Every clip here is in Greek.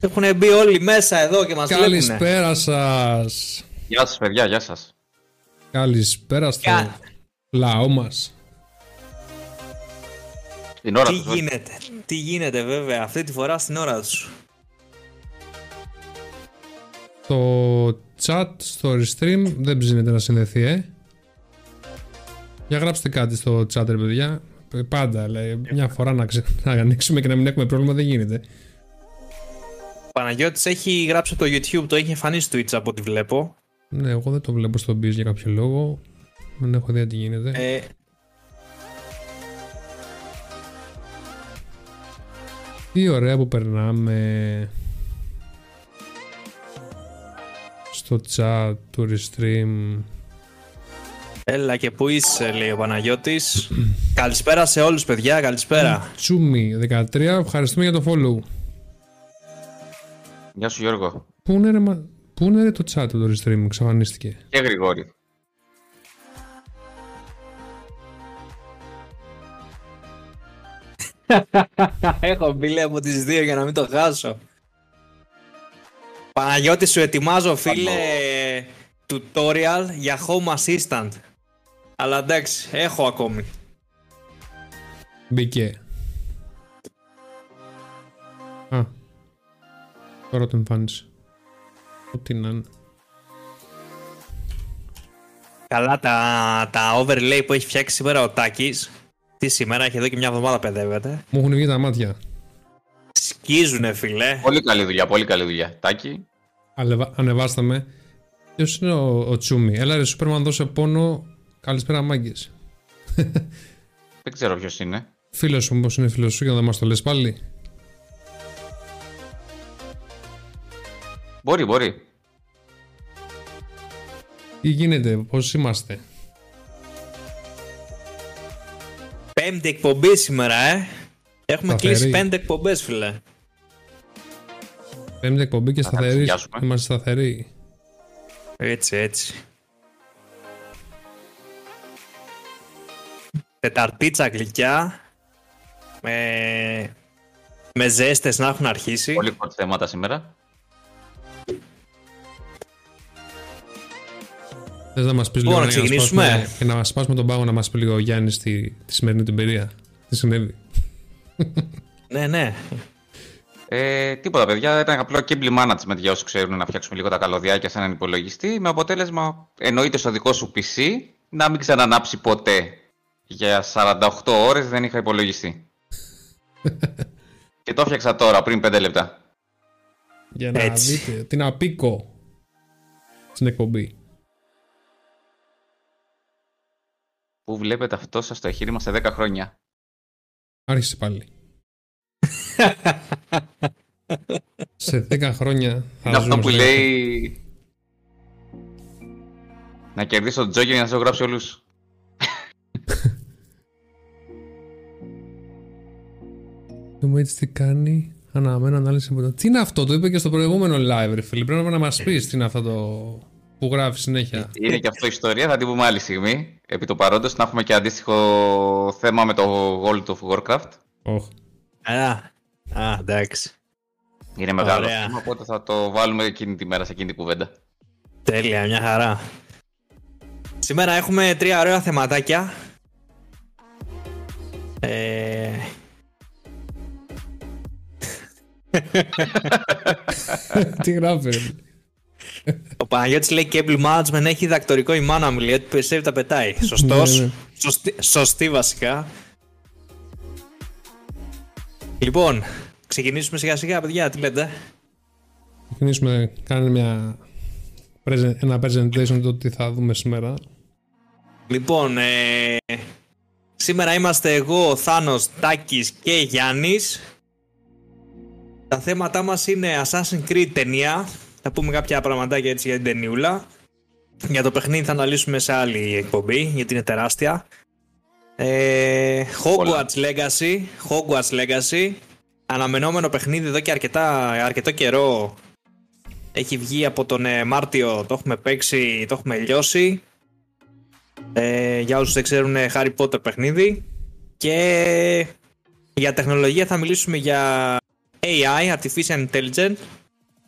Έχουν μπει όλοι μέσα εδώ και μας βλέπουν. Καλησπέρα σας. Γεια σας παιδιά, γεια σας. Καλησπέρα στο Κα- λαό μας. Την ώρα Τι τους, γίνεται, τι γίνεται βέβαια, αυτή τη φορά στην ώρα τους. Το chat στο restream δεν ψήνεται να συνδεθεί, ε. Για γράψτε κάτι στο chat, ρε παιδιά. Ε, Πάντα, λέει, μια φορά να, ξε... να ανοίξουμε και να μην έχουμε πρόβλημα δεν γίνεται. Ο Παναγιώτης έχει γράψει από το YouTube, το έχει εμφανίσει στο Twitch από ό,τι βλέπω. Ναι, εγώ δεν το βλέπω στο Biz για κάποιο λόγο. Δεν έχω ιδέα τι γίνεται. Ε, Τι ωραία που περνάμε στο chat του restream. έλα και πού είσαι, λέει ο Παναγιώτης. καλησπέρα σε όλους παιδιά, καλησπέρα. Τσούμι 13, ευχαριστούμε για το follow. Γεια σου Γιώργο. Πού είναι ρε, μα... Πού είναι ρε το chat του restream, εξαφανίστηκε. Και Γρηγόρη. Έχω μπει λέει από τις δύο για να μην το χάσω. Παναγιώτη σου ετοιμάζω φίλε tutorial για home assistant. Αλλά εντάξει, έχω ακόμη. Μπήκε. Τώρα το εμφάνισε. Ό,τι να είναι. Καλά τα, τα overlay που έχει φτιάξει σήμερα ο Τάκης. Τι σήμερα, έχει εδώ και μια εβδομάδα παιδεύεται. Μου έχουν βγει τα μάτια. Σκίζουνε φίλε. Πολύ καλή δουλειά, πολύ καλή δουλειά. Τάκη. Αλεβα... Ανεβάστε με. Ποιος είναι ο, ο Τσούμι; Έλα ρε Σούπερμαν δώσε πόνο. Καλησπέρα μάγκες. Δεν ξέρω ποιος είναι. Φίλος σου, μήπως είναι φίλος σου για να μας το λες πάλι. Μπορεί, μπορεί. Τι γίνεται, πώς είμαστε; Πέμπτη εκπομπή σήμερα, ε. Έχουμε Σταθερή. κλείσει πέντε εκπομπές φίλε. Πέμπτη εκπομπή και Θα σταθερή. ταξιδιάσουμε. Είμαστε σταθεροί. Έτσι, έτσι. Τεταρτίτσα γλυκιά. Με, με ζέστες να έχουν αρχίσει. Πολύ hot θέματα σήμερα. Θες να μας πεις Λοιπόν, λίγο να για ξεκινήσουμε. σπάσουμε- και να μας σπάσουμε τον πάγο να μας πει λίγο ο Γιάννης τη, τη σημερινή του εμπειρία. Τι συνέβη; Ναι, ναι. Ε, τίποτα, παιδιά. Ήταν απλό cable management για όσου ξέρουν να φτιάξουμε λίγο τα καλωδιάκια σε έναν υπολογιστή. Με αποτέλεσμα, εννοείται στο δικό σου PC να μην ξανανάψει ποτέ. Για 48 ώρες δεν είχα υπολογιστή. και το έφτιαξα τώρα, πριν 5 λεπτά. Για να Έτσι. δείτε την απίκο στην εκπομπή. Πού βλέπετε αυτό σας το εγχείρημα σε 10 χρόνια. Άρχισε πάλι. Σε 10 χρόνια θα Είναι αυτό ζούμε που σε- λέει... Να κερδίσω τον Τζόκερ για να σε γράψει όλους. Δούμε έτσι τι κάνει; Αναμένω ανάλυση από το. Τι είναι αυτό, το είπε και στο προηγούμενο live, ρε φίλε. Πρέπει να μας πεις τι είναι αυτό το που γράφει συνέχεια. Είναι και αυτό ιστορία, θα την πούμε άλλη στιγμή. Επί το παρόντος, να έχουμε και αντίστοιχο θέμα με το World of Warcraft. Οχ. Α, α εντάξει. Είναι μεγάλο Ωραία. θέμα, οπότε θα το βάλουμε εκείνη τη μέρα σε εκείνη την κουβέντα. Τέλεια, μια χαρά. Σήμερα έχουμε τρία ωραία θεματάκια. Ε... τι γράφει, ρε. Ο Παναγιώτης λέει cable management έχει διδακτορικό η μάνα μου λέει ότι περισσεύει τα πετάει. Σωστός. Ναι, ναι. Σωστή, σωστή βασικά. Λοιπόν, ξεκινήσουμε σιγά σιγά παιδιά, τι λέτε; Ξεκινήσουμε, κάνε μια present- ένα presentation το τι θα δούμε σήμερα. Λοιπόν, ε, σήμερα είμαστε εγώ, ο Θάνος, Τάκης και Γιάννης. Τα θέματά μας είναι Assassin's Creed ταινία. Θα πούμε κάποια πραγματάκια έτσι για την ταινιούλα. Για το παιχνίδι θα αναλύσουμε σε άλλη εκπομπή, γιατί είναι τεράστια. Ε, Hogwarts Legacy, Hogwarts Legacy. Αναμενόμενο παιχνίδι εδώ και αρκετά, αρκετό καιρό. Έχει βγει από τον ε, Μάρτιο, το έχουμε παίξει, το έχουμε λιώσει. Ε, για όσους δεν ξέρουν είναι Harry Potter παιχνίδι και για τεχνολογία θα μιλήσουμε για AI, Artificial Intelligence.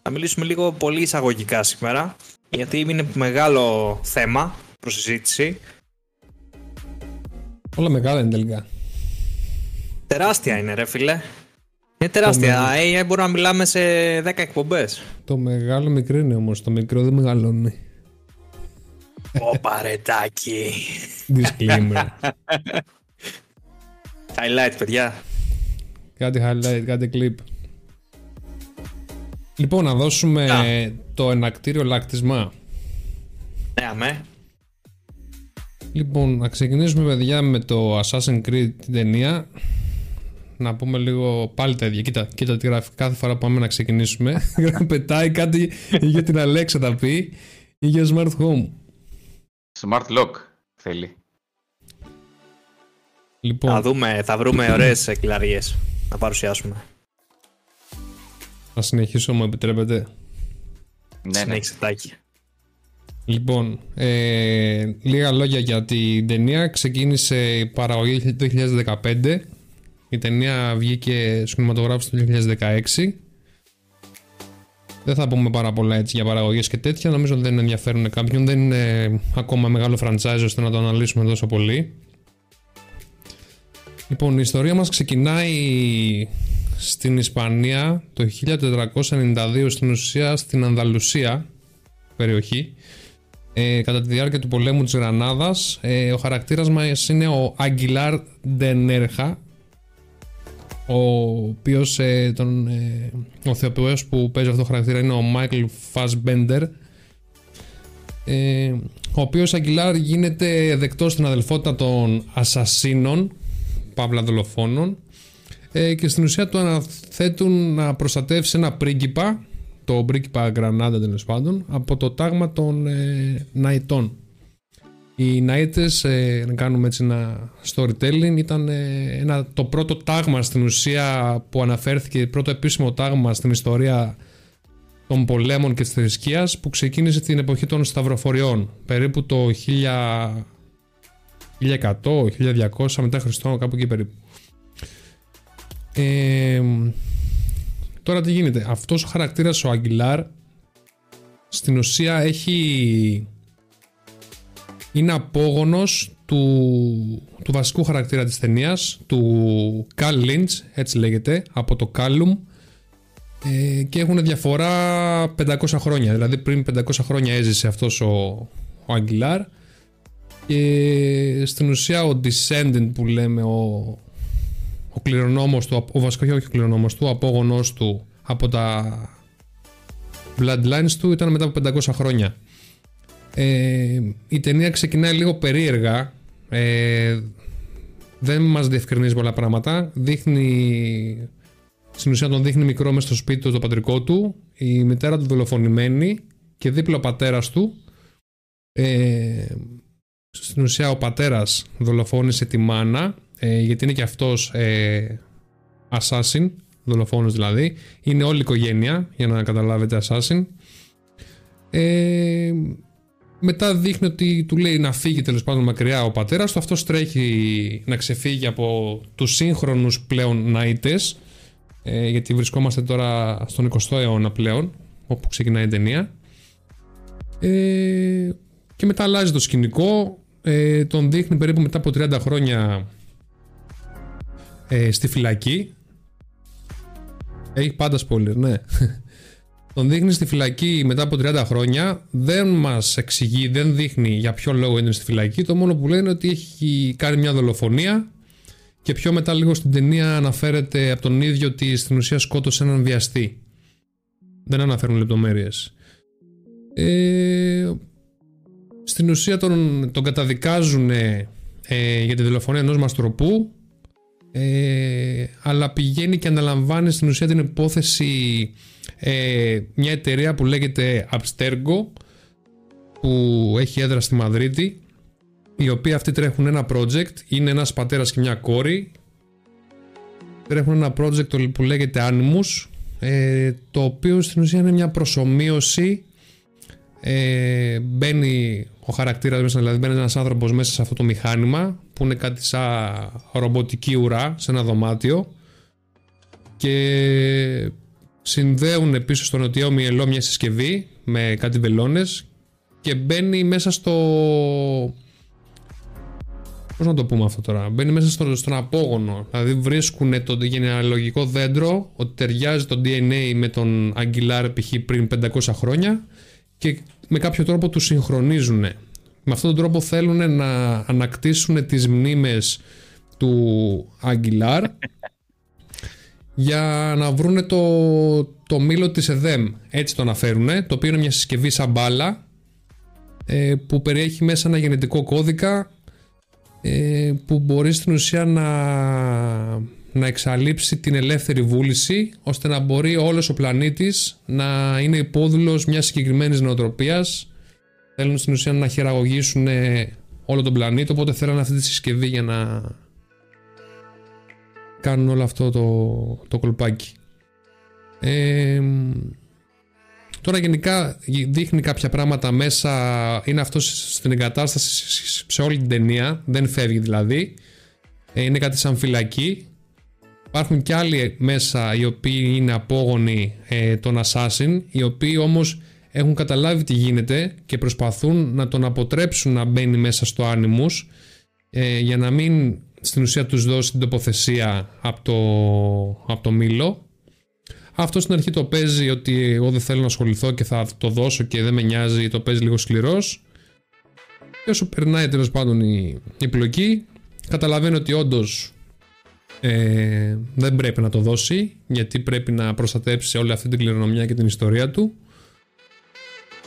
Θα μιλήσουμε λίγο πολύ εισαγωγικά σήμερα, γιατί είναι μεγάλο θέμα προς συζήτηση. Όλα μεγάλα είναι τελικά. Τεράστια είναι ρε φίλε. Είναι τεράστια. AI μπορούμε να μιλάμε σε 10 εκπομπές. Το μεγάλο μικρό είναι όμως, το μικρό δεν μεγαλώνει. Ω παρετάκι. Disclaimer. Highlight, παιδιά. κάτι highlight, κάτι clip. Λοιπόν, να δώσουμε το ενακτήριο λάκτισμα. Ναι, αμέ. Λοιπόν, να ξεκινήσουμε παιδιά με το Assassin's Creed την ταινία. Να πούμε λίγο πάλι τα ίδια. Κοίτα, κοίτα τι γράφει κάθε φορά που πάμε να ξεκινήσουμε. Πετάει κάτι για την Alexa θα πει ή για Smart Home. Smart Lock θέλει. Λοιπόν, Θα, δούμε, θα βρούμε ωραίες κλαρίες να παρουσιάσουμε. Να συνεχίσω μου επιτρέπετε. Ναι, ναι. Συνέχισε τάκι. Λοιπόν, ε, λίγα λόγια για την ταινία. Ξεκίνησε η παραγωγή το 2015. Η ταινία βγήκε στους κινηματογράφους το 2016. Δεν θα πούμε πάρα πολλά έτσι για παραγωγές και τέτοια. Νομίζω ότι δεν ενδιαφέρουν κάποιον. Δεν είναι ακόμα μεγάλο franchise ώστε να το αναλύσουμε τόσο πολύ. Λοιπόν, η ιστορία μας ξεκινάει στην Ισπανία το 1492 στην ουσία στην Ανδαλουσία περιοχή ε, κατά τη διάρκεια του πολέμου της Γρανάδας ε, ο χαρακτήρας μας είναι ο Αγγιλάρ Ντενέρχα ο οποίος ε, τον, ε, ο θεοποιός που παίζει αυτό το χαρακτήρα είναι ο Μάικλ Φασμπέντερ ε, ο οποίος Αγγιλάρ γίνεται δεκτός στην αδελφότητα των ασασίνων παύλα δολοφόνων ε, και στην ουσία του αναθέτουν να προστατεύσει ένα πρίγκιπα το πρίγκιπα Γκρανάδα τέλος πάντων από το τάγμα των ε, Ναϊτών οι Ναΐτες, ε, να κάνουμε έτσι ένα storytelling, ήταν ε, ένα, το πρώτο τάγμα στην ουσία που αναφέρθηκε, πρώτο επίσημο τάγμα στην ιστορία των πολέμων και της θρησκείας που ξεκίνησε την εποχή των Σταυροφοριών, περίπου το 1000, 1100, 1200 μετά Χριστό, κάπου εκεί περίπου. Ε, τώρα τι γίνεται, αυτός ο χαρακτήρας ο Αγγιλάρ στην ουσία έχει είναι απόγονος του, του βασικού χαρακτήρα της ταινίας, του Καλ Lynch, έτσι λέγεται, από το Callum. Ε, και έχουν διαφορά 500 χρόνια, δηλαδή πριν 500 χρόνια έζησε αυτός ο, ο Αγγιλάρ. Και στην ουσία ο Descendant που λέμε, ο, ο κληρονόμος του, ο βασικός όχι ο κληρονόμος του, ο απόγονος του από τα bloodlines του ήταν μετά από 500 χρόνια. Ε, η ταινία ξεκινάει λίγο περίεργα. Ε, δεν μας διευκρινίζει πολλά πράγματα. Δείχνει... Στην ουσία τον δείχνει μικρό μέσα στο σπίτι του, το πατρικό του. Η μητέρα του δολοφονημένη και δίπλα ο πατέρας του. Ε, στην ουσία ο πατέρας δολοφόνησε τη μάνα ε, γιατί είναι και αυτός ε, assassin, δολοφόνος δηλαδή. Είναι όλη η οικογένεια για να καταλάβετε assassin. Ε, μετά δείχνει ότι του λέει να φύγει τέλος πάντων μακριά ο πατέρας του. Αυτό τρέχει να ξεφύγει από τους σύγχρονους πλέον Ναΐτε. Ε, γιατί βρισκόμαστε τώρα στον 20ο αιώνα πλέον, όπου ξεκινάει η ταινία. Ε, και μετά αλλάζει το σκηνικό. Ε, τον δείχνει περίπου μετά από 30 χρόνια ε, στη φυλακή. Έχει πάντα spoiler, ναι. Τον δείχνει στη φυλακή μετά από 30 χρόνια. Δεν μας εξηγεί, δεν δείχνει για ποιο λόγο είναι στη φυλακή. Το μόνο που λέει είναι ότι έχει κάνει μια δολοφονία. Και πιο μετά, λίγο στην ταινία, αναφέρεται από τον ίδιο ότι στην ουσία σκότωσε έναν βιαστή. Δεν αναφέρουν λεπτομέρειες. Ε, στην ουσία τον, τον καταδικάζουν ε, για τη δολοφονία ενός μαστροπού ε, αλλά πηγαίνει και αναλαμβάνει στην ουσία την υπόθεση ε, μια εταιρεία που λέγεται Abstergo που έχει έδρα στη Μαδρίτη οι οποίοι αυτοί τρέχουν ένα project είναι ένας πατέρας και μια κόρη. Τρέχουν ένα project που λέγεται Animus ε, το οποίο στην ουσία είναι μια προσωμείωση ε, μπαίνει ο χαρακτήρας μέσα, δηλαδή μπαίνει ένας άνθρωπος μέσα σε αυτό το μηχάνημα που είναι κάτι σαν ρομποτική ουρά σε ένα δωμάτιο και συνδέουν πίσω στο νοτιό μυελό μια συσκευή με κάτι βελόνες και μπαίνει μέσα στο... Πώς να το πούμε αυτό τώρα. Μπαίνει μέσα στο, στον απόγονο. Δηλαδή βρίσκουν το γενεαλογικό δέντρο ότι ταιριάζει το DNA με τον Αγγιλάρ π.χ. πριν 500 χρόνια και με κάποιο τρόπο του συγχρονίζουν. Με αυτόν τον τρόπο θέλουν να ανακτήσουν τις μνήμες του Αγγιλάρ για να βρούνε το, το μήλο της ΕΔΕΜ. Έτσι το αναφέρουν, το οποίο είναι μια συσκευή σαν μπάλα ε, που περιέχει μέσα ένα γενετικό κώδικα ε, που μπορεί στην ουσία να, να εξαλείψει την ελεύθερη βούληση ώστε να μπορεί όλος ο πλανήτης να είναι υπόδουλος μιας συγκεκριμένης νοοτροπίας θέλουν στην ουσία να χειραγωγήσουν όλο τον πλανήτη οπότε θέλουν αυτή τη συσκευή για να κάνουν όλο αυτό το, το κολπάκι. Ε, τώρα γενικά δείχνει κάποια πράγματα μέσα, είναι αυτό στην εγκατάσταση σε όλη την ταινία, δεν φεύγει δηλαδή. Ε, είναι κάτι σαν φυλακή. Υπάρχουν και άλλοι μέσα οι οποίοι είναι απόγονοι ε, των Assassin, οι οποίοι όμως έχουν καταλάβει τι γίνεται και προσπαθούν να τον αποτρέψουν να μπαίνει μέσα στο Animus ε, για να μην στην ουσία τους δώσει την τοποθεσία από το, από το Μήλο. Αυτό στην αρχή το παίζει ότι εγώ δεν θέλω να ασχοληθώ και θα το δώσω και δεν με νοιάζει, το παίζει λίγο σκληρός. Και όσο περνάει τέλος πάντων η, η πλοκή, καταλαβαίνει ότι όντως ε, δεν πρέπει να το δώσει γιατί πρέπει να προστατέψει όλη αυτή την κληρονομιά και την ιστορία του.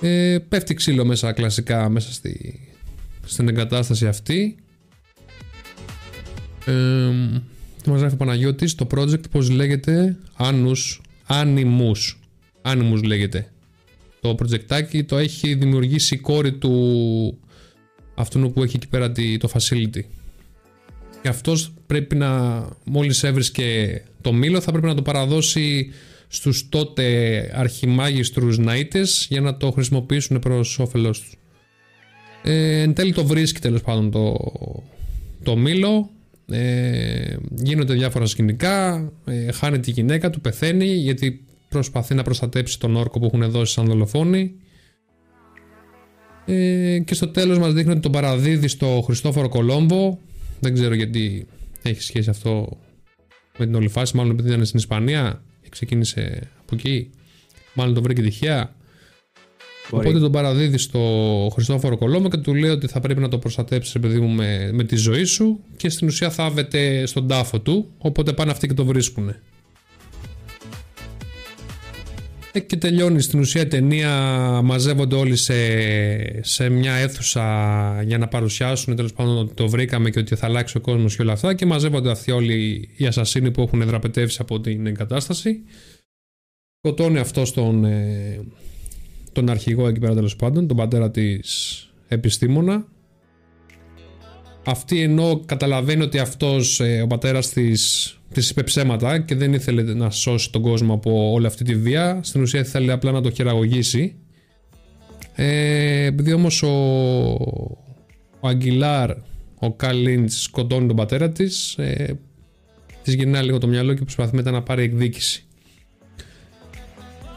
Ε, πέφτει ξύλο μέσα κλασικά μέσα στη, στην εγκατάσταση αυτή. Ε, μας γράφει ο Παναγιώτης το project πως λέγεται Anus Animus Animus λέγεται το projectάκι. Το έχει δημιουργήσει η κόρη του αυτού που έχει εκεί πέρα το facility. Και αυτός πρέπει να μόλις έβρισκε το μήλο θα πρέπει να το παραδώσει στους τότε αρχιμάγιστρους ναΐτες για να το χρησιμοποιήσουν προς όφελος τους. Ε, εν τέλει το βρίσκει τέλος πάντων το, το μήλο ε, γίνονται διάφορα σκηνικά, ε, χάνει τη γυναίκα του, πεθαίνει γιατί προσπαθεί να προστατέψει τον όρκο που έχουν δώσει σαν δολοφόνη. Ε, και στο τέλος μας δείχνει ότι τον παραδίδει στο Χριστόφορο Κολόμβο. Δεν ξέρω γιατί έχει σχέση αυτό με την όλη φάση, μάλλον επειδή ήταν στην Ισπανία και ξεκίνησε από εκεί. Μάλλον τον βρήκε τυχαία. Οπότε τον παραδίδει στο Χριστόφορο Κολόμο και του λέει ότι θα πρέπει να το προστατέψεις, παιδί μου, με, με τη ζωή σου και στην ουσία θάβεται στον τάφο του. Οπότε πάνε αυτοί και το βρίσκουν. Και τελειώνει στην ουσία η ταινία. Μαζεύονται όλοι σε, σε μια αίθουσα για να παρουσιάσουν τέλος πάντων ότι το βρήκαμε και ότι θα αλλάξει ο κόσμος και όλα αυτά. Και μαζεύονται αυτοί όλοι οι ασασίνοι που έχουν δραπετεύσει από την εγκατάσταση. Σκοτώνει αυτό τον, ε, τον αρχηγό εκεί πέρα τέλος πάντων, τον πατέρα της επιστήμονα. Αυτή ενώ καταλαβαίνει ότι αυτός ε, ο πατέρας της, της είπε ψέματα και δεν ήθελε να σώσει τον κόσμο από όλη αυτή τη βία, στην ουσία ήθελε απλά να το χειραγωγήσει. Ε, επειδή όμως ο, ο Αγγιλάρ, ο Καλίντς σκοτώνει τον πατέρα της, ε, της γυρνάει λίγο το μυαλό και προσπαθεί μετά να πάρει εκδίκηση.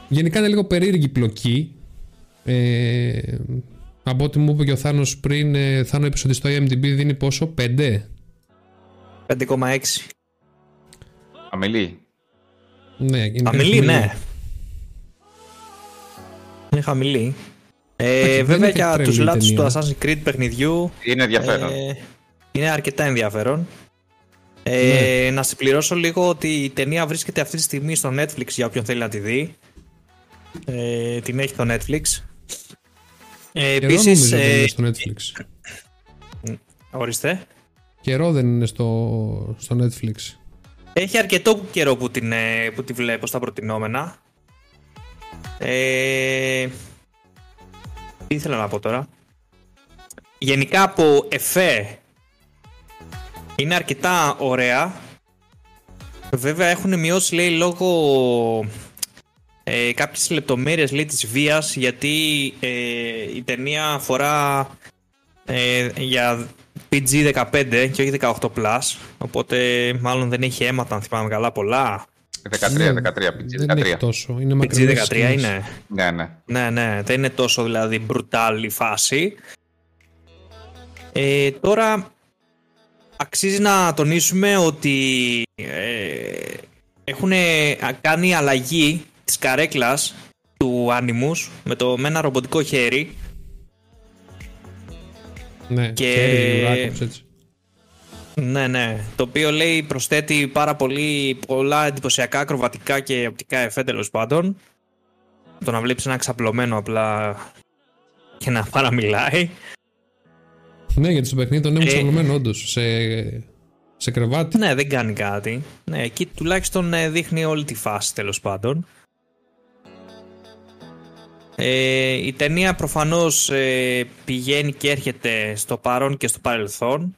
Γενικά είναι λίγο περίεργη πλοκή ε, από ό,τι μου είπε και ο Θάνος πριν, ε, Θάνο είπες ότι στο IMDb δίνει πόσο, 5? 5,6. Αμελή. Ναι, είναι Αμελή, ναι. Είναι χαμηλή. Ε, βέβαια για τους λάτους του Assassin's Creed παιχνιδιού είναι ενδιαφέρον. Ε, είναι αρκετά ενδιαφέρον. Ε, ναι. Να συμπληρώσω λίγο ότι η ταινία βρίσκεται αυτή τη στιγμή στο Netflix για όποιον θέλει να τη δει. Ε, την έχει το Netflix. Ε, επίσης, δεν είναι στο Netflix. Ορίστε. Καιρό δεν είναι στο, στο Netflix. Έχει αρκετό καιρό που, την, ε, που τη βλέπω στα προτινόμενα. Ε, τι ήθελα να πω τώρα. Γενικά από εφέ είναι αρκετά ωραία. Βέβαια έχουν μειώσει λέει λόγω ε, κάποιες λεπτομέρειες λέει της βίας γιατί ε, η ταινία αφορά ε, για PG-15 και όχι 18+, οπότε μάλλον δεν έχει αίματα αν θυμάμαι καλά πολλά. 13, Ναι, 13, PG Δεν έχει 13. τόσο. Είναι PG μακρινές 13 σκηνές. είναι. Ναι, ναι. Ναι, ναι, δεν είναι τόσο δηλαδή brutal η φάση. Ε, τώρα αξίζει να τονίσουμε ότι ε, έχουν κάνει αλλαγή της καρέκλας του Animus με, το, με ένα ρομποτικό χέρι Ναι, Και- χέρι, ουρά, κάπως έτσι. Ναι, ναι. Το οποίο λέει προσθέτει πάρα πολύ πολλά εντυπωσιακά ακροβατικά και οπτικά εφέ τέλος πάντων. Το να βλέπεις ένα ξαπλωμένο απλά και να παραμιλάει. Ναι, γιατί στο παιχνίδι τον έχουν Ε. ξαπλωμένο όντως. Σε, σε κρεβάτι. Ναι, δεν κάνει κάτι. Ναι, εκεί τουλάχιστον ε, δείχνει όλη τη φάση τέλος πάντων. Ε, η ταινία προφανώς ε, πηγαίνει και έρχεται στο παρόν και στο παρελθόν.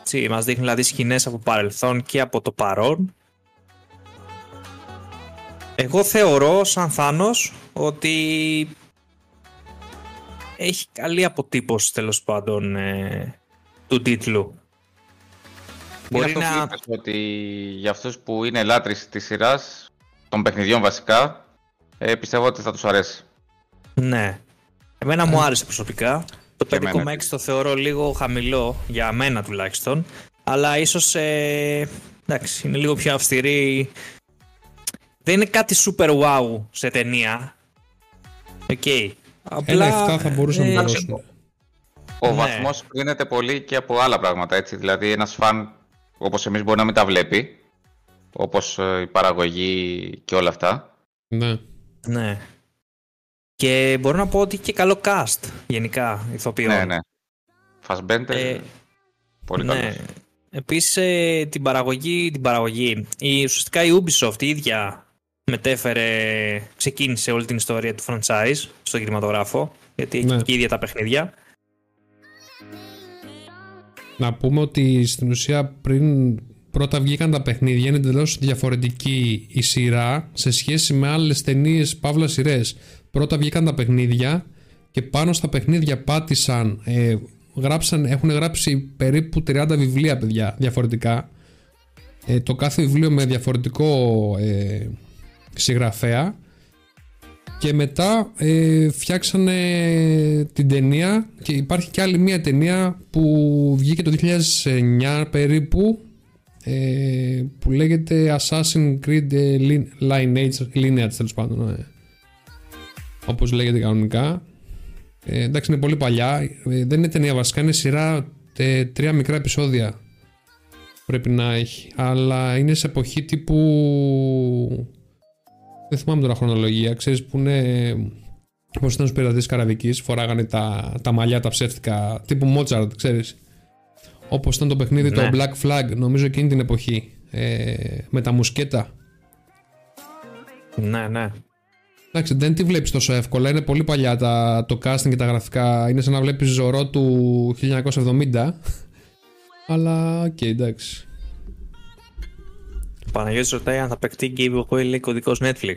Έτσι, μας δείχνει δηλαδή σκηνές από παρελθόν και από το παρόν. Εγώ θεωρώ σαν Θάνος ότι έχει καλή αποτύπωση τέλος πάντων ε, του τίτλου. Μπορεί Μπορεί αυτός να... που είπες, ότι για αυτούς που είναι λάτρεις της σειράς, των παιχνιδιών βασικά, ε, πιστεύω ότι θα τους αρέσει. Ναι. Εμένα μου άρεσε προσωπικά. Το Και εμένα 5,6 επίσης. το θεωρώ λίγο χαμηλό, για μένα τουλάχιστον. Αλλά ίσως, ε, εντάξει, είναι λίγο πιο αυστηρή. Δεν είναι κάτι super wow σε ταινία. Οκ. Ένα 7 θα μπορούσαν να ε, το δώσουν. Ο Ναι. βαθμός κρίνεται πολύ και από άλλα πράγματα, έτσι. Δηλαδή, ένας φαν, όπως εμείς, μπορεί να μην τα βλέπει, όπως ε, η παραγωγή και όλα αυτά. Ναι. Ναι. Και μπορώ να πω ότι και καλό cast γενικά ηθοποιών. Ναι, ναι. Φασμπέντερ, Ε, πολύ ναι. καλός. Επίσης ε, την παραγωγή, την παραγωγή, η, ουσιαστικά η Ubisoft η ίδια μετέφερε, ξεκίνησε όλη την ιστορία του franchise στο κινηματογράφο, γιατί έχει Ναι. και η ίδια τα παιχνίδια. Να πούμε ότι στην ουσία πριν πρώτα βγήκαν τα παιχνίδια είναι εντελώς διαφορετική η σειρά σε σχέση με άλλες ταινίες παύλα σειρές. Πρώτα βγήκαν τα παιχνίδια και πάνω στα παιχνίδια πάτησαν, ε, γράψαν, έχουν γράψει περίπου 30 βιβλία παιδιά διαφορετικά. Ε, το κάθε βιβλίο με διαφορετικό ε, συγγραφέα και μετά ε, φτιάξανε την ταινία και υπάρχει και άλλη μια ταινία που βγήκε το 2009 περίπου ε, που λέγεται Assassin's Creed ε, Lin- Lineage, Lineage τέλος πάντων ε, όπως λέγεται κανονικά ε, εντάξει είναι πολύ παλιά ε, δεν είναι ταινία βασικά είναι σειρά ε, τρία μικρά επεισόδια πρέπει να έχει αλλά είναι σε εποχή τύπου δεν θυμάμαι τώρα χρονολογία. Ξέρεις που είναι. Πώς ήταν στους πειρατές Καραβικής, φοράγανε τα, τα μαλλιά τα ψεύτικα τύπου Μότσαρτ, ξέρεις. Όπως ήταν το παιχνίδι το Ναι. Black Flag, νομίζω εκείνη την εποχή. Ε, με τα μουσκέτα. Ναι, ναι. Εντάξει, δεν τη βλέπεις τόσο εύκολα. Είναι πολύ παλιά τα, το casting και τα γραφικά. Είναι σαν να βλέπεις Ζορό του 1970. Αλλά οκ, εντάξει. Ο Παναγιώτης ρωτάει αν θα παιχτεί giveaway λέει κωδικός Netflix.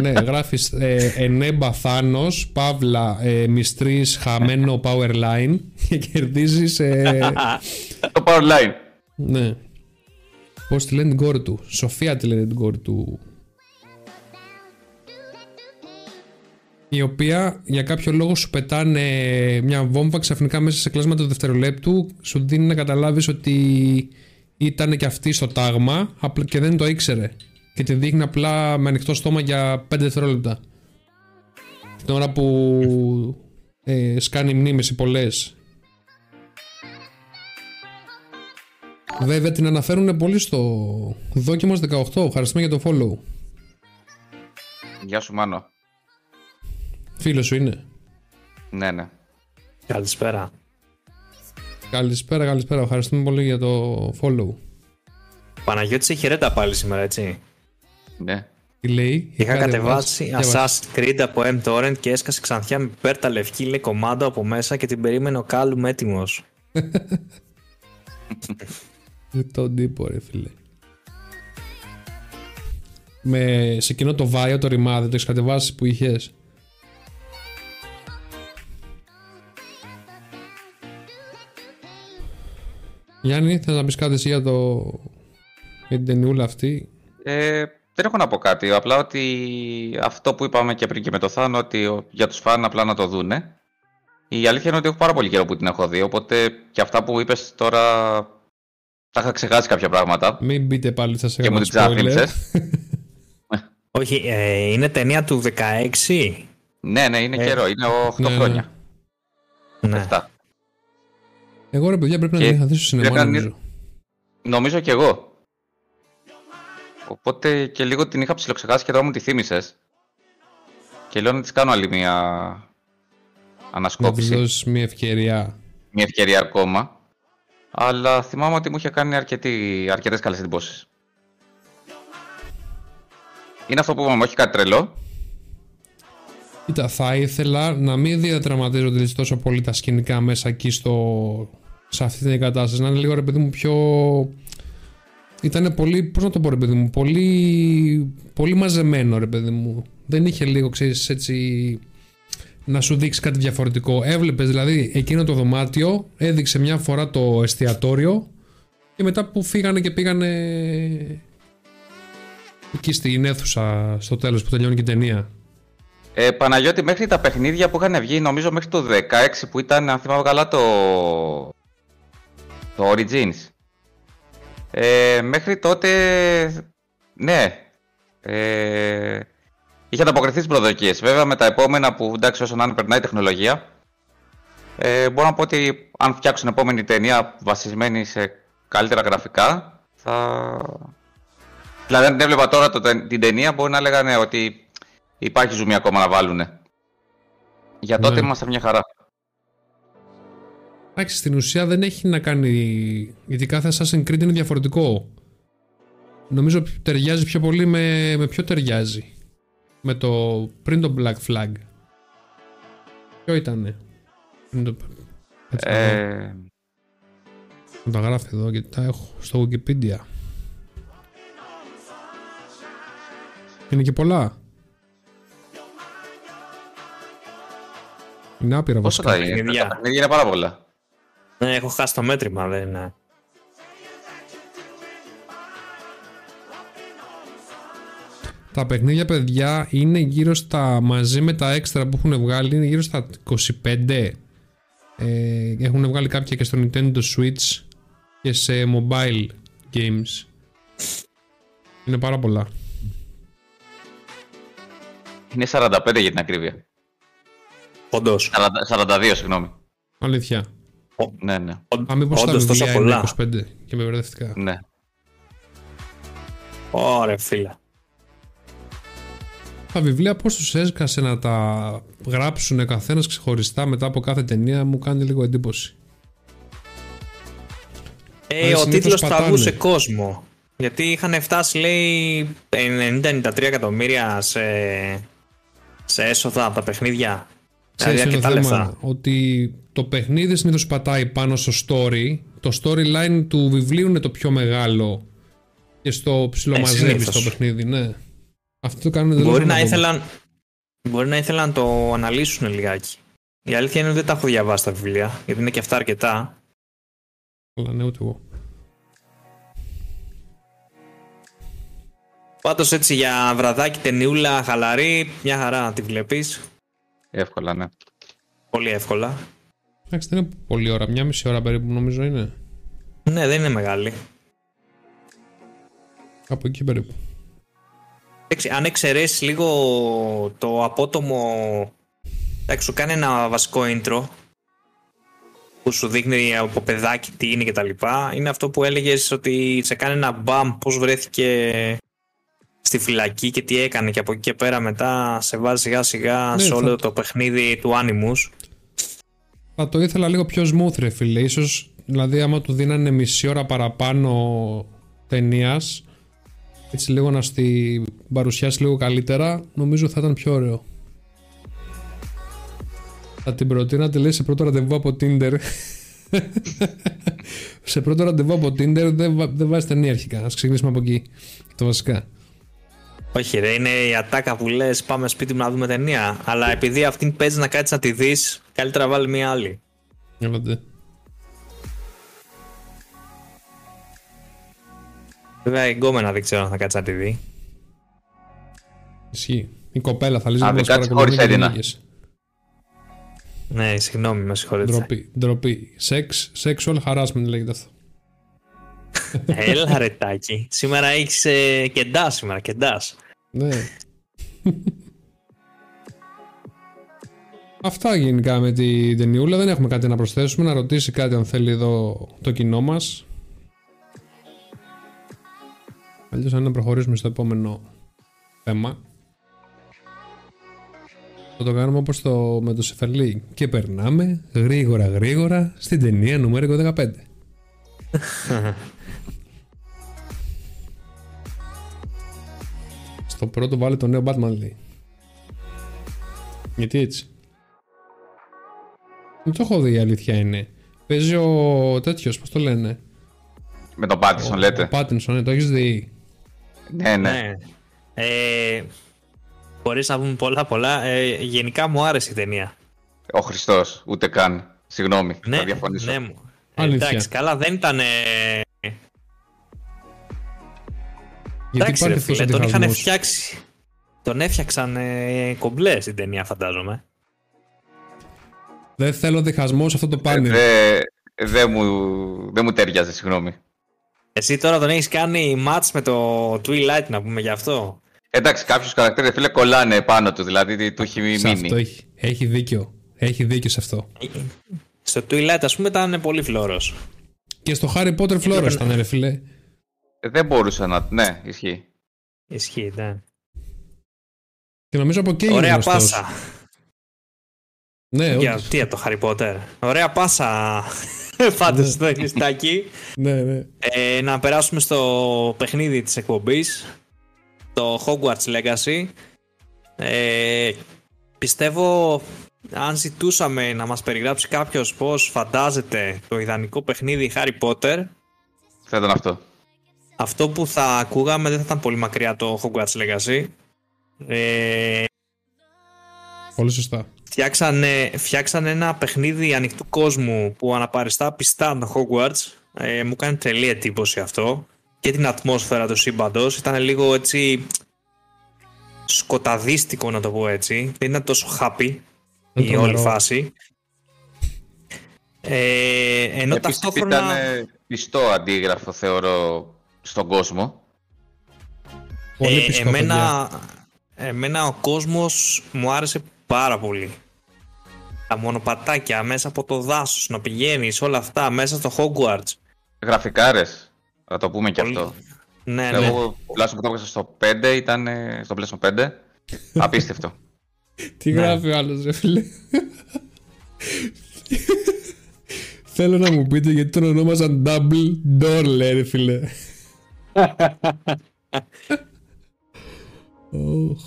ναι, γράφεις ε, Ενέμπα Θάνος, Παύλα ε, Μιστρή, χαμένο Powerline και κερδίζεις. Ε, Το Powerline. ναι. Πώς τη λένε την κόρη του; Σοφία τη λένε την κόρη του. Η οποία για κάποιο λόγο σου πετάνε μια βόμβα ξαφνικά μέσα σε κλάσματα του δευτερολέπτου. Σου δίνει να καταλάβεις ότι ήταν και αυτή στο τάγμα απλά και δεν το ήξερε. Και τη δείχνει απλά με ανοιχτό στόμα για 5 δευτερόλεπτα. Την ώρα που ε, σκάνει μνήμες οι πολλές. Βέβαια την αναφέρουν πολύ στο δόκιμος 18. Ευχαριστούμε για το follow. Γεια σου, Μάνο. Φίλος σου είναι. Ναι, ναι. Καλησπέρα. Καλησπέρα, καλησπέρα. Ευχαριστούμε πολύ για το follow. Ο Παναγιώτης έχει ρέτα πάλι σήμερα, έτσι. ναι. Τι λέει; Είχα κατεβάσει Διάβασε. Assassin's Creed από M-Torrent και έσκασε ξανθιά με πέρτα λευκή λέει κομμάτι από μέσα και την περίμενε ο Κάλουμ έτοιμος. Ε, Τον τύπο, ρε φίλε. Με, σε εκείνο το βάιο το ρημάδι, το έχεις κατεβάσει που είχες; Γιάννη, θες να πεις κάτι εσύ για, το... για την ταινιούλα αυτή; Ε, δεν έχω να πω κάτι. Απλά ότι αυτό που είπαμε και πριν και με το Θάνο, ότι για τους φαν απλά να το δούνε. Η αλήθεια είναι ότι έχω πάρα πολύ καιρό που την έχω δει, οπότε και αυτά που είπες τώρα τα είχα ξεχάσει κάποια πράγματα. Μην μπείτε πάλι, θα σε Και μου την ξάφνιψες. Όχι, ε, είναι ταινία του 16. ναι, ναι, είναι Ε, καιρό. Είναι 8 ναι, ναι. χρόνια. Ναι. 7. Εγώ ρε παιδιά πρέπει να Και την είχα δει στο σινεμά πρέπει να νομίζω. Νομίζω κι εγώ. Οπότε και λίγο την είχα ψιλοξεχάσει και τώρα μου τη θύμισες. Και λέω να της κάνω άλλη μια Να της ανασκόπηση. δώσεις μια ευκαιρία. Μια ευκαιρία ακόμα. Αλλά θυμάμαι ότι μου είχε κάνει αρκετή, αρκετές καλές εντυπώσεις. Είναι αυτό που είπαμε, όχι κάτι τρελό. Κοίτα, θα ήθελα να μην διαδραματίζονται τόσο πολύ τα σκηνικά μέσα εκεί στο... σε αυτή την εγκατάσταση. Να είναι λίγο ρε παιδί μου πιο. Ήταν πολύ. Πώς να το πω, ρε παιδί μου, πολύ, πολύ μαζεμένο, ρε παιδί μου. Δεν είχε λίγο, ξέρεις, έτσι. Να σου δείξει κάτι διαφορετικό. Έβλεπες δηλαδή εκείνο το δωμάτιο, έδειξε μια φορά το εστιατόριο και μετά που φύγανε και πήγανε εκεί στην αίθουσα στο τέλος που τελειώνει και η ταινία. Ε, Παναγιώτη, μέχρι τα παιχνίδια που είχαν βγει, νομίζω μέχρι το 16 που ήταν, αν θυμάμαι καλά, το, το Origins. Ε, μέχρι τότε, ναι, ε, είχε ανταποκριθεί στις προδοκίες. Βέβαια, με τα επόμενα που, εντάξει, όσο να είναι περνάει η τεχνολογία, ε, μπορώ να πω ότι αν φτιάξουν επόμενη ταινία βασισμένη σε καλύτερα γραφικά, θα... Δηλαδή, αν την έβλεπα τώρα το, την ταινία, μπορεί να λέγανε ότι υπάρχει ζουμί ακόμα να βάλουνε. Για τότε Ναι. ήμασταν μια χαρά. Εντάξει, στην ουσία δεν έχει να κάνει. Γιατί κάθε Assassin's Creed είναι διαφορετικό. Νομίζω ταιριάζει πιο πολύ με, με ποιο ταιριάζει; Με το. πριν το Black Flag. Ποιο ήτανε; Πριν το, έτσι, να δω. Ε, Να τα γράφει εδώ γιατί τα έχω στο Wikipedia. Είναι και πολλά. Είναι άπειρα πόσο βασικά. θα είναι, παιχνίδια. τα παιχνίδια είναι πάρα πολλά. Ναι, έχω χάσει το μέτρημα, δεν είναι. Τα παιχνίδια, παιδιά, είναι γύρω στα. μαζί με τα έξτρα που έχουν βγάλει, είναι γύρω στα 25. Ε, έχουν βγάλει κάποια και στο Nintendo Switch και σε mobile games. Είναι πάρα πολλά. Είναι 45 για την ακρίβεια. Όντως. 40 42, συγγνώμη. Αλήθεια. Ναι, ναι. Α, μήπως τα Όντως τόσο βιβλία είναι πολλά. 25 και με μπερδευτικά. ναι. Ωραία, φίλε. Τα βιβλία πώς τους έσκασε να τα γράψουν καθένας ξεχωριστά μετά από κάθε ταινία μου κάνει λίγο εντύπωση. Ε, Αλλά ο συνήθως τίτλος πατάνε. τραβούσε κόσμο. Γιατί είχαν φτάσει, λέει, 90-93 εκατομμύρια σε, σε έσοδα από τα παιχνίδια. Ξέρεις Δηλαδή ποιο είναι αρκετά το θέμα, λεφτά. ότι το παιχνίδι συνήθως πατάει πάνω στο story, το storyline του βιβλίου είναι το πιο μεγάλο και στο ψιλομαζεύεις συνήθως. στο παιχνίδι, ναι. Αυτό το κάνουν εντελώς Μπορεί να, ανάποδα. ήθελαν, μπορεί να ήθελαν να το αναλύσουν λιγάκι. Η αλήθεια είναι ότι δεν τα έχω διαβάσει τα βιβλία, γιατί είναι και αυτά αρκετά. Αλλά ναι, ούτε εγώ. Πάντως έτσι για βραδάκι, ταινιούλα, χαλαρή, μια χαρά να τη βλέπεις. Εύκολα, ναι. Πολύ εύκολα. Εντάξει, δεν είναι πολύ ώρα, μια μισή ώρα περίπου νομίζω είναι. Ναι, δεν είναι μεγάλη. Κάπου εκεί περίπου. Εντάξει, αν εξαιρέσεις λίγο το απότομο. Εντάξει, σου κάνει ένα βασικό intro που σου δείχνει από παιδάκι τι είναι και τα λοιπά. Είναι αυτό που έλεγες ότι σε κάνει ένα μπαμ πώς βρέθηκε στη φυλακή και τι έκανε και από εκεί και πέρα μετά σε βάζει σιγά σιγά Ναι, σε θα- όλο το παιχνίδι του Animus. Θα το ήθελα λίγο πιο smooth, ρε φίλε. Ίσως, δηλαδή, άμα του δίνανε μισή ώρα παραπάνω ταινίας, έτσι λίγο να στη παρουσιάσει λίγο καλύτερα, νομίζω θα ήταν πιο ωραίο. Θα την προτείνω να τη λέει σε πρώτο ραντεβού από Tinder. σε πρώτο ραντεβού από Tinder δεν, βα- δεν βάζει ταινία αρχικά. Ας ξεκινήσουμε από εκεί. Το βασικά. Όχι ρε, είναι η ατάκα που λες πάμε σπίτι μου να δούμε ταινία. Αλλά επειδή αυτήν παίζει να κάτσεις να τη δεις, καλύτερα βάλει μία άλλη. Έλατε. Βέβαια η γκόμενα δεν ξέρω αν θα κάτσει να τη δει. Ισχύει. Η κοπέλα θα λύσει Α, να μας δεν κάτσε παρακολουθεί χωρίς και Έλληνα. γυναίκες. Ναι, συγγνώμη, με συγχωρείτε. Ντροπή. Ντροπή. Sex, sexual harassment λέγεται αυτό. Έλα ρε Τάκη. Σήμερα έχεις ε, κεντάς σήμερα, κεντάς. Ναι. Αυτά γενικά με την ταινιούλα. Δεν έχουμε κάτι να προσθέσουμε. Να ρωτήσει κάτι αν θέλει εδώ το κοινό μας. Αλλιώς αν να προχωρήσουμε στο επόμενο θέμα. Θα το κάνουμε όπως το, με το Σεφερλί. Και περνάμε γρήγορα γρήγορα στην ταινία νούμερο 15. Στο πρώτο βάλε το νέο Batman λέει. Γιατί έτσι. Δεν το έχω δει η αλήθεια είναι. Παίζει ο τέτοιος, πώς το λένε; Με τον Πάτισον λέτε; Ο Πάτινσον, ναι, το έχεις δει. Ναι, ναι. Ναι. Ε, χωρίς να πούμε πολλά πολλά, ε, γενικά μου άρεσε η ταινία. Ο Χριστός, ούτε καν. Συγγνώμη, θα Ναι, διαφωνήσω. ναι μου. Ε, Αλήθεια. εντάξει, καλά δεν ήταν... ε, Γιατί εντάξει, ρε υπάρχει φίλε, αυτός ο τον είχαν διχασμός. φτιάξει. Τον έφτιαξαν ε, κομπλές στην ταινία, φαντάζομαι. Δεν θέλω διχασμό σε αυτό το Ε, πάνελ. δε- Δεν μου, δεν μου τέριαζε, συγγνώμη. Εσύ τώρα τον έχεις κάνει match με το Twilight, να πούμε γι' αυτό. Εντάξει, κάποιους χαρακτήρες φίλε κολλάνε πάνω του, δηλαδή τι του έχει σε αυτό μείνει. έχει, έχει δίκιο. Έχει δίκιο σε αυτό. Στο Twilight, ας πούμε, ήταν πολύ φλόρος. Και στο Harry Potter Flores Ήταν- ήταν ρε φίλε. Ε, Δεν μπορούσα να. Ναι, ισχύει. Ισχύει, ναι. Και νομίζω από εκεί είναι Ωραία γνωστός. πάσα. Ναι, Για, όντως. τι από το Harry Potter; Ωραία πάσα. Πάντως στο λιστάκι. Ναι, ναι. Ε, να περάσουμε στο παιχνίδι της εκπομπής. Το Hogwarts Legacy. Ε, πιστεύω αν ζητούσαμε να μας περιγράψει κάποιος πώς φαντάζεται το ιδανικό παιχνίδι Harry Potter Θα ήταν αυτό. Αυτό που θα ακούγαμε δεν θα ήταν πολύ μακριά το Hogwarts Legacy. Ε, Πολύ σωστά. φτιάξανε, φτιάξανε ένα παιχνίδι ανοιχτού κόσμου που αναπαριστά πιστά το Hogwarts. Ε, μου κάνει τρελή εντύπωση αυτό. Και την ατμόσφαιρα του σύμπαντος. Ήταν λίγο έτσι σκοταδίστικο να το πω έτσι. Δεν ήταν τόσο happy Είναι η όλη τρομερό. φάση. Ε, ενώ Επίσης ταυτόχρονα... ήταν ε, πιστό αντίγραφο, θεωρώ, στον κόσμο. Πολύ Ε, πιστό, εμένα, εμένα ο κόσμος μου άρεσε πάρα πολύ. Τα μονοπατάκια μέσα από το δάσος, να πηγαίνεις όλα αυτά μέσα στο Hogwarts. Γραφικάρες. Θα το πούμε και Πολύ- αυτό. Ναι, ναι. Εγώ τουλάχιστον που το έπαιξα στο 5 ήταν ε, στο PlayStation 5. Απίστευτο. παιδιά. Τι Ναι. γράφει ο άλλος ρε φίλε; Θέλω να μου πείτε γιατί τον ονόμαζαν Double Door λέει ρε φίλε. Οχ.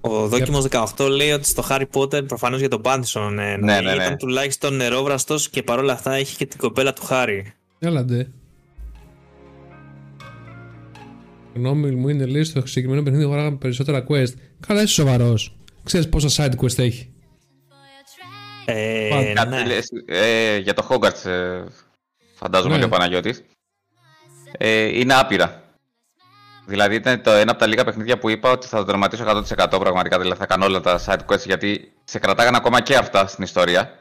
Ο Δόκιμος 18 λέει ότι στο Harry Potter προφανώς για τον Πάντισον ε, Ναι, ναι, ναι. ήταν τουλάχιστον νερόβραστος και παρόλα αυτά έχει και την κοπέλα του Χάρη. Έλα ντε. Γνώμη μου είναι λέει στο συγκεκριμένο παιχνίδι αγοράγαμε περισσότερα quest. Καλά είσαι σοβαρός. Ξέρεις πόσα side quest έχει. Ε, Πάντα. ναι. Κάτι λες, ε, για το Hogwarts, ε, φαντάζομαι Ναι. και ο Παναγιώτης. Ε, είναι άπειρα. Δηλαδή ήταν το ένα από τα λίγα παιχνίδια που είπα ότι θα το τερματίσω 100% πραγματικά. Δηλαδή θα κάνω όλα τα side quests γιατί σε κρατάγανε ακόμα και αυτά στην ιστορία.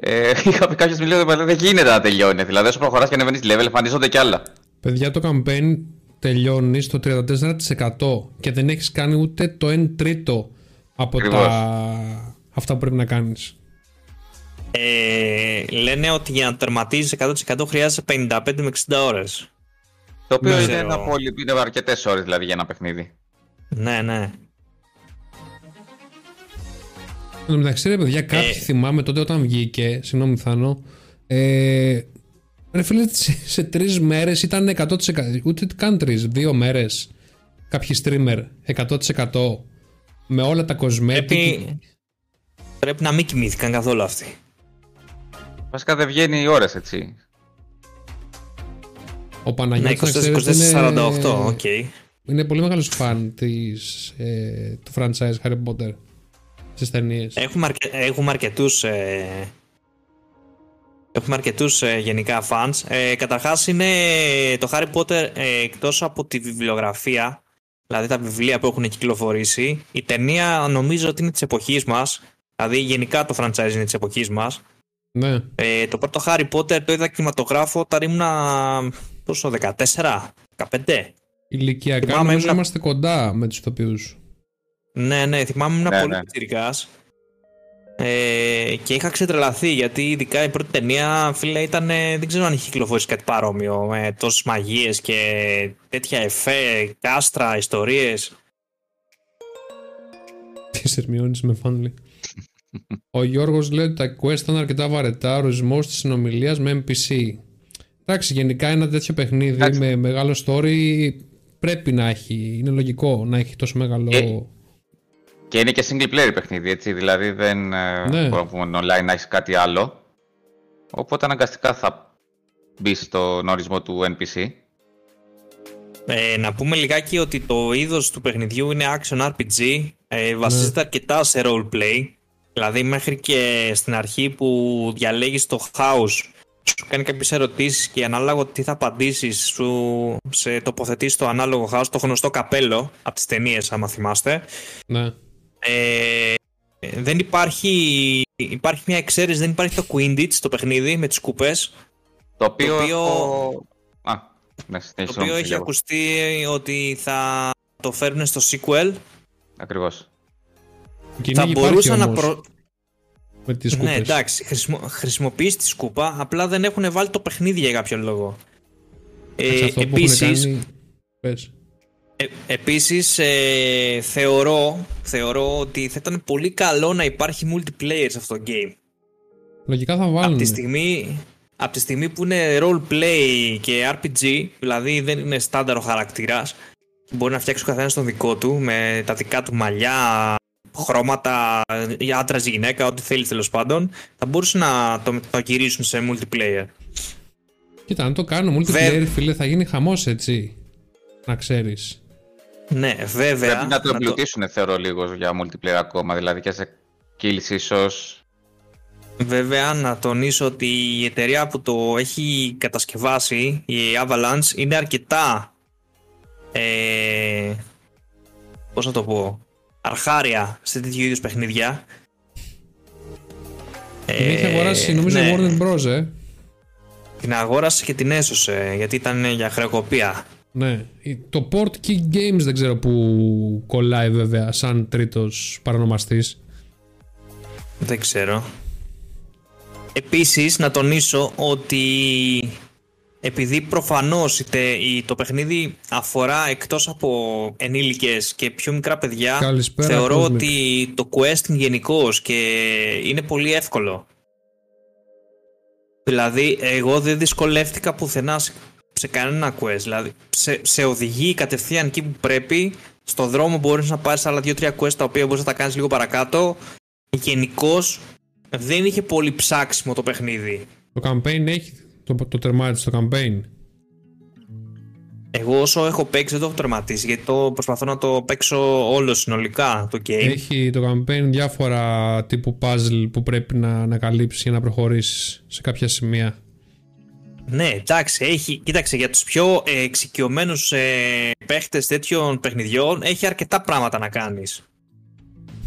Ε, είχα πει κάποιος μιλήσει ότι δεν γίνεται να τελειώνει. Δηλαδή όσο προχωράς και ανεβαίνεις level, εμφανίζονται κι άλλα. Παιδιά το campaign τελειώνει στο 34% και δεν έχεις κάνει ούτε το 1 τρίτο από Ακριβώς. τα... αυτά που πρέπει να κάνεις. Ε, λένε ότι για να τερματίζεις 100% χρειάζεσαι 55 με 60 ώρες. Το οποίο Ναι. είναι, Ξέρω. ένα πολύ, είναι αρκετές ώρες δηλαδή για ένα παιχνίδι. Ναι, ναι. Εν τω μεταξύ, ρε παιδιά, κάποιοι Ε. θυμάμαι τότε όταν βγήκε, συγγνώμη Θάνο, ε, ρε φίλε, σε, σε τρεις μέρες ήταν 100%. Ούτε καν τρεις, δύο μέρες. Κάποιοι streamer 100% με όλα τα cosmetic. Πρέπει, πρέπει να μην κοιμήθηκαν καθόλου αυτοί. Βασικά δεν βγαίνει οι ώρες έτσι. Ο Ναι, Παναγιώτης, να ξέρετε, 24-48, είναι, οκ. είναι πολύ μεγάλος φαν της, ε, του franchise Harry Potter στις ταινίες. Έχουμε, αρκε, έχουμε αρκετούς ε, Έχουμε αρκετούς ε, γενικά fans. Ε, καταρχάς είναι το Harry Potter ε, εκτός από τη βιβλιογραφία, δηλαδή τα βιβλία που έχουν κυκλοφορήσει, η ταινία νομίζω ότι είναι της εποχής μας, δηλαδή γενικά το franchise είναι της εποχής μας. Ναι. Ε, το πρώτο Harry Potter το είδα κινηματογράφο όταν ήμουν πόσο, 14, 15. Ηλικιακά Θυμάμαι, νομίζω ήμουνα- είμαστε κοντά με τους ηθοποιούς. Ναι, ναι, θυμάμαι ήμουν Ναι, πολύ ναι. πιτσιρικάς. Ε, και είχα ξετρελαθεί γιατί ειδικά η πρώτη ταινία φίλε ήταν ε, δεν ξέρω αν είχε κυκλοφορήσει κάτι παρόμοιο με τόσες μαγείες και τέτοια εφέ, κάστρα, ιστορίες Τις Ερμιόνης με φάνλη. Ο Γιώργος λέει ότι τα quest ήταν αρκετά βαρετά, ο ορισμός της συνομιλίας με NPC. Εντάξει, γενικά ένα τέτοιο παιχνίδι Εντάξει. με μεγάλο story πρέπει να έχει, είναι λογικό να έχει τόσο μεγάλο... Ε, Και είναι και single player παιχνίδι, έτσι. Δηλαδή δεν ε, Ναι. μπορούμε να πούμε online να έχεις κάτι άλλο. Οπότε αναγκαστικά θα μπει στον ορισμό του NPC. Ε, να πούμε λιγάκι ότι το είδος του παιχνιδιού είναι action RPG, ε, βασίζεται αρκετά σε roleplay, δηλαδή μέχρι και στην αρχή που διαλέγεις το house, σου κάνει κάποιες ερωτήσεις και ανάλογα τι θα απαντήσεις σου σε τοποθετείς το ανάλογο house, το γνωστό καπέλο από τις ταινίες άμα θυμάστε. Ναι. Ε, δεν υπάρχει, υπάρχει μια εξαίρεση, δεν υπάρχει το Quidditch στο παιχνίδι με τις κούπες, Το οποίο. οποίο- έχω- Α, ναι, το οποίο έχει ακουστεί ότι θα το φέρουν στο sequel Ακριβώς. Κυνήγι θα υπάρχει μπορούσα να όμως προ... με τις Ναι, σκούπες. εντάξει, χρησιμο... χρησιμοποιείς τη σκούπα, απλά δεν έχουν βάλει το παιχνίδι για κάποιο λόγο. Εντάξει, Ε, αυτό που έχουν επίσης, κάνει... Πες. ε, επίσης ε, θεωρώ, θεωρώ ότι θα ήταν πολύ καλό να υπάρχει multiplayer σε αυτό το game. Λογικά θα Από βάλουν. τη, στιγμή, από τη στιγμή που είναι roleplay και RPG, δηλαδή δεν είναι στάνταρο χαρακτήρας, μπορεί να φτιάξει ο καθένας τον δικό του με τα δικά του μαλλιά, χρώματα, ή άντρας ή γυναίκα, ό,τι θέλει τέλος πάντων, θα μπορούσε να το, το γυρίσουν σε multiplayer. Κοίτα, αν το κάνω multiplayer, Βε- φίλε, θα γίνει χαμός έτσι. Να ξέρεις. Ναι, βέβαια. Πρέπει να το να εμπλουτίσουν, θεωρώ, λίγο για multiplayer ακόμα. Δηλαδή και σε kills ίσως. Βέβαια, να τονίσω ότι η εταιρεία που το έχει κατασκευάσει, η Avalanche, είναι αρκετά. Ε, πώς να το πω. Αρχάρια σε τέτοιου είδους παιχνίδια. Την έχει αγοράσει, νομίζω, ναι, Warner Bros. Ε. Την αγόρασε και την έσωσε γιατί ήταν για χρεοκοπία. Ναι. Το Port Key Games δεν ξέρω που κολλάει βέβαια σαν τρίτος παρανομαστής. Δεν ξέρω. Επίσης να τονίσω ότι επειδή προφανώς είτε η- το παιχνίδι αφορά εκτός από ενήλικες και πιο μικρά παιδιά Καλησπέρα, θεωρώ Cosmic. ότι το quest είναι γενικώς και είναι πολύ εύκολο. Δηλαδή εγώ δεν δυσκολεύτηκα πουθενά σε, σε κανένα quest. Δηλαδή σε, σε οδηγεί κατευθείαν εκεί που πρέπει. Στο δρόμο μπορείς να πάρεις άλλα 2-3 quest τα οποία μπορείς να τα κάνεις λίγο παρακάτω. Γενικώς δεν είχε πολύ ψάξιμο το παιχνίδι. Το campaign έχει το, το τερμάτισε το campaign. Εγώ όσο έχω παίξει δεν το έχω τερματίσει γιατί το προσπαθώ να το παίξω όλο συνολικά το game. Έχει το campaign διάφορα τύπου puzzle που πρέπει να ανακαλύψεις για να προχωρήσεις σε κάποια σημεία. Ναι, εντάξει, έχει, κοίταξε, για τους πιο ε, εξοικειωμένους ε, παίχτες τέτοιων παιχνιδιών έχει αρκετά πράγματα να κάνεις.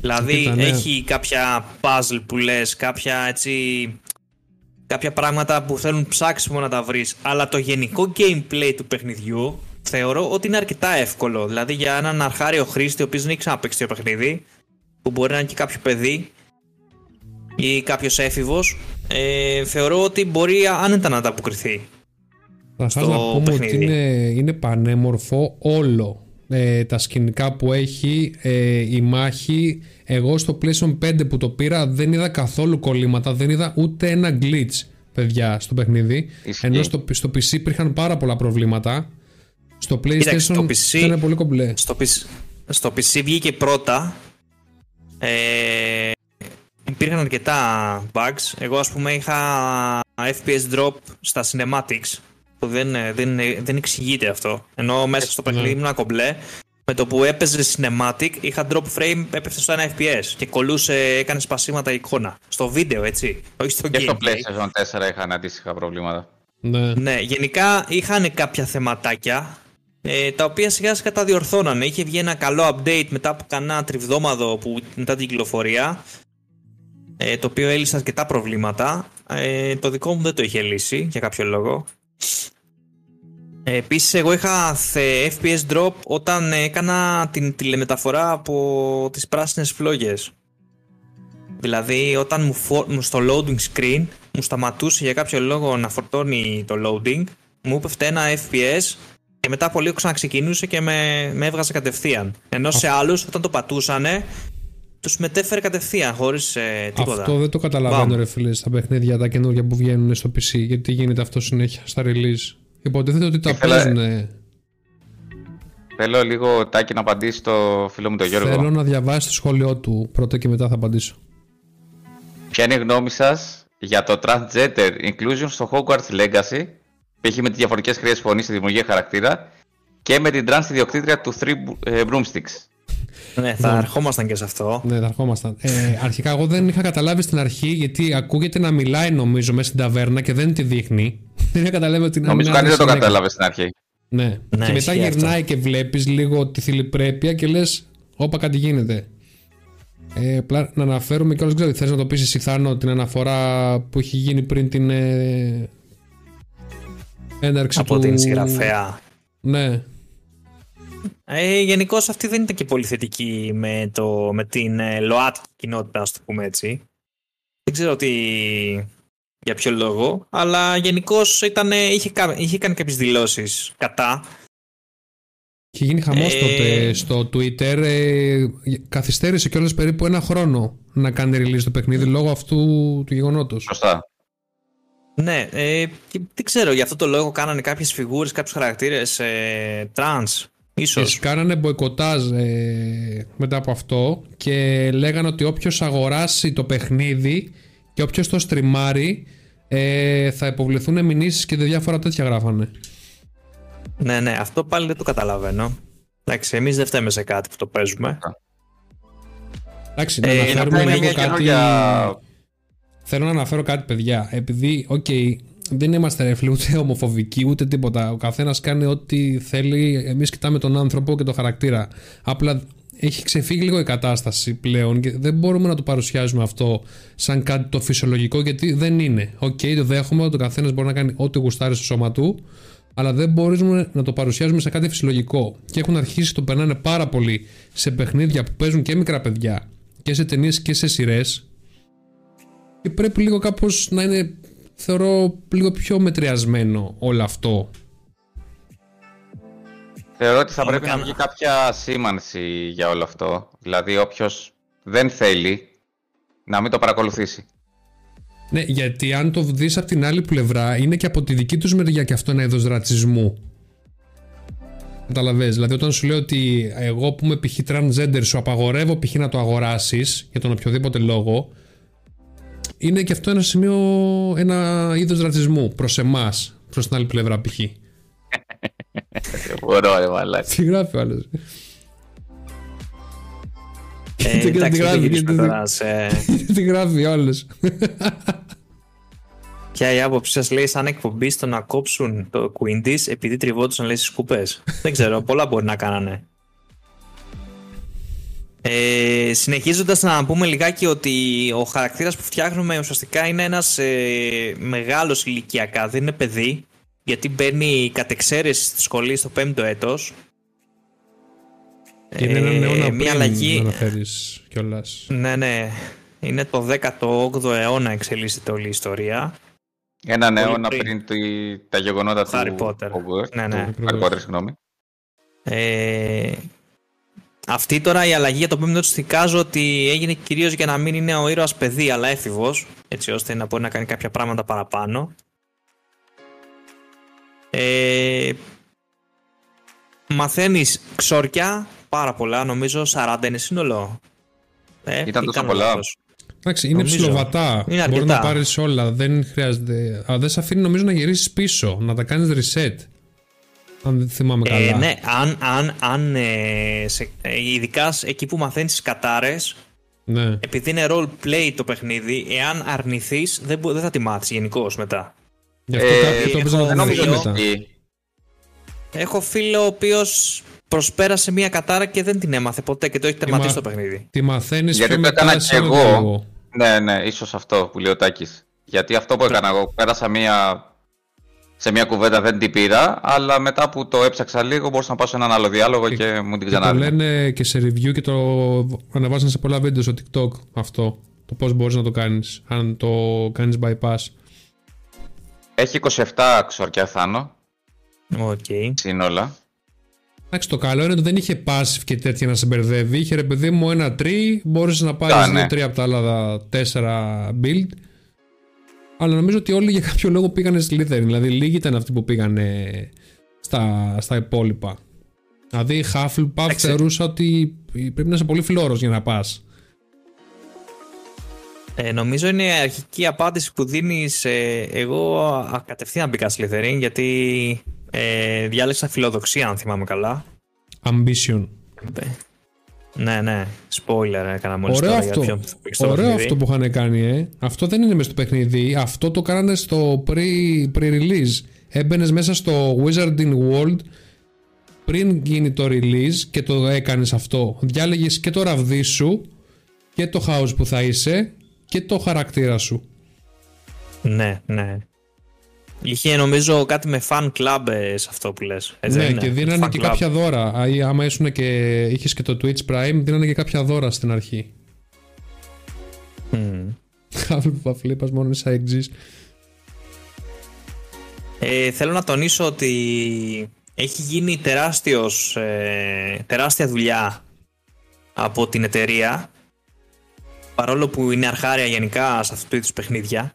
Δηλαδή Κοίτα, ναι. έχει κάποια puzzle που λες, κάποια έτσι... Κάποια πράγματα που θέλουν ψάξιμο να τα βρεις, αλλά το γενικό gameplay του παιχνιδιού θεωρώ ότι είναι αρκετά εύκολο. Δηλαδή για έναν αρχάριο χρήστη ο οποίος δεν έχει ξαναπαίξει το παιχνίδι, που μπορεί να είναι και κάποιο παιδί ή κάποιος έφηβος, ε, θεωρώ ότι μπορεί άνετα να ανταποκριθεί. Καταρχάς στο να πούμε ότι παιχνίδι. είναι, είναι πανέμορφο όλο. Ε, τα σκηνικά που έχει, ε, η μάχη. Εγώ στο PlayStation 5 που το πήρα δεν είδα καθόλου κολλήματα, δεν είδα ούτε ένα glitch, παιδιά, στο παιχνίδι. Ισχύει. Ενώ στο, στο PC υπήρχαν πάρα πολλά προβλήματα. Στο PlayStation Κοίταξε, το PC ήταν πολύ κομπλέ. Στο PC, στο PC βγήκε πρώτα. Ε, υπήρχαν αρκετά bugs. Εγώ ας πούμε είχα FPS drop στα cinematics που δεν, ε, δεν, ε, δεν εξηγείται αυτό. Ενώ μέσα στο παιχνίδι ναι. ήμουν κομπλέ με το που έπαιζε cinematic, είχα drop frame, έπεφτε στο 1 FPS και κολούσε, έκανε σπασίματα εικόνα. Στο βίντεο, έτσι. Όχι στο Και στο gameplay. PlayStation 4 είχαν αντίστοιχα προβλήματα. Ναι. Ναι, γενικά είχαν κάποια θεματάκια ε, τα οποία σιγά σιγά τα διορθώνανε. Είχε βγει ένα καλό update μετά από κανένα τριβδόμαδο που, μετά την κυκλοφορία ε, το οποίο έλυσε αρκετά προβλήματα. Ε, το δικό μου δεν το είχε λύσει για κάποιο λόγο. Ε, επίσης εγώ είχα θε- FPS drop όταν έκανα την τηλεμεταφορά από τις πράσινες φλόγες. Δηλαδή όταν μου, φο- μου στο loading screen μου σταματούσε για κάποιο λόγο να φορτώνει το loading μου έπεφτε ένα FPS και μετά από λίγο ξαναξεκινούσε και με, με έβγαζε κατευθείαν. Ενώ σε άλλους όταν το πατούσανε τους μετέφερε κατευθείαν χωρίς ε, τίποτα. Αυτό δεν το καταλαβαίνω, Μπαμ. ρε φίλε, στα παιχνίδια τα καινούργια που βγαίνουν στο PC. Γιατί γίνεται αυτό συνέχεια στα release. Υποτίθεται ότι τα Ήθελα- παίζουν. Θέλω λίγο τάκι να απαντήσεις στο φίλο μου τον Γιώργο. Θέλω να διαβάσεις το σχόλιο του πρώτα και μετά θα απαντήσω. Ποια είναι η γνώμη σας για το transgender inclusion στο Hogwarts Legacy, π.χ. με τις διαφορετικές χρειές φωνής στη δημιουργία χαρακτήρα και με την trans ιδιοκτήτρια του Three ε, Broomsticks; Ναι, θα ερχόμασταν και σε αυτό. Ναι, θα ερχόμασταν. Ε, αρχικά, εγώ δεν είχα καταλάβει στην αρχή γιατί ακούγεται να μιλάει νομίζω μέσα στην ταβέρνα και δεν τη δείχνει. Δεν είχα καταλάβει ότι να Νομίζω μιλάει κανείς δεν το συνέχεια. κατάλαβε στην αρχή. Ναι. Ναι, και μετά ισχύει γυρνάει και βλέπεις λίγο τη θηλυπρέπεια και λες, Όπα κάτι γίνεται. Ε, απλά να αναφέρουμε και όλες ξέρω, θες να το πεις εσύ Θάνο την αναφορά που έχει γίνει πριν την ε, έναρξη από του... την συγγραφέα. Ναι. Ε, Γενικώς αυτή δεν ήταν και πολύ θετική με, το, με την ε, ΛΟΑΤ κοινότητα, ας το πούμε έτσι. Δεν ξέρω τι, για ποιο λόγο, αλλά γενικώς είχε, κα- είχε κάνει κάποιες δηλώσεις κατά. Είχε γίνει χαμός Ε, τότε στο Twitter. Ε, καθυστέρησε κιόλας περίπου ένα χρόνο να κάνει release το παιχνίδι λόγω αυτού του γεγονότος. Σωστά. Ναι, ε, και δεν ξέρω, για αυτό το λόγο κάνανε κάποιες φιγούρε, κάποιους χαρακτήρες ε, trans, ίσως. Και κάνανε μποϊκοτάζ ε, μετά από αυτό και λέγανε ότι όποιος αγοράσει το παιχνίδι και όποιος το στριμάρει ε, θα υποβληθούν μηνύσεις και διάφορα τέτοια γράφανε. Ναι, ναι, αυτό πάλι δεν το καταλαβαίνω. Εντάξει, εμείς δεν φταίμε σε κάτι που το παίζουμε. Εντάξει, να Ε, να αναφέρουμε πούμε λίγο μια κάτι... καινούργια- Θέλω να αναφέρω κάτι, παιδιά. Επειδή, οκ, δεν είμαστε ρε φίλε, ούτε ομοφοβικοί ούτε τίποτα. Ο καθένας κάνει ό,τι θέλει. Εμείς κοιτάμε τον άνθρωπο και τον χαρακτήρα. Απλά έχει ξεφύγει λίγο η κατάσταση πλέον και δεν μπορούμε να το παρουσιάζουμε αυτό σαν κάτι το φυσιολογικό γιατί δεν είναι. Οκ, το δέχομαι ότι ο καθένας μπορεί να κάνει ό,τι γουστάρει στο σώμα του, αλλά δεν μπορούμε να το παρουσιάζουμε σαν κάτι φυσιολογικό. Και έχουν αρχίσει και το περνάνε πάρα πολύ σε παιχνίδια που παίζουν και μικρά παιδιά και σε ταινίες και σε σειρές. Και πρέπει λίγο κάπως να είναι, θεωρώ, λίγο πιο μετριασμένο όλο αυτό. Θεωρώ ότι θα Πάμε πρέπει να κάνα. βγει κάποια σήμανση για όλο αυτό. Δηλαδή, όποιος δεν θέλει να μην το παρακολουθήσει. Ναι, γιατί αν το δεις από την άλλη πλευρά, είναι και από τη δική τους μεριά και αυτό ένα είδος ρατσισμού. Καταλαβες, δηλαδή όταν σου λέω ότι εγώ που είμαι π.χ. transgender σου απαγορεύω π.χ. να το αγοράσεις για τον οποιοδήποτε λόγο, είναι και αυτό ένα σημείο, ένα είδος ρατσισμού προς εμάς, προς την άλλη πλευρά π.χ. Μπορώ, ρε μαλάκα. Τι γράφει ο άλλος; Ε, Τι εντάξει, γράφει, δεν γιατί γυρίσουμε δεν- τώρα σε... Τι γράφει ο άλλος; Ποια η άποψή σας λέει σαν εκπομπή στο να κόψουν το Quintus επειδή τριβόντουσαν λέει στις κούπε. δεν ξέρω, πολλά μπορεί να κάνανε. Ε, Συνεχίζοντας να πούμε λιγάκι ότι ο χαρακτήρας που φτιάχνουμε ουσιαστικά είναι ένας ε, μεγάλος ηλικιακά, δεν είναι παιδί, γιατί μπαίνει κατ' εξαίρεση στη σχολή στο πέμπτο έτος. Και είναι ένα Ε, αιώνα μια πριν αλλαγή- να αναφέρεις κιόλας. Ναι, ναι. Είναι το 18ο αιώνα εξελίσσεται όλη η ιστορία. Έναν Πολύ αιώνα πριν. πριν τη- τα γεγονότα του Harry Potter. Hogwarts, Ναι, ναι. του Harry Potter, συγγνώμη. Ε, αυτή τώρα η αλλαγή για το πέμπτο τους εικάζω ότι έγινε κυρίως για να μην είναι ο ήρωας παιδί αλλά έφηβος, έτσι ώστε να μπορεί να κάνει κάποια πράγματα παραπάνω. Ε, Μαθαίνεις ξόρκια πάρα πολλά, νομίζω 40 είναι σύνολο. Ε, Ήταν ή τόσο κάνω πολλά. λάθος. Εντάξει, είναι Νομίζω. ψιλοβατά. Είναι Μπορεί να αρκετά. πάρεις όλα. Δεν χρειάζεται. Αλλά δεν σε αφήνει νομίζω να γυρίσεις πίσω, να τα κάνεις reset. Αν δεν θυμάμαι καλά. Ε, ναι, αν, αν, αν ε, σε, ε, ειδικά εκεί που μαθαίνεις κατάρες, Ναι. επειδή είναι role play το παιχνίδι, εάν αρνηθείς δεν, μπο- δεν θα τη μάθεις γενικώς μετά. Γι' αυτό Ε, κάποιοι το έπαιζαν έχω- Δεν από νομίζω την νομίζω αρχή ότι μετά. ισχύει. Έχω φίλο ο οποίος προσπέρασε μια κατάρα και δεν την έμαθε ποτέ και το έχει τερματίσει μα- το παιχνίδι. Τη μαθαίνεις Γιατί πιο το έκανα μετά κι σε ένα εγώ. διάλογο. Ναι, ναι, ίσως αυτό που λέει ο Τάκης. Γιατί αυτό που έκανα εγώ, πέρασα μία, σε μια κουβέντα δεν την πήρα, αλλά μετά που το έψαξα λίγο μπορούσα να πάω σε έναν άλλο διάλογο και, μου την Και το ξανά λένε και σε review και το ανεβάζουν σε πολλά βίντεο στο TikTok αυτό. Το πώς μπορείς να το κάνεις, αν το κάνεις bypass. Έχει 27 ξορκιά θάνο, Οκ. σύνολα. Εντάξει, το καλό είναι ότι δεν είχε passive και τέτοια να σε μπερδεύει. Είχε ρε παιδί μου ένα τρί, μπορείς να πάρεις Α, δύο ναι. τρία από τα άλλα τέσσερα build. Αλλά νομίζω ότι όλοι για κάποιο λόγο πήγανε Slytherin. Δηλαδή, λίγοι ήταν αυτοί που πήγανε στα, στα υπόλοιπα. Δηλαδή, η Hufflepuff Εντάξει. θεωρούσα ότι πρέπει να είσαι πολύ φλώρος για να πας. Ε, νομίζω είναι η αρχική απάντηση που δίνεις. Ε, εγώ α, κατευθείαν μπήκα Slytherin γιατί ε, διάλεξα φιλοδοξία, αν θυμάμαι καλά. Ambition. Ε, Ναι, ναι. Spoiler έκανα μόλις Ωραίο τώρα αυτό. για ποιον θα παίξει το Ωραίο παιχνίδι. αυτό που είχαν κάνει, ε. Αυτό δεν είναι μέσα στο παιχνίδι. Αυτό το κάνανε στο pre- pre-release. Έμπαινες μέσα στο Wizarding World πριν γίνει το release και το έκανες αυτό. Διάλεγες και το ραβδί σου και το house που θα είσαι και το χαρακτήρα σου. Ναι, ναι. Είχε νομίζω κάτι με fan club ε, σε αυτό που λες. Έτσι ναι, δεν είναι; και δίνανε Fan και club. κάποια δώρα. Α, Άμα ήσουν και είχες και το Twitch Prime, δίνανε και κάποια δώρα στην αρχή. Μμμ. Hufflepuff λέει, πας μόνο σε exist. Ε, θέλω να τονίσω ότι έχει γίνει τεράστιος, ε, τεράστια δουλειά από την εταιρεία παρόλο που είναι αρχάρια γενικά σε αυτού του είδους παιχνίδια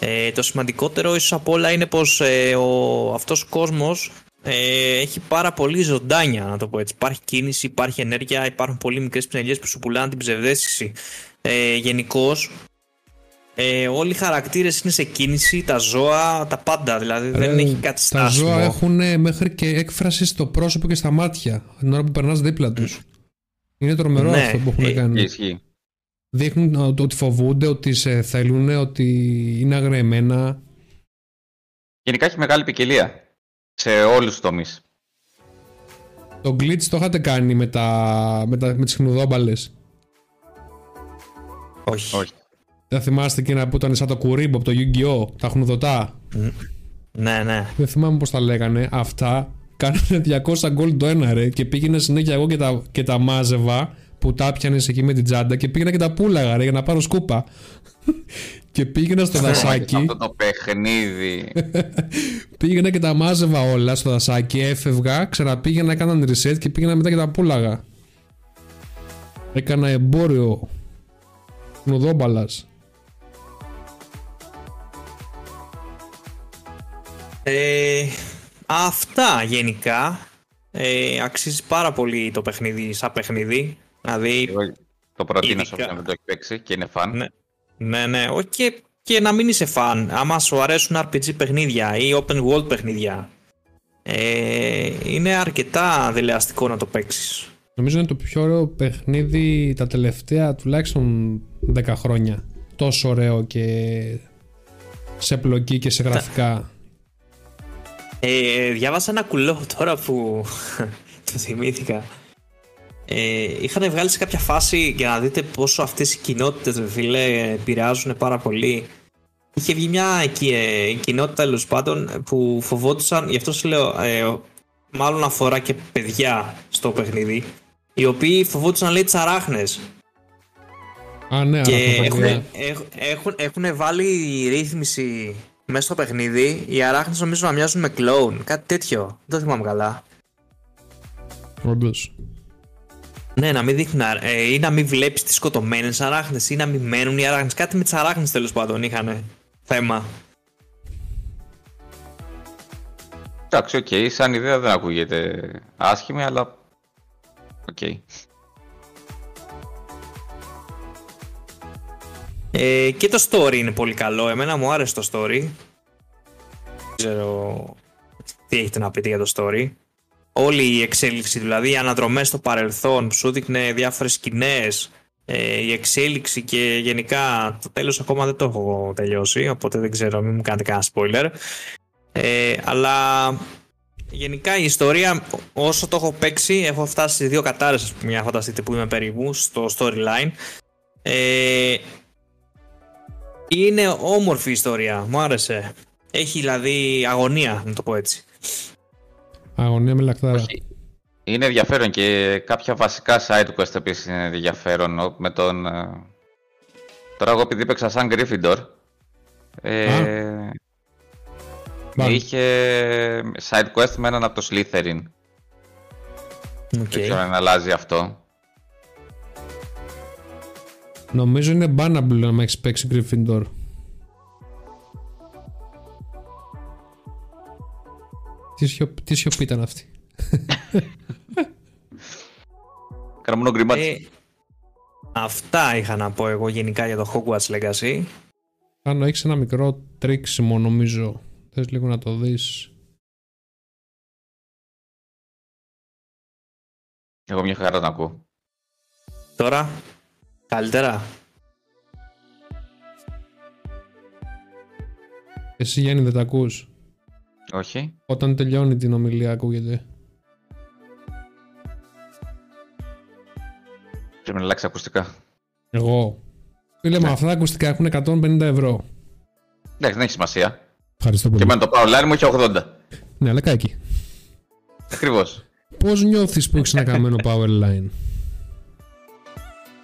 ε, το σημαντικότερο ίσως από όλα είναι πως ε, ο, αυτός ο κόσμος ε, έχει πάρα πολύ ζωντάνια να το πω έτσι υπάρχει κίνηση, υπάρχει ενέργεια υπάρχουν πολύ μικρές πινελιές που σου πουλάνε την ψευδέστηση ε, γενικώς ε, όλοι οι χαρακτήρες είναι σε κίνηση, τα ζώα, τα πάντα. Δηλαδή δεν Ρε, έχει κάτι Τα στάσιμο. ζώα έχουν μέχρι και έκφραση στο πρόσωπο και στα μάτια την ώρα που περνάς δίπλα τους. Είναι τρομερό Ναι, αυτό που έχουν ε, κάνει. Ισχύει. Δείχνουν ότι- ότι φοβούνται, ότι σε θέλουν, ότι είναι αγριεμένα. Γενικά έχει μεγάλη ποικιλία σε όλους τους τομείς. Το glitch το είχατε κάνει με, τα, με, τα, με τις χνουδόμπαλες; Όχι. Όχι. Δεν θυμάστε εκείνα που ήταν σαν το κουρίμπο από το Yu-Gi-Oh! Τα χνουδωτά; Ναι, ναι. Δεν θυμάμαι πώς τα λέγανε. Αυτά κάνανε 200 gold το ένα ρε και πήγαινα συνέχεια εγώ και τα, και τα μάζευα που τα πιάνες εκεί με την τσάντα και πήγαινα και τα πούλαγα ρε για να πάρω σκούπα. και πήγαινα στο δασάκι. Αυτό το παιχνίδι. Πήγαινα και τα μάζευα όλα στο δασάκι, έφευγα, ξαναπήγαινα, έκαναν reset και πήγαινα μετά και τα πούλαγα. Έκανα εμπόριο νουδόμπαλας. Ε, αυτά γενικά. Ε, αξίζει πάρα πολύ το παιχνίδι σαν παιχνίδι. Δηλαδή, Εγώ το προτείνω σε Ειδικά. όποιον δεν το έχει παίξει και είναι φαν. ναι, ναι, ναι. όχι και, και να μην είσαι φαν. Άμα σου αρέσουν RPG παιχνίδια ή open world παιχνίδια. Ε, είναι αρκετά δελεαστικό να το παίξεις. Νομίζω είναι το πιο ωραίο παιχνίδι τα τελευταία τουλάχιστον 10 χρόνια. Τόσο ωραίο και σε πλοκή και σε γραφικά. Ε, διάβασα ένα κουλό τώρα που το θυμήθηκα. Ε, είχαν βγάλει σε κάποια φάση για να δείτε πόσο αυτές οι κοινότητες φίλε επηρεάζουν πάρα πολύ. Είχε βγει μια εκεί, ε, κοινότητα τέλος πάντων που φοβόντουσαν, γι' αυτό σου λέω, ε, μάλλον αφορά και παιδιά στο παιχνίδι, οι οποίοι φοβόντουσαν λέει τις αράχνες. Α, ναι, Και αλλά έχουν, έχουν... έχουν, έχουν, έχουν βάλει ρύθμιση μέσα στο παιχνίδι. Οι αράχνες νομίζω να μοιάζουν με κλόουν. Κάτι τέτοιο. Δεν το θυμάμαι καλά. Όντως. Ναι, να μην δείχνουν αρα- ε, ή να μην βλέπεις τις σκοτωμένες αράχνες ή να μην μένουν οι αράχνες. Κάτι με τις αράχνες τέλος πάντων είχαν θέμα. Εντάξει, οκ, σαν ιδέα δεν ακούγεται άσχημη, αλλά οκ. Ε, και το story είναι πολύ καλό. Εμένα μου άρεσε το story. Δεν ξέρω τι έχετε να πείτε για το story. Όλη η εξέλιξη, δηλαδή οι αναδρομές στο παρελθόν, σου δείχνε διάφορες σκηνές, ε, η εξέλιξη και γενικά το τέλος ακόμα δεν το έχω τελειώσει, οπότε δεν ξέρω, μην μου κάνετε κανένα spoiler. Ε, αλλά γενικά η ιστορία, όσο το έχω παίξει, έχω φτάσει σε δύο κατάρρες, μια φανταστείτε που είμαι περίπου, στο storyline. Ε, είναι όμορφη η ιστορία, μου άρεσε. Έχει δηλαδή αγωνία, να το πω έτσι. Αγωνία με λακτάρα. Είναι ενδιαφέρον και κάποια βασικά side quest επίσης είναι ενδιαφέρον με τον... Ε, τώρα εγώ επειδή παίξα σαν Gryffindor, ε, είχε side quest με έναν από το Slytherin. Okay. Δεν ξέρω αν αλλάζει αυτό. Νομίζω είναι bannable να έχεις παίξει Gryffindor. Τι, σιωπ, τι σιωπή ήταν αυτή; Κάνα μόνο ε, αυτά είχα να πω εγώ γενικά για το Hogwarts Legacy. Κάνω, έχεις ένα μικρό τρίξιμο νομίζω. Θες λίγο να το δεις. Εγώ μια χαρά να ακούω. Τώρα, καλύτερα. Εσύ Γιάννη δεν τα ακούς; Όχι. Όταν τελειώνει την ομιλία ακούγεται. Πρέπει να αλλάξει ακουστικά. Εγώ. Φίλε, ναι. αυτά τα ακουστικά έχουν 150 ευρώ. Εντάξει, δεν έχει σημασία. Ευχαριστώ πολύ. Και με το πάω online μου έχει 80. Ναι, αλλά κάκι. Ακριβώς. Πώς νιώθεις που έχεις ένα καμένο power line;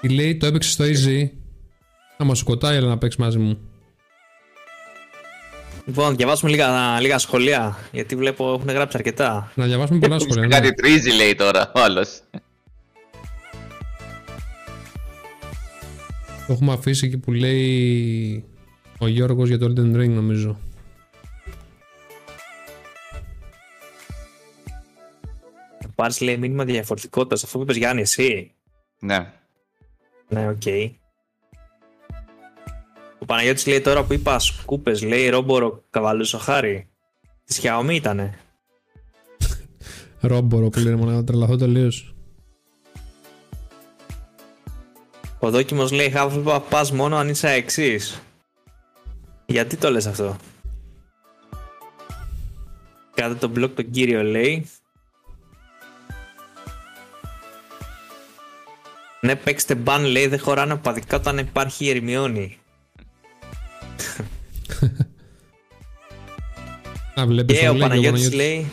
Τι λέει, το έπαιξες στο easy. Να μα σκοτάει, αλλά να παίξεις μαζί μου. Λοιπόν, διαβάσουμε λίγα, λίγα σχολεία, γιατί βλέπω έχουν γράψει αρκετά. Να διαβάσουμε πολλά σχολεία. Κάτι ναι. τρίζει λέει τώρα ο άλλος. Το έχουμε αφήσει εκεί που λέει ο Γιώργος για το Elden Ring νομίζω. Πάρεις λέει μήνυμα διαφορετικότητας, αυτό που είπες Γιάννη εσύ. Ναι. Ναι, οκ. Okay. Ο Παναγιώτης λέει τώρα που είπα σκούπες, λέει ρόμπορο καβαλούσο χάρη. Της Xiaomi ήτανε. ρόμπορο που λένε να τρελαθώ τελείως. Ο δόκιμος λέει Hufflepuff πας μόνο αν είσαι εξή. Γιατί το λες αυτό; Κάτε το μπλοκ τον κύριο λέει. Ναι παίξτε μπαν λέει δεν χωράνε παδικά όταν υπάρχει η Ερμιόνη. Α, βλέπεις και ο Παναγιώτης λέει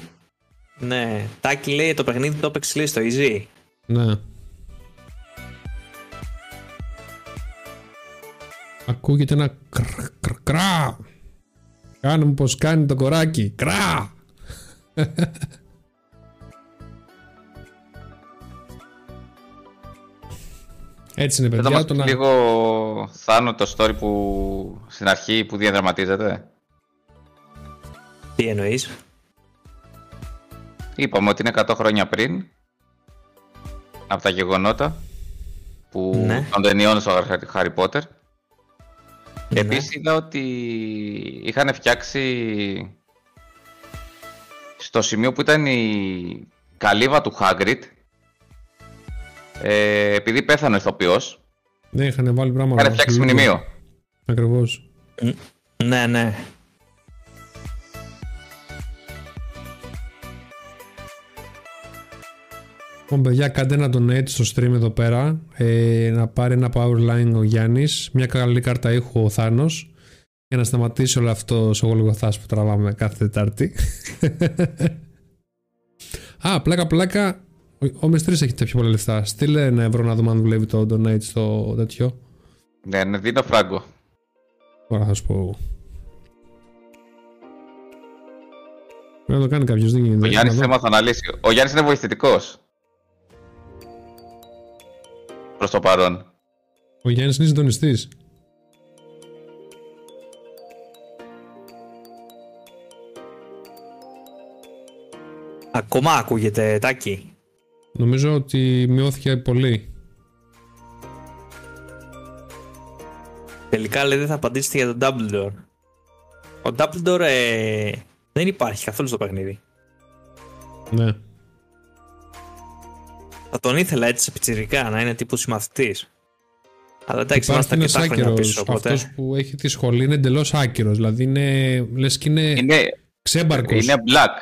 Ναι, Τάκη λέει το παιχνίδι το έπαιξε λέει στο easy. Ναι. Ακούγεται ένα κρ, κρ, κρά. Κάνουμε πως κάνει το κοράκι. Κρά. Έτσι είναι παιδιά. το να... λίγο Θάνο το story που στην αρχή που διαδραματίζεται. Τι εννοείς; Είπαμε ότι είναι 100 χρόνια πριν από τα γεγονότα που ναι. των ταινιών στο Harry Potter και ναι. επίσης είδα ότι είχαν φτιάξει στο σημείο που ήταν η καλύβα του Hagrid ε, επειδή πέθανε ο ηθοποιός ναι, είχαν βάλει πράγματα. Είχαν φτιάξει μνημείο. Ακριβώς. Ναι, ναι. Λοιπόν, παιδιά, κάντε ένα donate στο stream εδώ πέρα. Ε, να πάρει ένα power line ο Γιάννης. Μια καλή κάρτα ήχου ο Θάνος. Για να σταματήσει όλο αυτό ο γολγοθά που τραβάμε κάθε Τετάρτη. Α, πλάκα, πλάκα. Ο, ο Μεστρή έχει πιο πολλά λεφτά. Στείλε ένα ευρώ να δούμε αν δουλεύει το donate στο τέτοιο. Ναι, ναι, δίνω φράγκο. Τώρα θα σου πω. Πρέπει να το κάνει κάποιος, δεν γίνεται. Ο Γιάννης θέμα θα αναλύσει. Ο Γιάννης είναι βοηθητικός προς το παρόν. Ο Γιάννης είναι συντονιστής. Ακόμα ακούγεται, Τάκη. Νομίζω ότι μειώθηκε πολύ. Τελικά λέει δεν θα απαντήσετε για τον Dumbledore. Ο Dumbledore ε, δεν υπάρχει καθόλου στο παιχνίδι. Ναι. Θα τον ήθελα έτσι σε πιτσιρικά, να είναι τύπου συμμαθητής. Αλλά εντάξει, Υπάρχει είμαστε ένας αρκετά χρόνια άκυρος. πίσω, οπότε... Αυτός που έχει τη σχολή είναι εντελώς άκυρος. Δηλαδή είναι. λες και είναι, Είναι, ξέμπαρκος. είναι Black.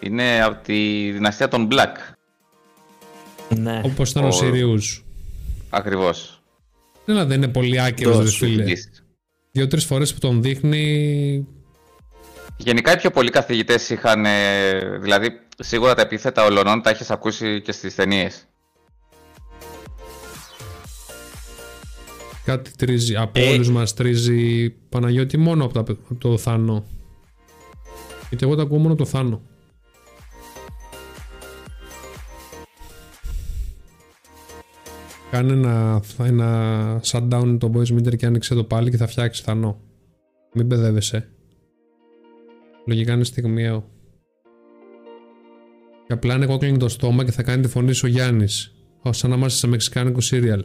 Είναι από τη δυναστεία των Black. Ναι. Όπως ήταν ο, Ο- Σιριούς. Ακριβώς. Ναι, δεν είναι πολύ άκυρο, Το ρε φίλε. Σουηδής. Δύο-τρεις φορές που τον δείχνει. Γενικά οι πιο πολλοί καθηγητές είχαν. ε, Δηλαδή, σίγουρα τα επίθετα ολονών τα έχεις ακούσει και στις ταινίες. Κάτι τρίζει. Από Ε. όλους μας τρίζει Παναγιώτη μόνο από, τα, από το Θάνο. Γιατί εγώ τα ακούω μόνο από το Θάνο. Κάνε ένα, ένα shutdown το voice meter και άνοιξε το πάλι και θα φτιάξει Θανό. Μην μπεδεύεσαι. Λογικά είναι στιγμιαίο. Και απλά είναι κόκκινο το στόμα και θα κάνει τη φωνή σου ο Γιάννης. Ω σαν να είμαστε σε μεξικάνικο σύριαλ.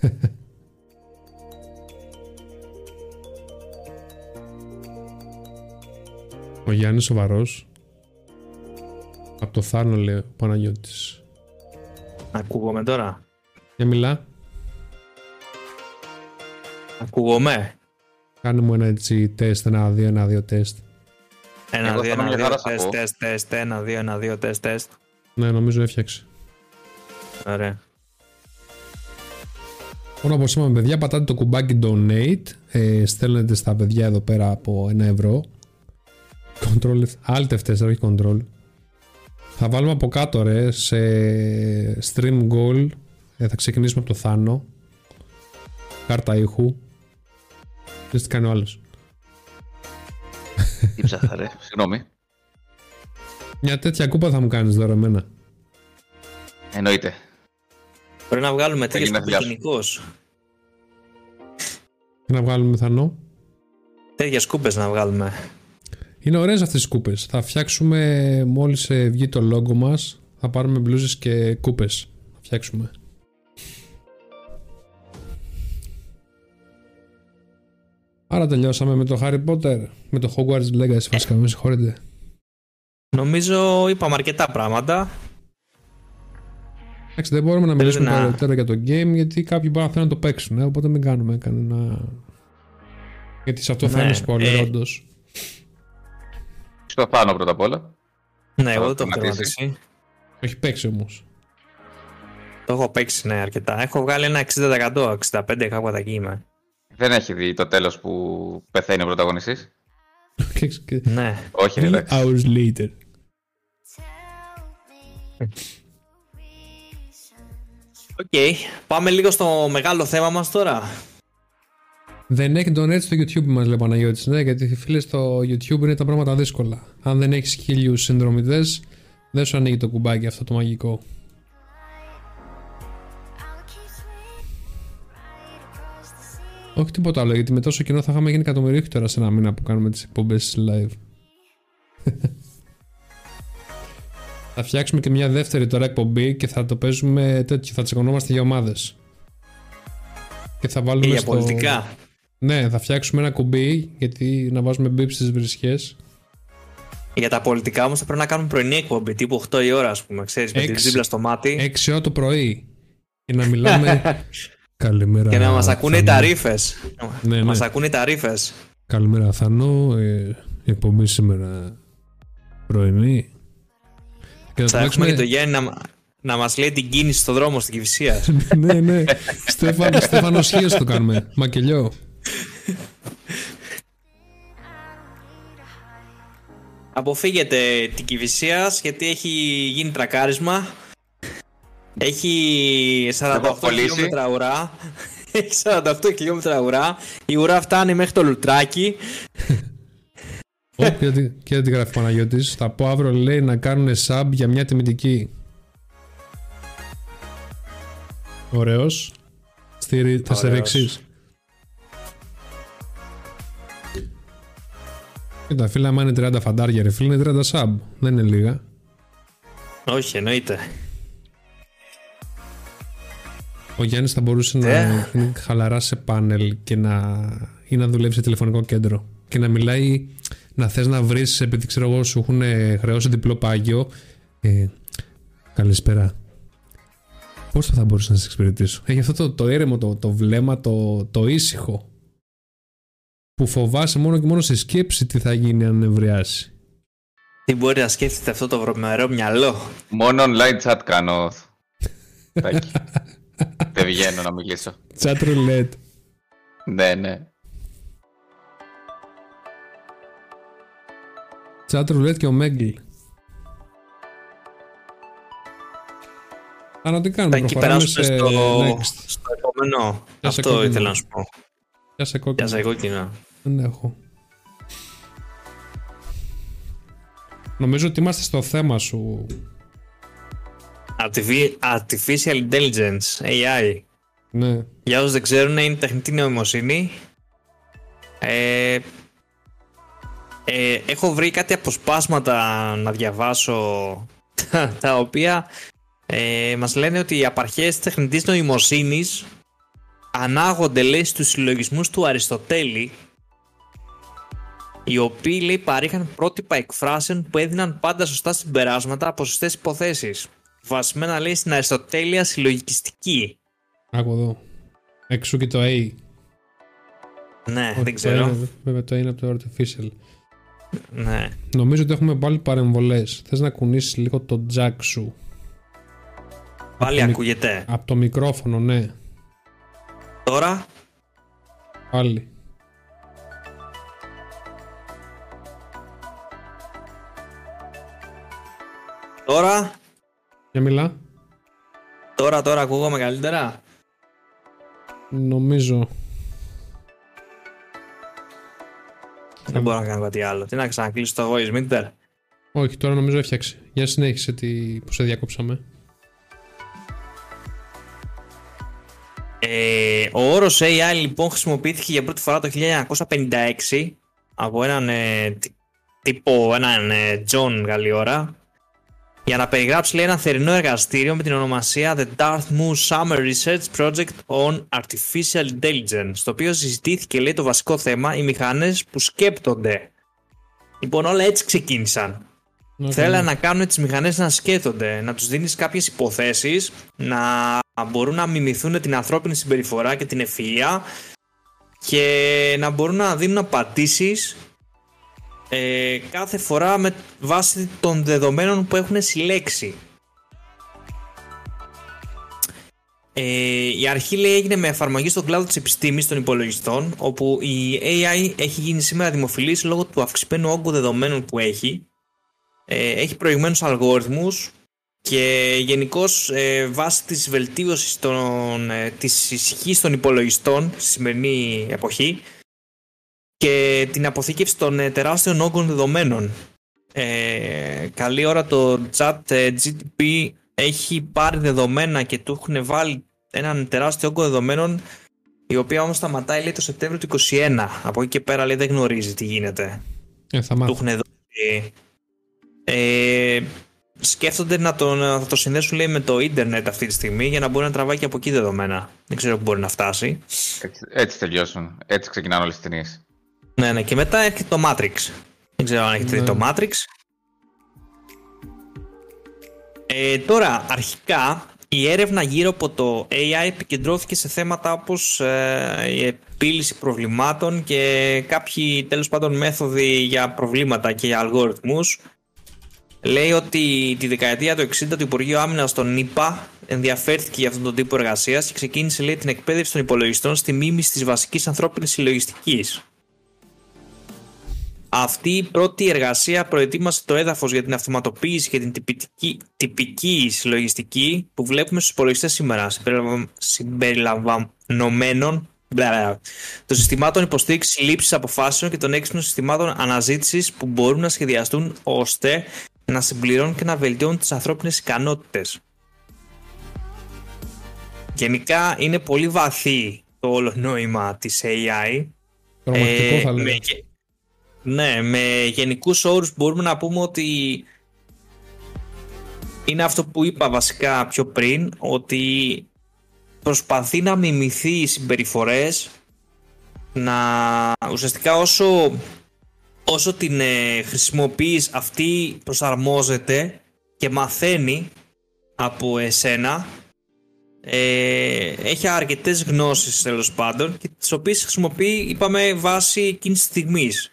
Ο Γιάννης σοβαρός. Από το Θάνο λέει ο Παναγιώτης. Ακούγομαι τώρα; Για μιλά. Ακούγομαι; Κάνε μου ένα έτσι τεστ, ένα δύο, ένα δύο τεστ. Ένα, Εγώ δύο, θα είμαι ένα, μια δύο, χαρά, θα τεστ, πω. τεστ, τεστ, ένα, δύο, ένα, δύο, τεστ, τεστ. Ναι, νομίζω έφτιαξε. Ωραία. Λοιπόν, όπως είπαμε, παιδιά, πατάτε το κουμπάκι donate. Ε, στέλνετε στα παιδιά εδώ πέρα από ένα ευρώ. Control, alt F4, όχι control. Θα βάλουμε από κάτω, ρε, σε stream goal. Ε, θα ξεκινήσουμε από το Θάνο. Κάρτα ήχου. Δες τι κάνει ο άλλος. Τι ψάχα, ρε. Συγγνώμη. Μια τέτοια κούπα θα μου κάνεις τώρα εμένα. Εννοείται. Πρέπει να βγάλουμε τέτοιες γίνει σκούπες φιλιά σου. γενικώς. Και να βγάλουμε Θανό. Τέτοιες σκούπες να βγάλουμε. Είναι ωραίες αυτές οι κούπες. Θα φτιάξουμε μόλις ε, βγει το logo μας. Θα πάρουμε μπλούζες και κούπες. Θα φτιάξουμε. Άρα τελειώσαμε με το Harry Potter. Με το Hogwarts Legacy βασικά. Με συγχωρείτε. Νομίζω είπαμε αρκετά πράγματα. Εντάξει, δεν μπορούμε να μιλήσουμε να- περαιτέρω για το game γιατί κάποιοι μπορεί να θέλουν να το παίξουν. ε, οπότε μην κάνουμε κανένα. Γιατί σε αυτό θα Ναι, είναι spoiler, ε, όντως. Στο πάνω πρώτα απ' όλα. Ναι, εγώ δεν το έχω τερματίσει. τερματίσει. Έχει παίξει όμως. Το έχω παίξει, ναι, αρκετά. Έχω βγάλει ένα 60%, 65% κάπου εκεί είμαι. Δεν έχει δει το τέλος που πεθαίνει ο πρωταγωνιστής; Και- και- Ναι. Όχι, ρε, Three εντάξει. hours later. Ok. Πάμε λίγο στο μεγάλο θέμα μας τώρα. Δεν έχει donate στο YouTube μας λέει ο Παναγιώτης, ναι, γιατί φίλε στο YouTube είναι τα πράγματα δύσκολα. Αν δεν έχεις χίλιους συνδρομητές, δεν σου ανοίγει το κουμπάκι αυτό το μαγικό. Όχι τίποτα άλλο, γιατί με τόσο κοινό θα είχαμε γίνει εκατομμυρίουχοι τώρα σε ένα μήνα που κάνουμε τις εκπομπές live. θα φτιάξουμε και μια δεύτερη τώρα εκπομπή και θα το παίζουμε τέτοιο, θα τσεκωνόμαστε για ομάδες. Και θα βάλουμε Και για στο... πολιτικά. Ναι, θα φτιάξουμε ένα κουμπί γιατί να βάζουμε μπίπ στις βρισχές. Για τα πολιτικά όμως θα πρέπει να κάνουμε πρωινή εκπομπή, τύπου 8 η ώρα, ας πούμε, ξέρεις, με την Έξι. τζίμπλα στο μάτι. 6 ώρα το πρωί. Και να μιλάμε. Καλημέρα. Και να μας ακούνε οι Θανό. ταρήφες. Ναι, Να μας ναι. ακούνε οι ταρήφες. Καλημέρα, Θανό. Ε, η εκπομπή σήμερα πρωινή. Και να Θα το έχουμε και το παίξουμε. Γιάννη να, να μας λέει την κίνηση στο δρόμο στην Κυφυσία. ναι, ναι. Στέφανο, Στέφανος Χίος το κάνουμε. Μακελιό. Αποφύγετε την Κυφυσίας γιατί έχει γίνει τρακάρισμα. Έχει 48 έχω κολλήσει. χιλιόμετρα ουρά. Έχει 48 χιλιόμετρα ουρά. Η ουρά φτάνει μέχρι το λουτράκι. Ω, και τι- και τι γράφει ο Παναγιώτης. Θα πω αύριο λέει να κάνουν sub για μια τιμητική. Ωραίος. Στη, θα σε Ωραίος. ρίξεις. Κοίτα φίλε, άμα είναι 30 φαντάρια ρε φίλε, είναι 30 sub. Δεν είναι λίγα. Όχι, εννοείται. Ο Γιάννης θα μπορούσε να Ε. είναι χαλαρά σε πάνελ και να, ή να δουλεύει σε τηλεφωνικό κέντρο. και να μιλάει, να θες να βρεις επειδή ξέρω εγώ σου έχουν χρεώσει διπλό πάγιο. Ε, καλησπέρα. Πώς θα μπορούσα να σε εξυπηρετήσω; Έχει αυτό το, το ήρεμο, το, το βλέμμα, το, το ήσυχο. Που φοβάσαι μόνο και μόνο σε σκέψη τι θα γίνει αν ευρεάσει. Τι μπορεί να σκέφτεται αυτό το βρωμερό μυαλό; Μόνο online chat κάνω. Δεν βγαίνω να μιλήσω. Chat roulette. Ναι, ναι. Chat roulette και ο Μέγκλ. Άρα τι κάνουμε, Θα εκεί προχωράμε σε περάσουμε στο, next. στο επόμενο. Ποια σε Αυτό κόκκινο. ήθελα να σου πω. Γεια σε κόκκινο. Για σε κόκκινα. Δεν έχω. Νομίζω ότι είμαστε στο θέμα σου. Artifi- Artificial Intelligence, AI. Ναι. Για όσους δεν ξέρουν, είναι τεχνητή νοημοσύνη. Ε, ε, έχω βρει κάτι αποσπάσματα να διαβάσω τα, τα οποία ε, μας λένε ότι οι απαρχές της τεχνητής νοημοσύνης ανάγονται λέει στους συλλογισμούς του Αριστοτέλη οι οποίοι λέει παρήχαν πρότυπα εκφράσεων που έδιναν πάντα σωστά συμπεράσματα από σωστές υποθέσεις βασισμένα λέει στην Αριστοτέλεια συλλογικιστική Άκου εδώ. Εξού και το A. ναι, Όχι, δεν ξέρω. Το είναι, βέβαια το είναι από το artificial. Ναι. Νομίζω ότι έχουμε πάλι παρεμβολές. Θες να κουνήσεις λίγο το jack σου; Πάλι το μικ- ακούγεται. Από το μικρόφωνο, ναι. Τώρα, Πάλι. Τώρα, Για μιλά. τώρα, τώρα ακούγομαι καλύτερα. Νομίζω. Δεν μπορώ να κάνω κάτι άλλο. Τι να ξανακλείσω το voice meter. Όχι, τώρα νομίζω έφτιαξε. Για συνέχισε τι... που σε διακόψαμε. Ε, ο όρος AI λοιπόν χρησιμοποιήθηκε για πρώτη φορά το 1956 από έναν ε, τι- τύπο, έναν ε, John Γαλλιόρα για να περιγράψει λέει, ένα θερινό εργαστήριο με την ονομασία The Dartmouth Summer Research Project on Artificial Intelligence στο οποίο συζητήθηκε λέει το βασικό θέμα οι μηχανές που σκέπτονται. Λοιπόν όλα έτσι ξεκίνησαν. Okay. Θέλανε να κάνουν τις μηχανές να σκέφτονται, να τους δίνεις κάποιες υποθέσεις, να μπορούν να μιμηθούν την ανθρώπινη συμπεριφορά και την ευφυΐα και να μπορούν να δίνουν απαντήσεις ε, κάθε φορά με βάση των δεδομένων που έχουν συλλέξει. Ε, η αρχή λέει έγινε με εφαρμογή στον κλάδο της επιστήμης των υπολογιστών όπου η AI έχει γίνει σήμερα δημοφιλής λόγω του αυξημένου όγκου δεδομένων που έχει ε, έχει προηγμένους αλγόριθμους και γενικώς ε, βάσει της βελτίωσης των, ε, της ισχύς των υπολογιστών στη σημερινή εποχή και την αποθήκευση των ε, τεράστιων όγκων δεδομένων. Ε, καλή ώρα το chat ε, GTP έχει πάρει δεδομένα και του έχουν βάλει έναν τεράστιο όγκο δεδομένων η οποία όμως σταματάει λέει το Σεπτέμβριο του 2021. Από εκεί και πέρα λέει δεν γνωρίζει τι γίνεται Ε, θα του μάθω. έχουν δώσει. Ε, σκέφτονται να, τον, να το συνδέσουν λέει, με το ίντερνετ αυτή τη στιγμή για να μπορεί να τραβάει και από εκεί δεδομένα. Δεν ξέρω πού μπορεί να φτάσει. Έτσι, έτσι τελειώσουν. Έτσι ξεκινάνε όλες τις ταινίες. Ναι, ναι, και μετά έρχεται το Matrix. Δεν ξέρω αν έχετε δει Ναι. το Matrix. Ε, τώρα, αρχικά, η έρευνα γύρω από το AI επικεντρώθηκε σε θέματα όπως ε, η επίλυση προβλημάτων και κάποιοι τέλος πάντων μέθοδοι για προβλήματα και για αλγόριθμους. Λέει ότι τη δεκαετία του 60 το Υπουργείο Άμυνας των ΗΠΑ ενδιαφέρθηκε για αυτόν τον τύπο εργασίας και ξεκίνησε λέει, την εκπαίδευση των υπολογιστών στη μίμηση της βασικής ανθρώπινης συλλογιστικής. Αυτή η πρώτη εργασία προετοίμασε το έδαφος για την αυτοματοποίηση και την τυπική, τυπική συλλογιστική που βλέπουμε στους υπολογιστές σήμερα, συμπεριλαμβα- συμπεριλαμβανομένων μπλα, μπλα, των συστημάτων υποστήριξης λήψης αποφάσεων και των έξυπνων συστημάτων αναζήτησης που μπορούν να σχεδιαστούν ώστε να συμπληρώνουν και να βελτιώνουν τις ανθρώπινες ικανότητες. Γενικά είναι πολύ βαθύ το όλο νόημα της AI Πραγματικό θα ε, λέγα. με γε- ναι, με γενικούς όρους μπορούμε να πούμε ότι είναι αυτό που είπα βασικά πιο πριν, ότι προσπαθεί να μιμηθεί οι συμπεριφορές να ουσιαστικά όσο, όσο την ε, χρησιμοποιείς αυτή προσαρμόζεται και μαθαίνει από εσένα. Ε, έχει αρκετές γνώσεις τέλος πάντων και τις οποίες χρησιμοποιεί είπαμε βάσει εκείνης της στιγμής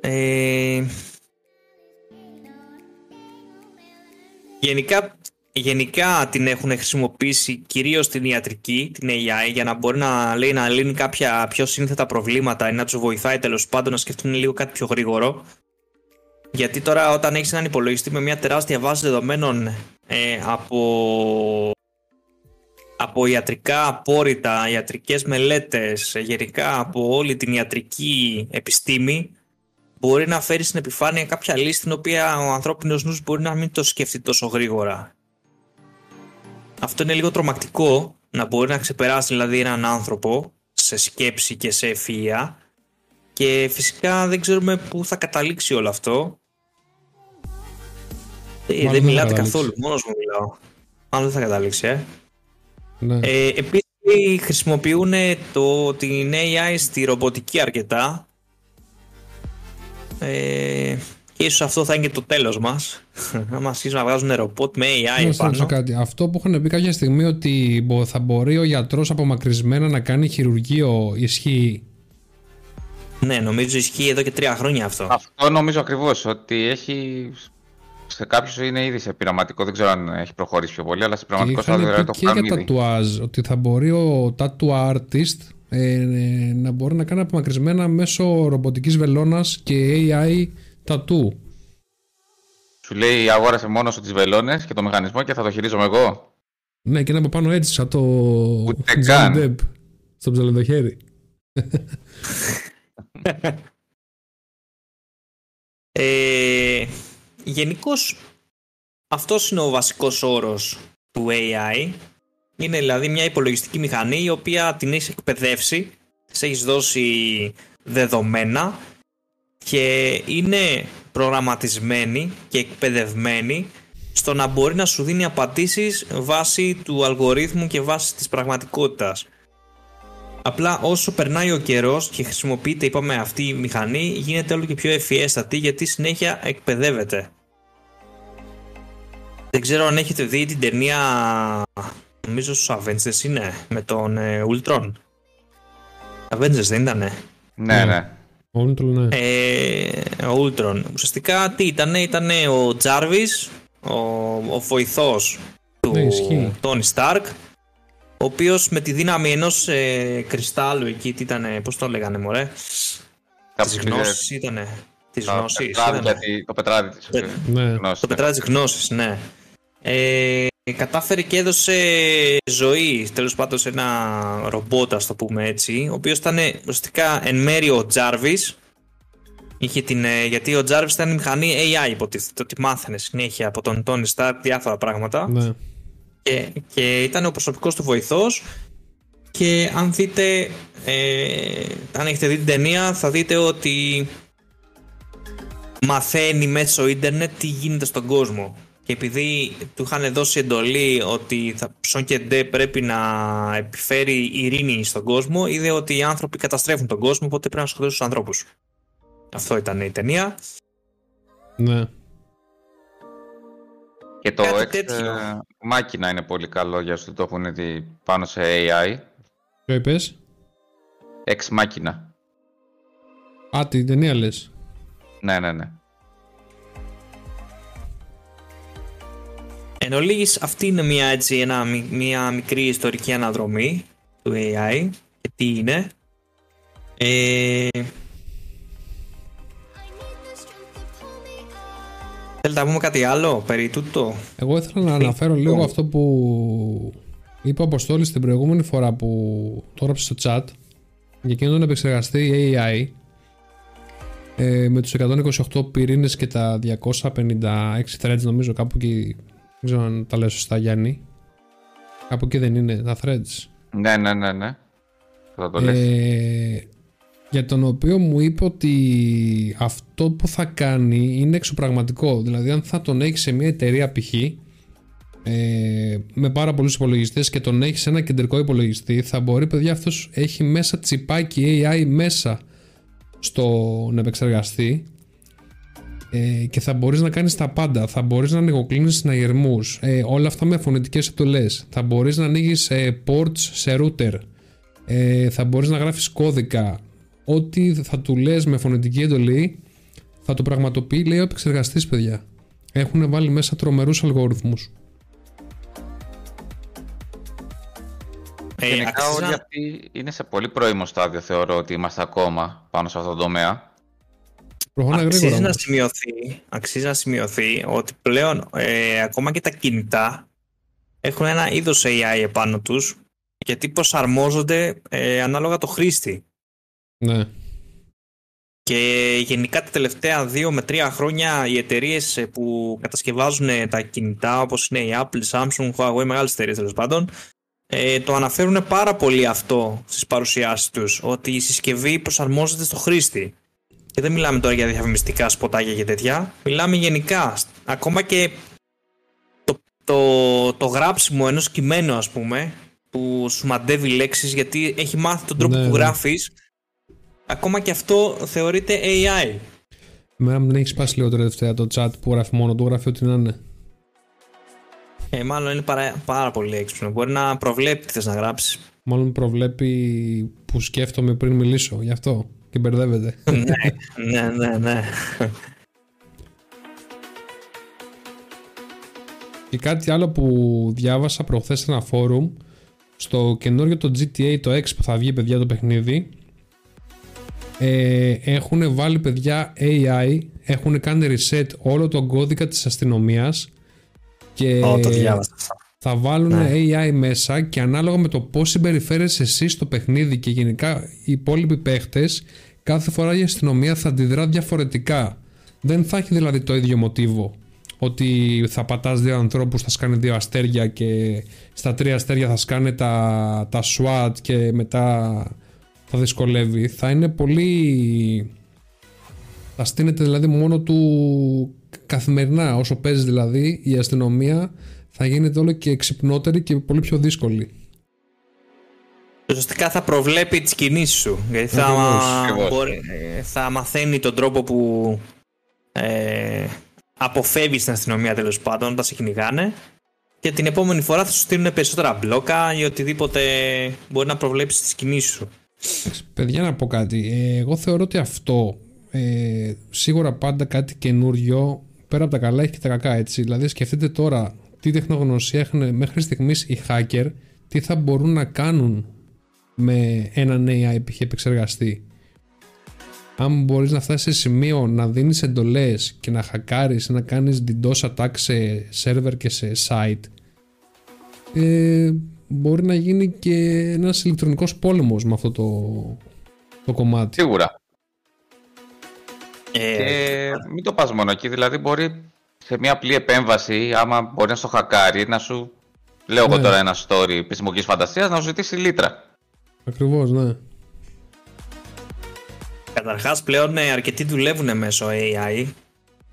ε, γενικά γενικά την έχουν χρησιμοποιήσει κυρίως στην ιατρική, την AI, για να μπορεί να λέει να λύνει κάποια πιο σύνθετα προβλήματα ή να τους βοηθάει τέλος πάντων να σκεφτούν λίγο κάτι πιο γρήγορο. Γιατί τώρα όταν έχεις έναν υπολογιστή με μια τεράστια βάση δεδομένων ε, από, από ιατρικά απόρριτα, ιατρικές μελέτες, γενικά από όλη την ιατρική επιστήμη, μπορεί να φέρει στην επιφάνεια κάποια λύση την οποία ο ανθρώπινος νους μπορεί να μην το σκεφτεί τόσο γρήγορα αυτό είναι λίγο τρομακτικό να μπορεί να ξεπεράσει δηλαδή έναν άνθρωπο σε σκέψη και σε ευφυΐα και φυσικά δεν ξέρουμε πού θα καταλήξει όλο αυτό. Ε, δεν μιλάτε καθόλου, μόνος μου μιλάω. Αν δεν θα καταλήξει, ε. Ναι. Ε, επίσης χρησιμοποιούν το, την AI στη ρομποτική αρκετά. Ε, και ίσως αυτό θα είναι και το τέλος μας. Να μας αρχίσουν να βγάζουν ρομπότ με AI πάνω. Κάτι. Αυτό που είχαν πει κάποια στιγμή ότι θα μπορεί ο γιατρός απομακρυσμένα να κάνει χειρουργείο ισχύει; Ναι, νομίζω ισχύει εδώ και τρία χρόνια αυτό. Αυτό νομίζω ακριβώς ότι έχει. Σε κάποιους είναι ήδη σε πειραματικό, δεν ξέρω αν έχει προχωρήσει πιο πολύ, αλλά σε πειραματικό στάδιο δηλαδή το και για τατουάζ, ότι θα μπορεί ο tattoo artist ε, ε, να μπορεί να κάνει απομακρυσμένα μέσω ρομποτικής βελόνας και AI τατού. Σου λέει αγόρασε μόνος σου τις βελόνες και το μηχανισμό και θα το χειρίζομαι εγώ. Ναι, και να από πάνω έτσι, σαν το. Ούτε καν. Στο ψαλεδοχέρι. ε, Γενικώς, αυτός είναι ο βασικός όρος του AI. Είναι δηλαδή μια υπολογιστική μηχανή η οποία την έχει εκπαιδεύσει, τη έχει δώσει δεδομένα και είναι προγραμματισμένη και εκπαιδευμένη στο να μπορεί να σου δίνει απαντήσεις βάσει του αλγορίθμου και βάσει της πραγματικότητας. Απλά όσο περνάει ο καιρός και χρησιμοποιείται είπαμε αυτή η μηχανή γίνεται όλο και πιο ευφιέστατη γιατί συνέχεια εκπαιδεύεται. Δεν ξέρω αν έχετε δει την ταινία νομίζω στους Avengers είναι με τον ε, Ultron. Avengers δεν ήτανε. Ναι, ναι. Ultron, ναι. Ε, ο Ultron. Ουσιαστικά τι ήταν, ήταν ο Jarvis, ο, ο βοηθός του ναι, Tony Stark, ο οποίος με τη δύναμη ενός ε, κρυστάλλου εκεί, τι ήταν, πώς το λέγανε μωρέ, Τις γνώσεις ήτανε. Τις γνώσεις. Το πετράδι της ναι. Το πετράδι της γνώσης, ναι. Ε, κατάφερε και έδωσε ζωή τέλος πάντων σε ένα ρομπότ ας το πούμε έτσι ο οποίος ήταν ουσιαστικά εν μέρει ο Jarvis. Είχε την, ε, γιατί ο Jarvis ήταν η μηχανή AI υποτίθεται ότι μάθαινε συνέχεια από τον Tony Stark διάφορα πράγματα. Ναι. και, και ήταν ο προσωπικός του βοηθός. Και αν δείτε ε, αν έχετε δει την ταινία θα δείτε ότι μαθαίνει μέσω ίντερνετ τι γίνεται στον κόσμο και επειδή του είχαν δώσει εντολή ότι θα, Ψον και Ντε πρέπει να επιφέρει ειρήνη στον κόσμο, είδε ότι οι άνθρωποι καταστρέφουν τον κόσμο, οπότε πρέπει να σκοτώσουν του ανθρώπους. Αυτό ήταν η ταινία. Ναι. Και το Κάτι X ε, μάκινα είναι πολύ καλό για όσοι το έχουν δει πάνω σε AI. Ποιο είπες; Ex μάκινα. Α, την ταινία λες. Ναι, ναι, ναι. Εν ολίγης, αυτή είναι μια, έτσι, ένα, μια μικρή ιστορική αναδρομή του AI και τι είναι. Ε... Θέλετε να πούμε κάτι άλλο περί τούτο; Εγώ ήθελα να αναφέρω λίγο αυτό που είπε ο Αποστόλης την προηγούμενη φορά που το έγραψε στο chat για εκείνον τον επεξεργαστή AI ε, με τους 128 πυρήνες και τα 256 threads νομίζω κάπου εκεί δεν ξέρω αν τα λέω σωστά, Γιάννη. Κάπου εκεί δεν είναι τα threads. Ναι, ναι, ναι, ναι. Θα το ε, για τον οποίο μου είπε ότι αυτό που θα κάνει είναι εξωπραγματικό. Δηλαδή, αν θα τον έχεις σε μια εταιρεία π.χ., ε, με πάρα πολλούς υπολογιστές και τον έχεις σε ένα κεντρικό υπολογιστή, θα μπορεί, παιδιά, αυτός έχει μέσα τσιπάκι AI μέσα στον επεξεργαστή ε, και θα μπορείς να κάνεις τα πάντα. Θα μπορείς να ανοιγοκλίνεις συναγερμούς, ε, όλα αυτά με φωνητικές εντολές. Θα μπορείς να ανοίγεις ε, ports σε router. Ε, θα μπορείς να γράφεις κώδικα. Ό,τι θα του λες με φωνητική εντολή θα το πραγματοποιεί, λέει ο επεξεργαστής, παιδιά. Έχουν βάλει μέσα τρομερούς αλγόριθμους. Ε, Γενικά αξίζα... όλοι αυτοί είναι σε πολύ πρώιμο στάδιο θεωρώ ότι είμαστε ακόμα πάνω σε αυτό το τομέα. Αξίζει, να σημειωθεί, αξίζει να σημειωθεί ότι πλέον ε, ακόμα και τα κινητά έχουν ένα είδος AI επάνω τους γιατί προσαρμόζονται ε, ανάλογα το χρήστη. Ναι. Και γενικά τα τελευταία δύο με τρία χρόνια οι εταιρείες που κατασκευάζουν τα κινητά όπως είναι η Apple, Samsung, Huawei, μεγάλες εταιρείες τέλος πάντων ε, το αναφέρουν πάρα πολύ αυτό στις παρουσιάσεις τους ότι η συσκευή προσαρμόζεται στο χρήστη και δεν μιλάμε τώρα για διαφημιστικά σποτάκια και τέτοια. Μιλάμε γενικά ακόμα και το, το, το γράψιμο ενός κειμένου ας πούμε που σου μαντεύει λέξεις γιατί έχει μάθει τον τρόπο Ναι, που ναι. γράφεις. Ακόμα και αυτό θεωρείται AI Εμένα μου δεν έχεις σπάσει λίγο τελευταία το chat που γράφει μόνο του, γράφει ό,τι να είναι. ε, μάλλον είναι πάρα, πάρα πολύ έξυπνο. Μπορεί να προβλέπει τι θες να γράψεις. Μάλλον προβλέπει που σκέφτομαι πριν μιλήσω, γι' αυτό και μπερδεύεται. ναι, ναι, ναι, ναι. Και κάτι άλλο που διάβασα προχθές σε ένα φόρουμ στο καινούριο το GTA το X που θα βγει παιδιά το παιχνίδι ε, έχουν βάλει παιδιά AI έχουν κάνει reset όλο τον κώδικα της αστυνομίας και Ω, το διάβασα αυτό. θα βάλουν Ναι. AI μέσα και ανάλογα με το πώς συμπεριφέρεσαι εσύ στο παιχνίδι και γενικά οι υπόλοιποι παίχτες κάθε φορά η αστυνομία θα αντιδρά διαφορετικά. Δεν θα έχει δηλαδή το ίδιο μοτίβο ότι θα πατάς δύο ανθρώπους θα σκάνε δύο αστέρια και στα τρία αστέρια θα σκάνε τα, τα SWAT και μετά θα δυσκολεύει. Θα είναι πολύ θα στείνεται δηλαδή μόνο του καθημερινά. Όσο παίζει δηλαδή η αστυνομία θα γίνεται όλο και εξυπνότερη και πολύ πιο δύσκολη. Ουσιαστικά θα προβλέπει τις κινήσεις σου. Γιατί θα, Ακριβώς, ακριβώς. μπορεί- ε, θα μαθαίνει τον τρόπο που ε, αποφεύγεις την αστυνομία τέλος πάντων όταν σε κυνηγάνε. Και την επόμενη φορά θα σου στείλουν περισσότερα μπλόκα ή οτιδήποτε μπορεί να προβλέψεις τις κινήσεις σου. Εντάξει, Παιδιά να πω κάτι. Ε, εγώ θεωρώ ότι αυτό ε, σίγουρα πάντα κάτι καινούριο πέρα από τα καλά έχει και τα κακά έτσι. Δηλαδή σκεφτείτε τώρα τι τεχνογνωσία έχουν μέχρι στιγμής οι hacker τι θα μπορούν να κάνουν με έναν AI π.χ. επεξεργαστή. Αν μπορείς να φτάσεις σε σημείο να δίνεις εντολές και να χακάρεις να κάνεις DDoS attack σε server και σε site ε, μπορεί να γίνει και ένας ηλεκτρονικός πόλεμος με αυτό το, το κομμάτι. Σίγουρα. Ε, Και μην το πας μόνο εκεί, δηλαδή μπορεί σε μια απλή επέμβαση, άμα μπορεί να στο χακάρει, να σου, λέω εγώ Ναι. τώρα ένα story επιστημονικής φαντασίας, να σου ζητήσει λίτρα. Ακριβώς, ναι. Καταρχάς πλέον ε, αρκετοί δουλεύουν μέσω AI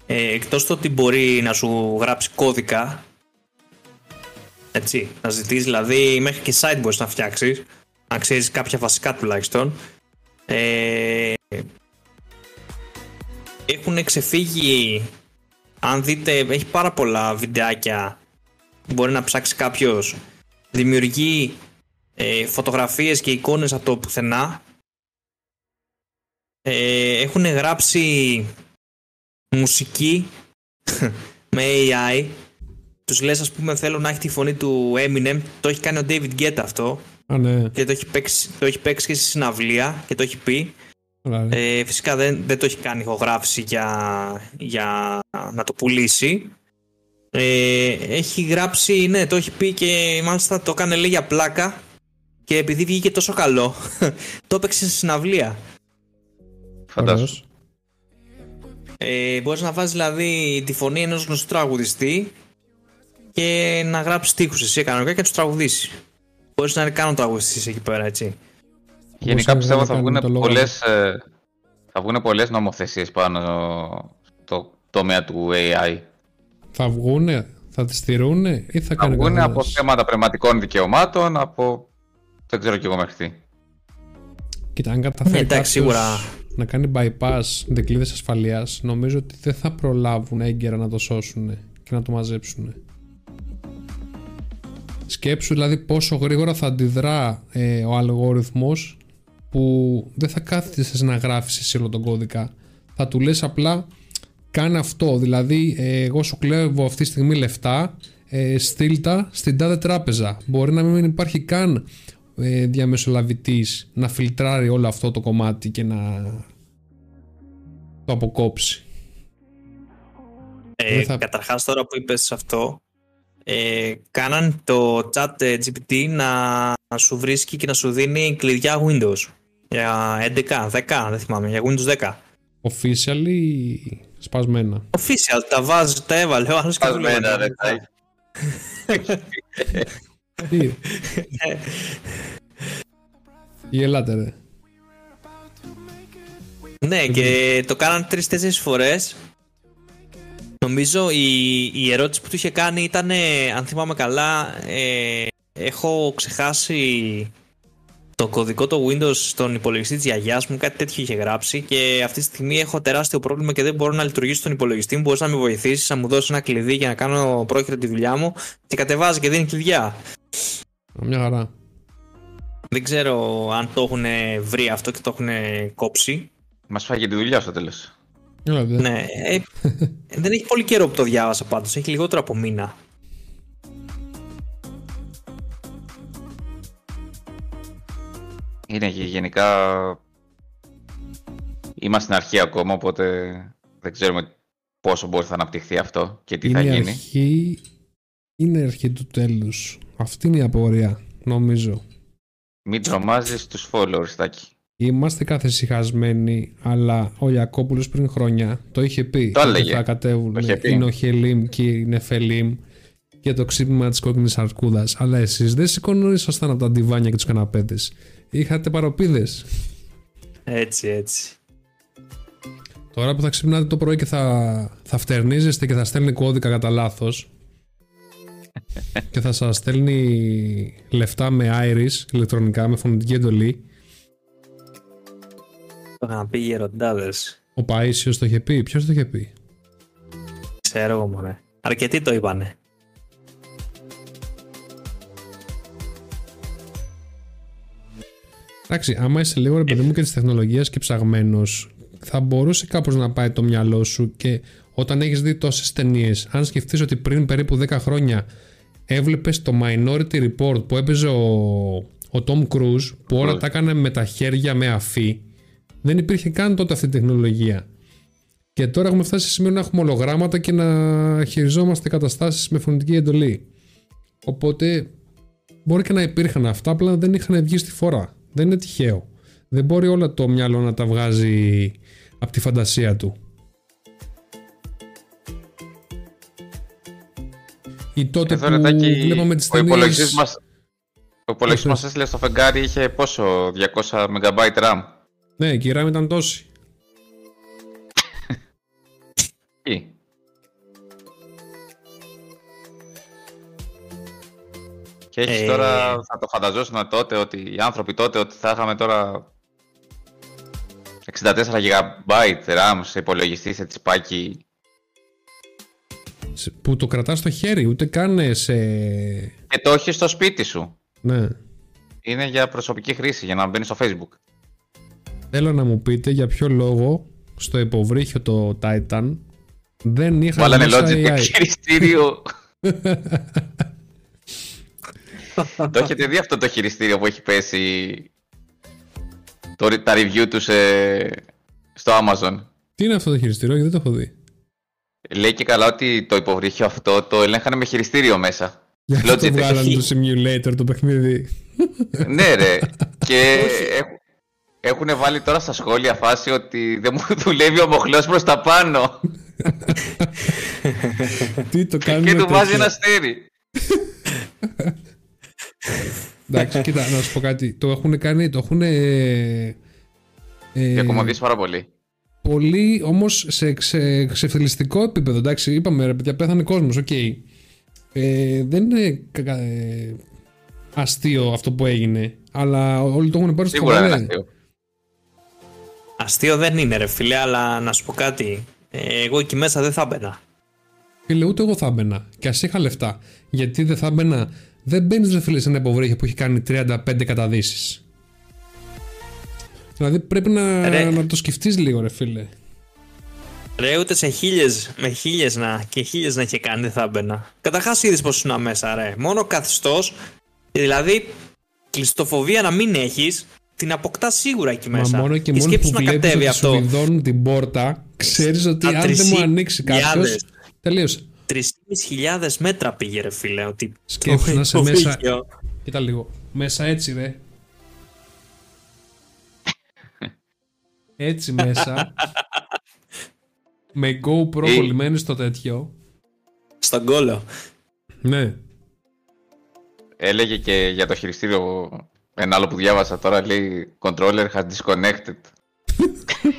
ε, εκτός το ότι μπορεί να σου γράψει κώδικα έτσι, να ζητήσεις δηλαδή μέχρι και site μπορείς να φτιάξεις να ξέρεις κάποια βασικά τουλάχιστον. Ε, έχουν ξεφύγει αν δείτε έχει πάρα πολλά βιντεάκια που μπορεί να ψάξει κάποιος. Δημιουργεί ε, φωτογραφίες και εικόνες από το πουθενά ε, έχουν γράψει μουσική με AI. Τους λες ας πούμε θέλω να έχει τη φωνή του Eminem. Το έχει κάνει ο David Guetta αυτό Α, ναι. και το έχει παίξει, το έχει παίξει και στη συναυλία και το έχει πει. Ωραία. Ε, φυσικά δεν, δεν το έχει κάνει ηχογράφηση για, για να το πουλήσει. Ε, έχει γράψει, ναι, το έχει πει και μάλιστα το έκανε λέει για πλάκα και επειδή βγήκε τόσο καλό, το έπαιξε στη συναυλία. Φαντάσου. Ωραίος. Ε, μπορείς να βάζεις δηλαδή τη φωνή ενός γνωστού τραγουδιστή και να γράψεις στίχους εσύ κανονικά και να τους τραγουδήσεις. Μπορείς να είναι καν ο τραγουδιστής εκεί πέρα, έτσι. Γενικά Όπως πιστεύω να θα κάνουμε βγουν το λόγο. πολλές, ε, θα βγουν πολλές νομοθεσίες πάνω στο τομέα του AI. Θα βγούνε, Θα τη στηρούν ή θα κάνει Βγουν κανένας; από θέματα πνευματικών δικαιωμάτων, από. Δεν ξέρω κι εγώ μέχρι τι. Κοίτα, αν καταφέρει Εντάξει, κάποιος σίγουρα. να κάνει bypass δικλείδες ασφαλείας, νομίζω ότι δεν θα προλάβουν έγκαιρα να το σώσουν και να το μαζέψουν. Σκέψου δηλαδή πόσο γρήγορα θα αντιδρά ε, ο αλγόριθμος που δεν θα κάθεσαι να γράφεις εσύ όλο τον κώδικα. Θα του λες απλά κάνε αυτό. Δηλαδή ε, εγώ σου κλέβω αυτή τη στιγμή λεφτά ε, στείλ τα στην τάδε τράπεζα. Μπορεί να μην υπάρχει καν ε, διαμεσολαβητής να φιλτράρει όλο αυτό το κομμάτι και να το αποκόψει. Ε, Δεν θα- Καταρχάς τώρα που είπες αυτό, ε, κάναν το chat ε, GPT να σου βρίσκει και να σου δίνει κλειδιά Windows. Για 11, 10, δεν θυμάμαι, για Windows 10. Officially σπασμένα. Official, τα βάζει, τα έβαλε ο άλλος και δούλευε. Σπασμένα, ρε, τα Τι; Ή ελάτε ρε. Ναι, και το κάναν τρει-τέσσερι φορές. Νομίζω η, η ερώτηση που του είχε κάνει ήταν, ε, αν θυμάμαι καλά, ε, έχω ξεχάσει το κωδικό το Windows στον υπολογιστή της γιαγιάς μου, κάτι τέτοιο είχε γράψει και αυτή τη στιγμή έχω τεράστιο πρόβλημα και δεν μπορώ να λειτουργήσω στον υπολογιστή μου. Μπορείς να με βοηθήσεις, να μου δώσεις ένα κλειδί για να κάνω πρόχειρο τη δουλειά μου και κατεβάζει και δίνει κλειδιά. Μια χαρά. Δεν ξέρω αν το έχουν βρει αυτό και το έχουν κόψει. Μας φάγε τη δουλειά στο τέλος. Έλατε. Ναι. Ε, δεν έχει πολύ καιρό που το διάβασα πάντως. Έχει λιγότερο από μήνα. Είναι και γενικά. Είμαστε στην αρχή ακόμα, οπότε δεν ξέρουμε πόσο μπορεί να αναπτυχθεί αυτό και τι είναι θα η γίνει. αρχή. Είναι η αρχή του τέλους. Αυτή είναι η απορία, νομίζω. Μην τρομάζεις τους followers, Τάκη. Είμαστε καθησυχασμένοι, αλλά ο Ιακώπουλος πριν χρόνια το είχε πει. Το ότι έλεγε. Θα κατέβουν Το είχε πει. είναι ο Χελίμ και η Νεφελίμ και το ξύπνημα της κόκκινης αρκούδας. Αλλά εσείς δεν σηκωνόσασταν από τα ντιβάνια και τους καναπέδες. Είχατε παροπίδες. Έτσι, έτσι. Τώρα που θα ξυπνάτε το πρωί και θα, θα φτερνίζεστε και θα στέλνει κώδικα κατά λάθος. Και θα σας στέλνει λεφτά με iris ηλεκτρονικά, με φωνητική εντολή. Το είχαν πει οι γεροντάδες. Ο Παΐσιος το είχε πει. Ποιος το είχε πει; Ξέρω εγώ μωρέ. Αρκετοί το είπανε. Εντάξει, άμα είσαι λίγο ρε παιδί μου και της τεχνολογίας και ψαγμένος, θα μπορούσε κάπως να πάει το μυαλό σου και όταν έχεις δει τόσες ταινίες, αν σκεφτείς ότι πριν περίπου 10 χρόνια έβλεπες το Minority Report που έπαιζε ο, ο Tom Cruise, που όλα Cruise. τα έκανε με τα χέρια με αφή, δεν υπήρχε καν τότε αυτή η τεχνολογία. Και τώρα έχουμε φτάσει σε σημείο να έχουμε ολογράμματα και να χειριζόμαστε καταστάσεις με φωνητική εντολή. Οπότε μπορεί και να υπήρχαν αυτά, απλά δεν είχαν βγει στη φορά. Δεν είναι τυχαίο. Δεν μπορεί όλα το μυαλό να τα βγάζει από τη φαντασία του. Ή τότε Εδώ που ρε Τάκη, βλέπαμε τις ο υπολογιστής ταινίες... μας, ο υπολογιστής μας έστειλε στο φεγγάρι είχε πόσο, 200 MB RAM. Ναι, και η RAM ήταν τόση. Τι; Και έχεις Ε. τώρα, θα το φανταζόσουν τότε ότι οι άνθρωποι τότε ότι θα είχαμε τώρα 64 GB RAM σε υπολογιστή, σε τσιπάκι Σε- Που το κρατάς στο χέρι, ούτε καν σε... και το έχεις στο σπίτι σου. Ναι. Είναι για προσωπική χρήση, για να μπαίνει στο Facebook. Θέλω να μου πείτε για ποιο λόγο στο υποβρύχιο το Titan δεν είχαν Βάλανε μέσα Logitech AI. χειριστήριο. το έχετε δει αυτό το χειριστήριο που έχει πέσει το, τα review τους σε- στο Amazon; Τι είναι αυτό το χειριστήριο, γιατί δεν το έχω δει. Λέει και καλά ότι το υποβρύχιο αυτό το ελέγχανε με χειριστήριο μέσα. Για αυτό το Logitech. βγάλανε το simulator το παιχνίδι. ναι ρε. και έχουν βάλει τώρα στα σχόλια φάση ότι δεν μου δουλεύει ο μοχλός προς τα πάνω. Τι το κάνουν και του βάζει τέτοιο; ένα αστέρι. Εντάξει, κοίτα, να σου πω κάτι. Το έχουν κάνει, το έχουν. Ε, ε, Διακομωδείς πάρα πολύ. Πολύ όμως σε ξε, ξεφτιλιστικό επίπεδο. Εντάξει, είπαμε ρε παιδιά, πέθανε κόσμος, οκ. ε, δεν είναι κα- ε, αστείο αυτό που έγινε, αλλά όλοι το έχουν πάρει στο Σίγουρα είναι χαβαλέ. αστείο. Αστείο δεν είναι ρε φίλε, αλλά να σου πω κάτι. Ε, εγώ εκεί μέσα δεν θα μπαίνα. Φίλε, ούτε εγώ θα έμπαινα. Και ας είχα λεφτά. Γιατί δεν θα έμπαινα. Δεν μπαίνεις, ρε φίλε, σε ένα υποβρύχιο που έχει κάνει 35 καταδύσεις. Δηλαδή πρέπει να, Ρε. να το σκεφτείς λίγο, ρε φίλε. Ρε, ούτε σε χίλιες με χίλιες να και χίλιες να είχε κάνει δεν θα μπαίνα. Καταρχάς είδες πω ήσουν μέσα, ρε. Μόνο καθιστός. Δηλαδή, κλειστοφοβία να μην έχεις, την αποκτάς σίγουρα εκεί μέσα. Μα μόνο και, μόνο σκέψου που να βλέπεις κατέβει ότι σου αυτό. βιδώνουν την πόρτα, ξέρεις ότι Τα αν δεν μου ανοίξει 3.000. κάποιο. Τελείωσε. 3.500 μέτρα πήγε, ρε φίλε. Ότι Σκέψου το να είσαι μέσα. υποβρύχιο. Κοίτα λίγο. Μέσα έτσι, ρε. Έτσι μέσα. με GoPro Ε. κολλημένη στο τέτοιο. Στον κόλο. Ναι. Έλεγε και για το χειριστήριο ένα άλλο που διάβασα τώρα, λέει controller has disconnected.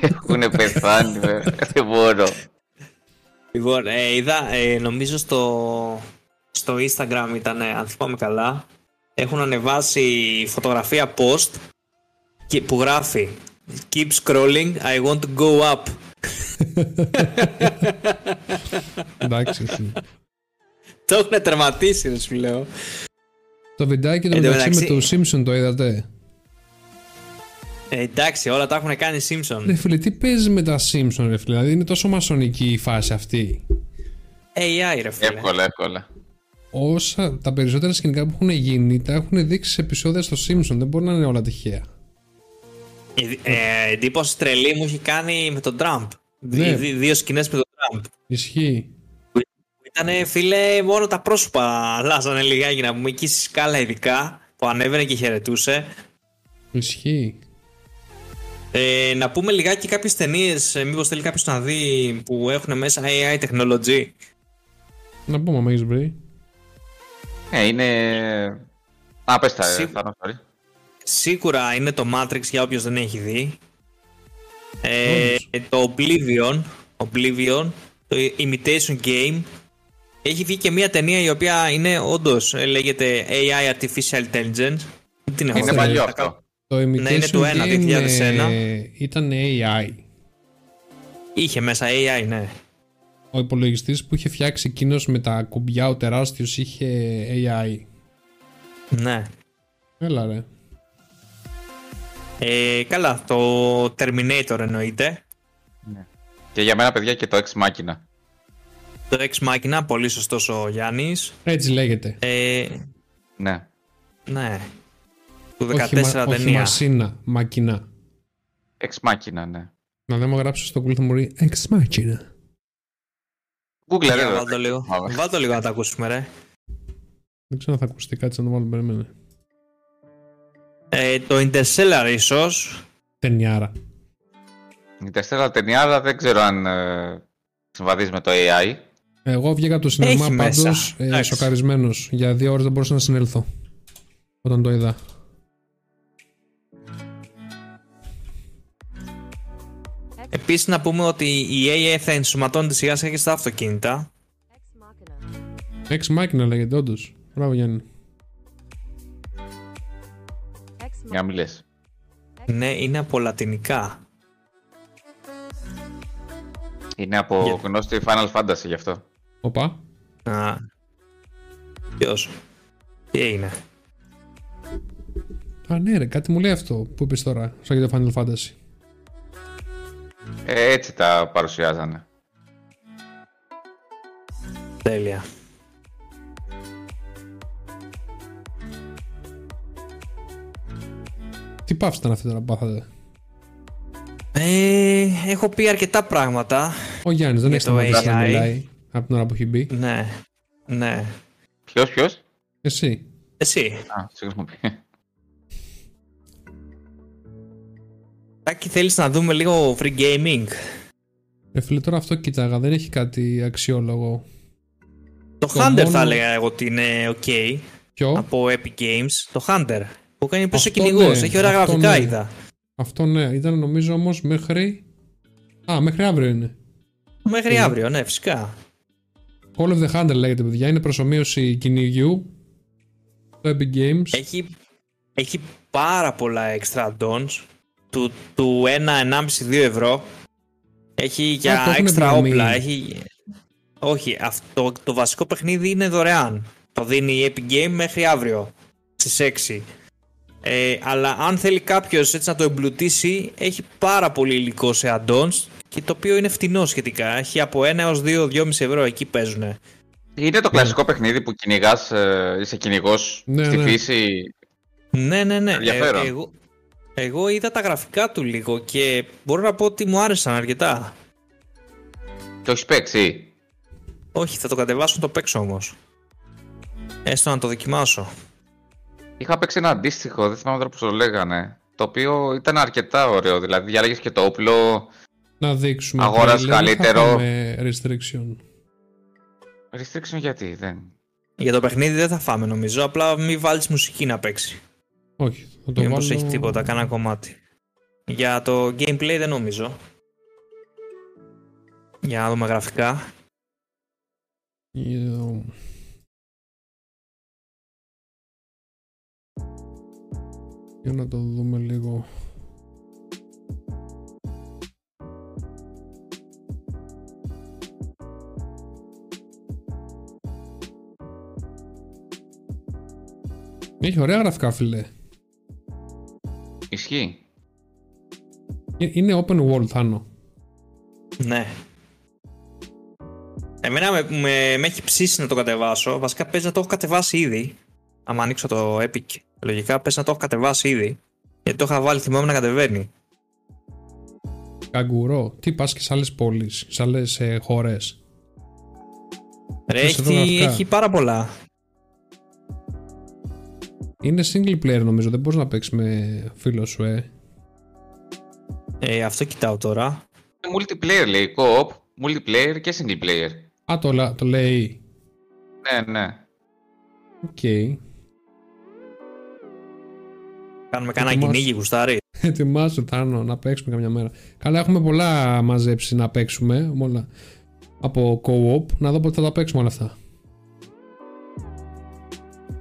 Έχουν πεθάνει, με. δεν μπορώ. Λοιπόν, ε, είδα, ε, νομίζω στο, στο Instagram ήταν, ε, αν θυμάμαι καλά, έχουν ανεβάσει φωτογραφία post και, που γράφει Keep scrolling, I want to go up. Εντάξει. εσύ. Το έχουν τερματίσει, ρε σου λέω. το βιντεάκι το Εν τω μεταξύ με μεταξύ- το Simpson το είδατε; Ε, εντάξει, όλα τα έχουν κάνει Simpson. Ρε φίλε, τι παίζει με τα Simpson, ρε φίλε. Δηλαδή είναι τόσο μασονική η φάση αυτή; AI, ρε φίλε. Εύκολα, εύκολα. Όσα τα περισσότερα σκηνικά που έχουν γίνει τα έχουν δείξει σε επεισόδια στο Simpson. Δεν μπορεί να είναι όλα τυχαία. Η ε, εντύπωση τρελή μου έχει κάνει με τον Τραμπ. Ναι. Δι- δύο σκηνές με τον Τραμπ. Ισχύει. Ήτανε φίλε μόνο τα πρόσωπα αλλάζανε λιγάκι να πούμε εκεί στη σκάλα ειδικά που ανέβαινε και χαιρετούσε. Ισχύει. Ε, να πούμε λιγάκι κάποιες ταινίες, ε, μήπως θέλει κάποιος να δει που έχουν μέσα AI technology. Να πούμε, άμα έχεις βρει. Ε, είναι... Α, πες τα, ε, Σίγου- Θάνο, sorry. Σίγουρα είναι το Matrix για όποιος δεν έχει δει. Ε, Όντως. το Oblivion, Oblivion, το Imitation Game. Έχει βγει και μια ταινία η οποία είναι όντως ε, λέγεται AI Artificial Intelligence. Δεν την έχω Είναι δει. παλιό Θα αυτό. Το Imitation Ναι, είναι του ένα, Game, 2001. ε, ήταν AI. Είχε μέσα AI, ναι. Ο υπολογιστής που είχε φτιάξει εκείνος με τα κουμπιά ο τεράστιος είχε AI. Ναι. Έλα ρε. Ε, καλά, το Terminator εννοείται. Και για μένα, παιδιά, και το Ex Machina. Το Ex Machina, πολύ σωστός ο Γιάννης. Έτσι λέγεται. Ε, Ναι. ναι. Του όχι, 14 μα- όχι ταινία. μασίνα, μακινά. Ex Machina, ναι. Να δεν μου γράψω στο Google θα μου πει Ex Machina. Google, Για ρε. βάλ' το λίγο. Μαύρα. Βάλ' το λίγο να τα ακούσουμε, ρε. Δεν ξέρω αν θα ακουστεί κάτι να το βάλω περίμενε. Ε, το Interstellar ίσως. Ταινιάρα. Η τεσσέρα ταινιάρα δεν ξέρω αν ε, συμβαδίζει με το AI. Εγώ βγήκα από το σινεμά Έχει μέσα. πάντως ε, Εντάξει. σοκαρισμένος. Για δύο ώρες δεν μπορούσα να συνέλθω. Όταν το είδα. Επίσης να πούμε ότι η AI θα ενσωματώνεται σιγά σιγά και στα αυτοκίνητα. Ex Machina. Ex Machina λέγεται όντως. Μπράβο Γιάννη. Για να μην λες. Ναι, είναι από λατινικά. Είναι από Για- γνώστη Final Fantasy γι' αυτό. Οπα. Α. Ποιος; Τι έγινε; Α ναι ρε κάτι μου λέει αυτό που είπες τώρα. Σαν για το Final Fantasy. Ε, έτσι τα παρουσιάζανε. Τέλεια. Τι παύση ήταν αυτή τώρα που πάθατε; Ε, έχω πει αρκετά πράγματα. Ο Γιάννης δεν Για έχει το σταματήσει να AI. μιλάει από την ώρα που έχει μπει. Ναι. Ναι. Ποιος, ποιος; Εσύ. Εσύ. Α, συγγνώμη. Τάκη, θέλεις να δούμε λίγο free gaming; Ρε φίλε τώρα αυτό κοίταγα δεν έχει κάτι αξιόλογο. Το, Το Hunter μόνο- θα έλεγα εγώ ότι είναι ok Ποιο; από Epic Games. Το Hunter. Που κάνει πίσω Αυτό κυνηγός. ναι, Έχει ωραία αυτό γραφικά, ναι. είδα. Αυτό ναι. Ήταν νομίζω όμως μέχρι... Α, μέχρι αύριο είναι. Μέχρι Ε. αύριο, ναι, φυσικά. Call of the Hunter λέγεται, παιδιά. Είναι προσωμείωση κυνηγιού. Το Epic Games. Έχει, έχει πάρα πολλά extra add-ons του, του 1-1,5-2 ευρώ. Έχει για το έχουν extra πληρωμή. όπλα. Έχει... Όχι, αυτό, το βασικό παιχνίδι είναι δωρεάν. Το δίνει η Epic Game μέχρι αύριο στις 6. Ε, αλλά αν θέλει κάποιος έτσι να το εμπλουτίσει, έχει πάρα πολύ υλικό σε add-ons και το οποίο είναι φτηνό σχετικά. Έχει από 1 έως 2-2,5 ευρώ εκεί παίζουν. Είναι το κλασικό παιχνίδι που κυνηγάς, είσαι κυνηγός Ναι, στη ναι. φύση. Ναι, ναι, ναι. Ενδιαφέρον. Ε, εγώ, εγώ είδα τα γραφικά του λίγο και μπορώ να πω ότι μου άρεσαν αρκετά. Το έχεις παίξει; Όχι, θα το κατεβάσω να το παίξω όμως. Έστω να το δοκιμάσω. Είχα παίξει ένα αντίστοιχο, δεν θυμάμαι τώρα πώς το λέγανε. Το οποίο ήταν αρκετά ωραίο. Δηλαδή, διάλεγες και το όπλο. Να δείξουμε. Αγόρας trailer. καλύτερο. Θα πάμε restriction. Restriction γιατί δεν. Για το παιχνίδι δεν θα φάμε νομίζω, απλά μην βάλεις μουσική να παίξει. Όχι, θα το Μήπω βάλω... έχει τίποτα, κανένα κομμάτι. Για το gameplay δεν νομίζω. Για να δούμε γραφικά. Yeah. Για να το δούμε λίγο. Έχει ωραία γραφικά, φίλε. Ισχύει. Ε- Είναι open world, Θάνο. Ναι. Εμένα με, με, με έχει ψήσει να το κατεβάσω. Βασικά παίζει να το έχω κατεβάσει ήδη. Αν ανοίξω το Epic, λογικά παίζει να το έχω κατεβάσει ήδη. Γιατί το είχα βάλει, θυμάμαι να κατεβαίνει. Καγκουρό. Τι πας και σε άλλες πόλεις, σε άλλες ε, χώρες; Ρε, Πες εδώ έχει, γραφικά. έχει πάρα πολλά. Είναι single player νομίζω, δεν μπορείς να παίξεις με φίλο σου, ε. Ε, αυτό κοιτάω τώρα. Είναι Multiplayer λέει, co-op, multiplayer και single player. Α, το, λα- το λέει. Ναι, ναι. Οκ. Κάνουμε κανένα Ετοιμάσου. κυνήγι, γουστάρει. Ετοιμάσου, Θάνο, να παίξουμε καμιά μέρα. Καλά, έχουμε πολλά μαζέψει να παίξουμε. Όλα. Από co-op. Να δω πότε θα τα παίξουμε όλα αυτά.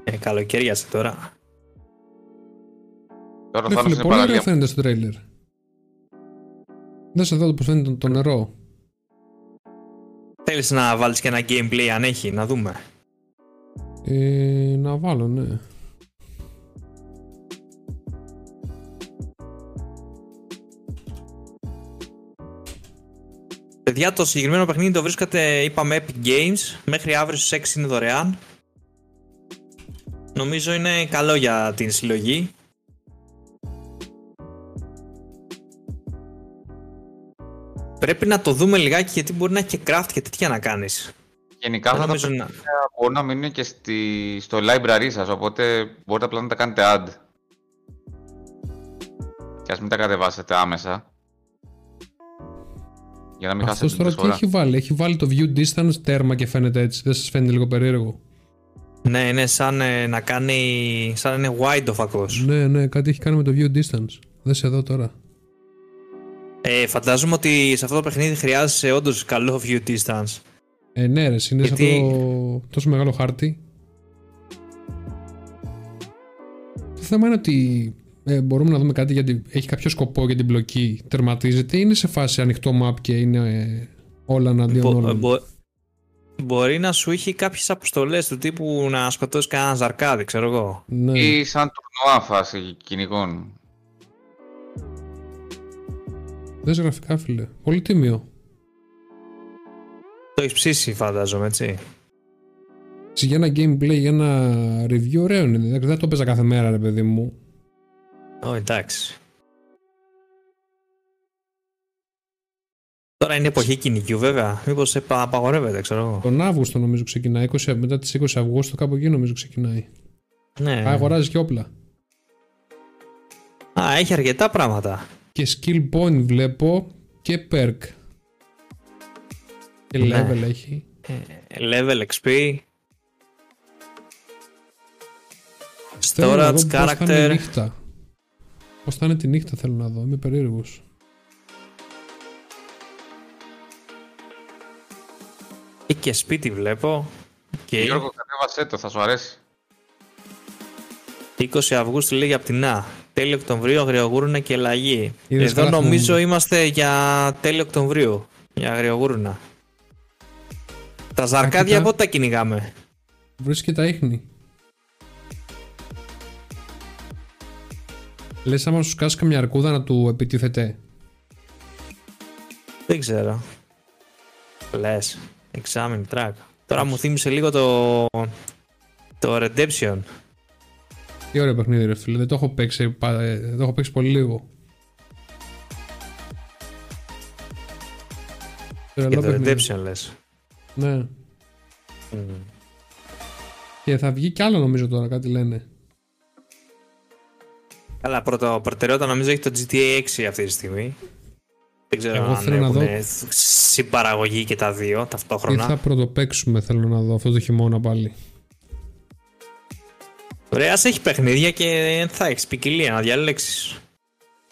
Ε, καλοκαίριασε τώρα. Τώρα Ναι, θα φίλε, είναι πολύ ωραίο παραλία. φαίνεται στο τρέιλερ. Δες εδώ πώς φαίνεται το, το νερό. Θέλεις να βάλεις και ένα gameplay αν έχει, να δούμε. Ε, να βάλω, ναι. Παιδιά, το συγκεκριμένο παιχνίδι το βρίσκατε, είπαμε, Epic Games. Μέχρι αύριο στις 6 είναι δωρεάν. Νομίζω είναι καλό για την συλλογή. Πρέπει να το δούμε λιγάκι γιατί μπορεί να έχει και craft και τέτοια να κάνεις. Γενικά Δεν αυτά τα νομίζω παιχνίδια να... μπορούν να μείνουν και στη, στο library σας, οπότε μπορείτε απλά να τα κάνετε add. Και ας μην τα κατεβάσετε άμεσα. Για να μην χάσετε Αυτός την τώρα τι προσφορά. έχει βάλει; Έχει βάλει το view distance τέρμα και φαίνεται έτσι. Δεν σας φαίνεται λίγο περίεργο; Ναι, είναι σαν ε, να κάνει... σαν να είναι wide ο φακός. Ναι, ναι, κάτι έχει κάνει με το view distance. Δες εδώ τώρα. Ε, φαντάζομαι ότι σε αυτό το παιχνίδι χρειάζεσαι όντως καλό view distance. Ε, ναι, ρε, είναι Γιατί- σε αυτό το τόσο μεγάλο χάρτη. Το θέμα είναι ότι ε, μπορούμε να δούμε κάτι γιατί έχει κάποιο σκοπό για την μπλοκή. Τερματίζεται ή είναι σε φάση ανοιχτό map και είναι ε, όλα εναντίον Μπο- όλων. μπο- μπορεί να σου έχει κάποιες αποστολές του τύπου να σκοτώσει κανένας ζαρκάδι, ξέρω εγώ. Ναι. Ή σαν τουρνουά φάση κυνηγών. Δες γραφικά, φίλε. Πολύ τίμιο. Το έχεις ψήσει, φαντάζομαι, έτσι. Έτσι, Για ένα gameplay, για ένα review, ωραίο είναι. Δεν- Δεν το παίζα κάθε μέρα, ρε παιδί μου. Ω, εντάξει. Τώρα είναι εποχή κυνηγιού, βέβαια. Μήπως απαγορεύεται, ξέρω εγώ. Τον Αύγουστο νομίζω ξεκινάει. 20, μετά τις 20 Αυγούστου, κάπου εκεί νομίζω ξεκινάει. Ναι. Α, αγοράζεις και όπλα. Α, έχει αρκετά πράγματα. Και skill point βλέπω και perk. Και Ναι. level έχει. Ε, Level XP. Θέλω να Storage, δω πώς θα είναι η character. νύχτα. Πώς θα είναι τη νύχτα θέλω να δω. Είμαι περίεργος. και σπίτι βλέπω. Και Γιώργο, κατέβασέ το, θα σου αρέσει. 20 Αυγούστου λέει για πτηνά. Τέλειο Οκτωβρίου, αγριογούρουνα και λαγή. Είδες Εδώ γράφουν- νομίζω είμαστε για τέλειο Οκτωβρίου. Για αγριογούρουνα. Τα ζαρκάδια κοίτα. πότε τα κυνηγάμε. Βρίσκει τα ίχνη. Λες άμα σου σκάσει καμιά αρκούδα να του επιτίθεται. Δεν ξέρω. Λες. Examine track. Τώρα μου θύμισε λίγο το. Το Redemption. Τι ωραίο παιχνίδι ρε φίλε, δεν το έχω παίξει, πα- ε, δεν το έχω παίξει πολύ λίγο. Και Τρελό το παιχνίδι. Redemption λες. Ναι. Και θα βγει κι άλλο νομίζω τώρα, κάτι λένε. Καλά, πρώτο προτεραιότητα νομίζω έχει το GTA 6 αυτή τη στιγμή. Δεν ξέρω Εγώ αν θέλω να έχουν συμπαραγωγή και τα δύο Τι ταυτόχρονα. θα πρωτοπαίξουμε θέλω να δω αυτό το χειμώνα πάλι. Ωραία, ας έχει παιχνίδια και θα έχεις ποικιλία να διαλέξεις.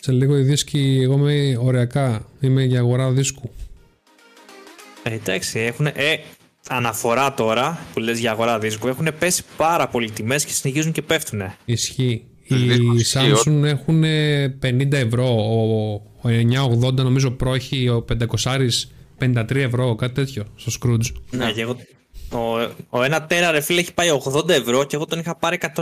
Σε λίγο οι δίσκοι, εγώ είμαι ωριακά, είμαι για αγορά δίσκου. Ε, εντάξει, έχουν. Ε, αναφορά τώρα που λες για αγορά δίσκου έχουν πέσει πάρα πολύ τιμές και συνεχίζουν και πέφτουν. Ισχύει. Τους Οι δίσκους ισχύει, Samsung έχουν 50 ευρώ, ο, ο 980 νομίζω προ έχει ο 500 53 ευρώ, κάτι τέτοιο στο Scrooge. Ναι, και εγώ. Ο, ο ένα τέρα ρε φίλε έχει πάει 80 ευρώ και εγώ τον είχα πάρει 120.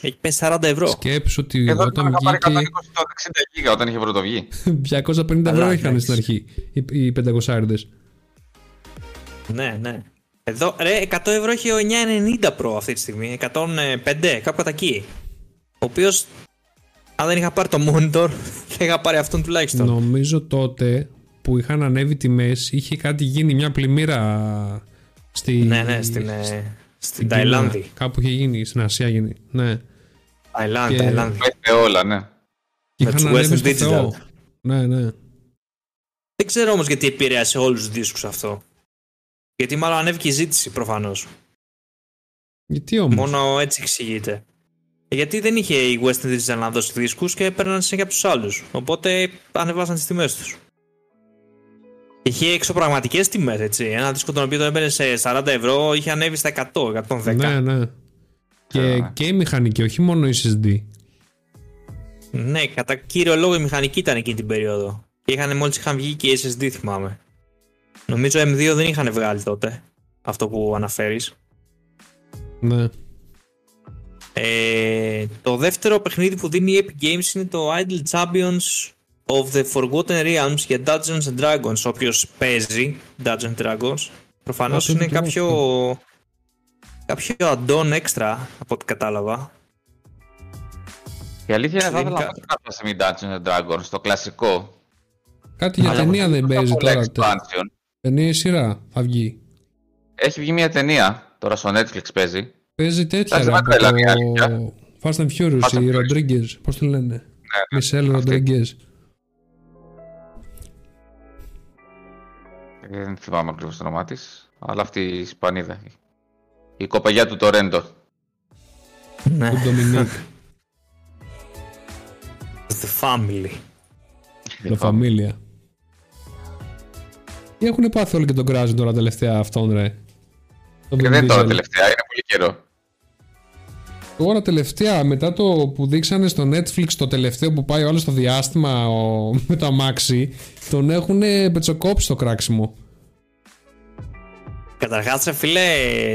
Έχει πέσει 40 ευρώ. Σκέψου ότι Εδώ όταν είχα πάρει 120 βγήκε το 60 γίγα όταν είχε πρωτοβγεί. 250 ευρώ Καλά, είχαν εντάξει. στην αρχή οι, οι 500 Ναι, ναι. Εδώ, ρε, 100 ευρώ έχει ο 990 Pro αυτή τη στιγμή. 105, κάπου κατά εκεί. Ο οποίος, αν δεν είχα πάρει το monitor, θα είχα πάρει αυτόν τουλάχιστον. Νομίζω τότε που είχαν ανέβει τιμές είχε κάτι γίνει μια πλημμύρα στη, Ναι, ναι, στην, ε, στην στην Κίνα. Ταϊλάνδη. Κάπου είχε γίνει, στην Ασία γίνει. Ναι. Ταϊλάνδη, Και- Ταϊλάνδη. Πέφτει όλα, ναι. Και Με είχαν τους ανέβει Western στο Digital. Θεό. Ναι, ναι. Δεν ξέρω όμως γιατί επηρέασε όλους τους δίσκους αυτό. Γιατί μάλλον ανέβηκε η ζήτηση προφανώς. Γιατί όμως; Μόνο έτσι εξηγείται. Γιατί δεν είχε η Western Digital να δώσει δίσκους και έπαιρναν συνέχεια από τους άλλους. Οπότε ανεβάσαν τις τιμές τους. Είχε εξωπραγματικές τιμές, έτσι. Ένα δίσκο τον οποίο τον έμπαινε σε 40 ευρώ είχε ανέβει στα 100, 110. Ναι, ναι. Και, Α. και η μηχανική, όχι μόνο η SSD. Ναι, κατά κύριο λόγο η μηχανική ήταν εκείνη την περίοδο. Και είχαν, μόλις είχαν βγει και οι SSD θυμάμαι. Νομίζω M2 δεν είχαν βγάλει τότε. Αυτό που αναφέρεις. Ναι. Ε, το δεύτερο παιχνίδι που δίνει η Epic Games είναι το Idle Champions of the Forgotten Realms για Dungeons and Dragons. Όποιος παίζει Dungeons and Dragons. Προφανώς Α, το είναι είναι και κάποιο, κάποιο add-on extra από ό,τι κατάλαβα. Η αλήθεια είναι θα Είναι ήθελα να κα- παίξω κάποια στιγμή Dungeons and Dragons, το κλασικό. Κάτι για Αλλά ταινία δεν Τόσα παίζει πολλά τώρα. expansion. Ταινία ή σειρά θα βγει. Έχει βγει μια ταινία, τώρα στο Netflix παίζει. Παίζει τέτοια Εντάξει, ρε, δεν από τρέλα το μια αλήθεια. Fast and Furious, Fast and η Furious. Rodriguez. Πώς τη λένε; Ναι, Μισελ αυτή. Rodriguez. Ε, Δεν θυμάμαι ακριβώς το όνομά της. Αλλά αυτή η Ισπανίδα. Η κοπαγιά του Τορέντο. Ναι. Του Ντομινίκ. The Family. La Familia. Τι έχουν πάθει όλοι και τον κράζουν τώρα τελευταία αυτόν ρε. Το Και Vin δεν είναι τώρα Diesel. τελευταία, είναι πολύ καιρό. Τώρα τελευταία, μετά το που δείξανε στο Netflix το τελευταίο που πάει όλο στο διάστημα ο, με το αμάξι, τον έχουν πετσοκόψει το κράξιμο. Καταρχάς, ρε φίλε,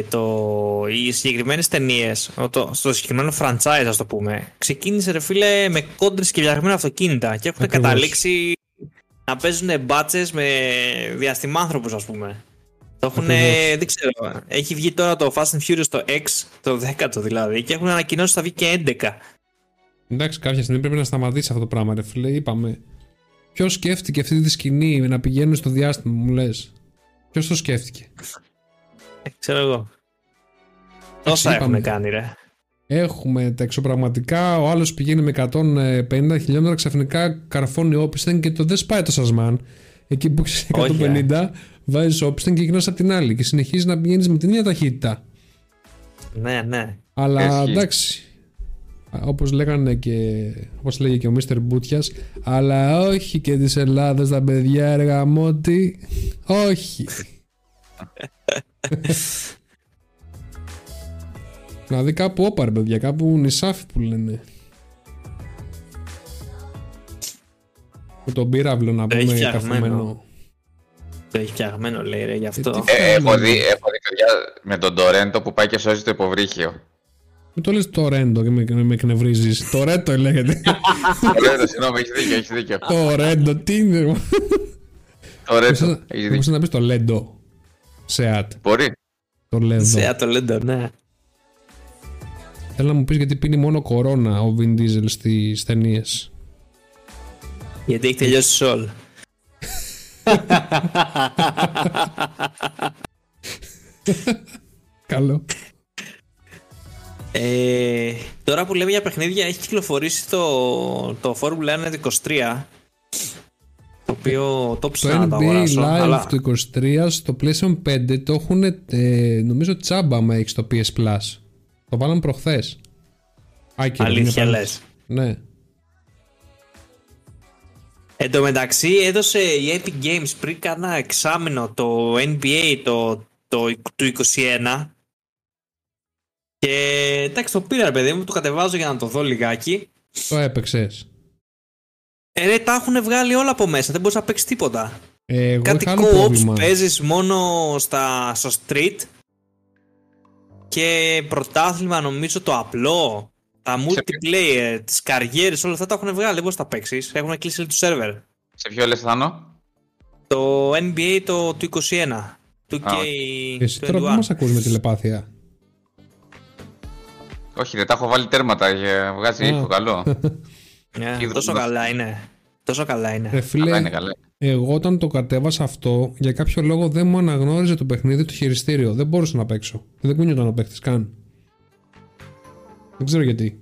το... οι συγκεκριμένες ταινίες, στο συγκεκριμένο franchise, ας το πούμε, ξεκίνησε ρε φίλε με κόντρε και φτιαγμένα αυτοκίνητα και έχουν Ακριβώς. καταλήξει να παίζουν μπάτσες με διαστημάνθρωπους, ας πούμε. Το έχουν, Ακριβώς. δεν ξέρω. Έχει βγει τώρα το Fast and Furious το X, το 10ο δηλαδή, και έχουν ανακοινώσει ότι θα βγει και 11. Εντάξει, κάποια στιγμή πρέπει να σταματήσει αυτό το πράγμα, ρε φίλε. Είπαμε. Ποιος σκέφτηκε αυτή τη σκηνή με να πηγαίνουν στο διάστημα, μου λες; Ποιος το σκέφτηκε; Ε, ξέρω εγώ. Τόσα είπαμε. έχουν κάνει, ρε. Έχουμε τα εξωπραγματικά, ο άλλος πηγαίνει με 150 χιλιόμετρα, ξαφνικά καρφώνει όπισθεν και το δεν σπάει το σασμάν. Εκεί που είσαι Όχι, 150, βάζεις όπισθεν και γυρνάς από την άλλη και συνεχίζεις να πηγαίνεις με την ίδια ταχύτητα. Ναι, ναι. Αλλά Ισχύει. εντάξει. Όπως λέγανε και. Όπως λέγε και ο Μίστερ Μπούτιας, αλλά όχι και της Ελλάδας τα παιδιά, εργαμότη. Όχι. Δηλαδή κάπου όπαρ, παιδιά, κάπου νησάφι που λένε. Με τον πύραυλο να Το έχει πούμε φτιαγμένο. καθομένο. Το έχει φτιαγμένο λέει ρε γι' αυτό. τι- Ε, έχω, Φτάνει. δει, έχω δει παιδιά με τον Τορέντο που πάει και σώζει το υποβρύχιο. Μην το λες το ρέντο και με, με εκνευρίζεις. Το ρέντο λέγεται. Τορέντο, συγγνώμη, έχεις δίκιο, έχεις δίκιο. το ρέντο, τι είναι. Τορέντο, έχει Μπορείς δίκιο. να πεις το λέντο. Σεάτ. Μπορεί. Το λέντο. Σε το λέντο, ναι. Θέλω να μου πεις γιατί πίνει μόνο κορώνα ο Vin Diesel στις ταινίες. Γιατί έχει τελειώσει σόλ. Καλό. Ε, τώρα που λέμε για παιχνίδια, έχει κυκλοφορήσει το, το Formula 1 23. Το οποίο το Το ψάχνω να το NBA αγοράσω. Live αλλά του 23 στο PlayStation 5 το έχουν ε, νομίζω τσάμπα μα έχεις στο PS Plus. Το βάλαμε προχθές. Άκυρο, είναι αλήθεια πάνω- λες. Ναι. Εν τω μεταξύ έδωσε η Epic Games πριν κάνα εξάμεινο το NBA το, το, του 21 και εντάξει το πήρα ρε παιδί μου, το κατεβάζω για να το δω λιγάκι. Το έπαιξες. ε, ρε, τα έχουν βγάλει όλα από μέσα, δεν μπορείς να παίξεις τίποτα. Ε, εγώ Κάτι είχα άλλο co-ops πρόβλημα. παίζεις μόνο στα, στο street. Και πρωτάθλημα νομίζω το απλό τα multiplayer, τις καριέρες, όλα αυτά τα έχουν βγάλει, δεν μπορείς να τα παίξεις, έχουν κλείσει του σερβερ Σε ποιο λες Θάνο; Το NBA το του 21. Του Α, Εσύ τώρα δεν 21. μας ακούς με τηλεπάθεια. Όχι, δεν τα έχω βάλει τέρματα, για- βγάζει Α. ήχο καλό. Ναι, Είδος τόσο μας. καλά είναι. Τόσο καλά είναι. Ρε φίλε, Καλά είναι καλά. εγώ όταν το κατέβασα αυτό, για κάποιο λόγο δεν μου αναγνώριζε το παιχνίδι το χειριστήριο. Δεν μπορούσα να παίξω. Δεν κουνιόταν ο παίχτης καν. Δεν ξέρω γιατί.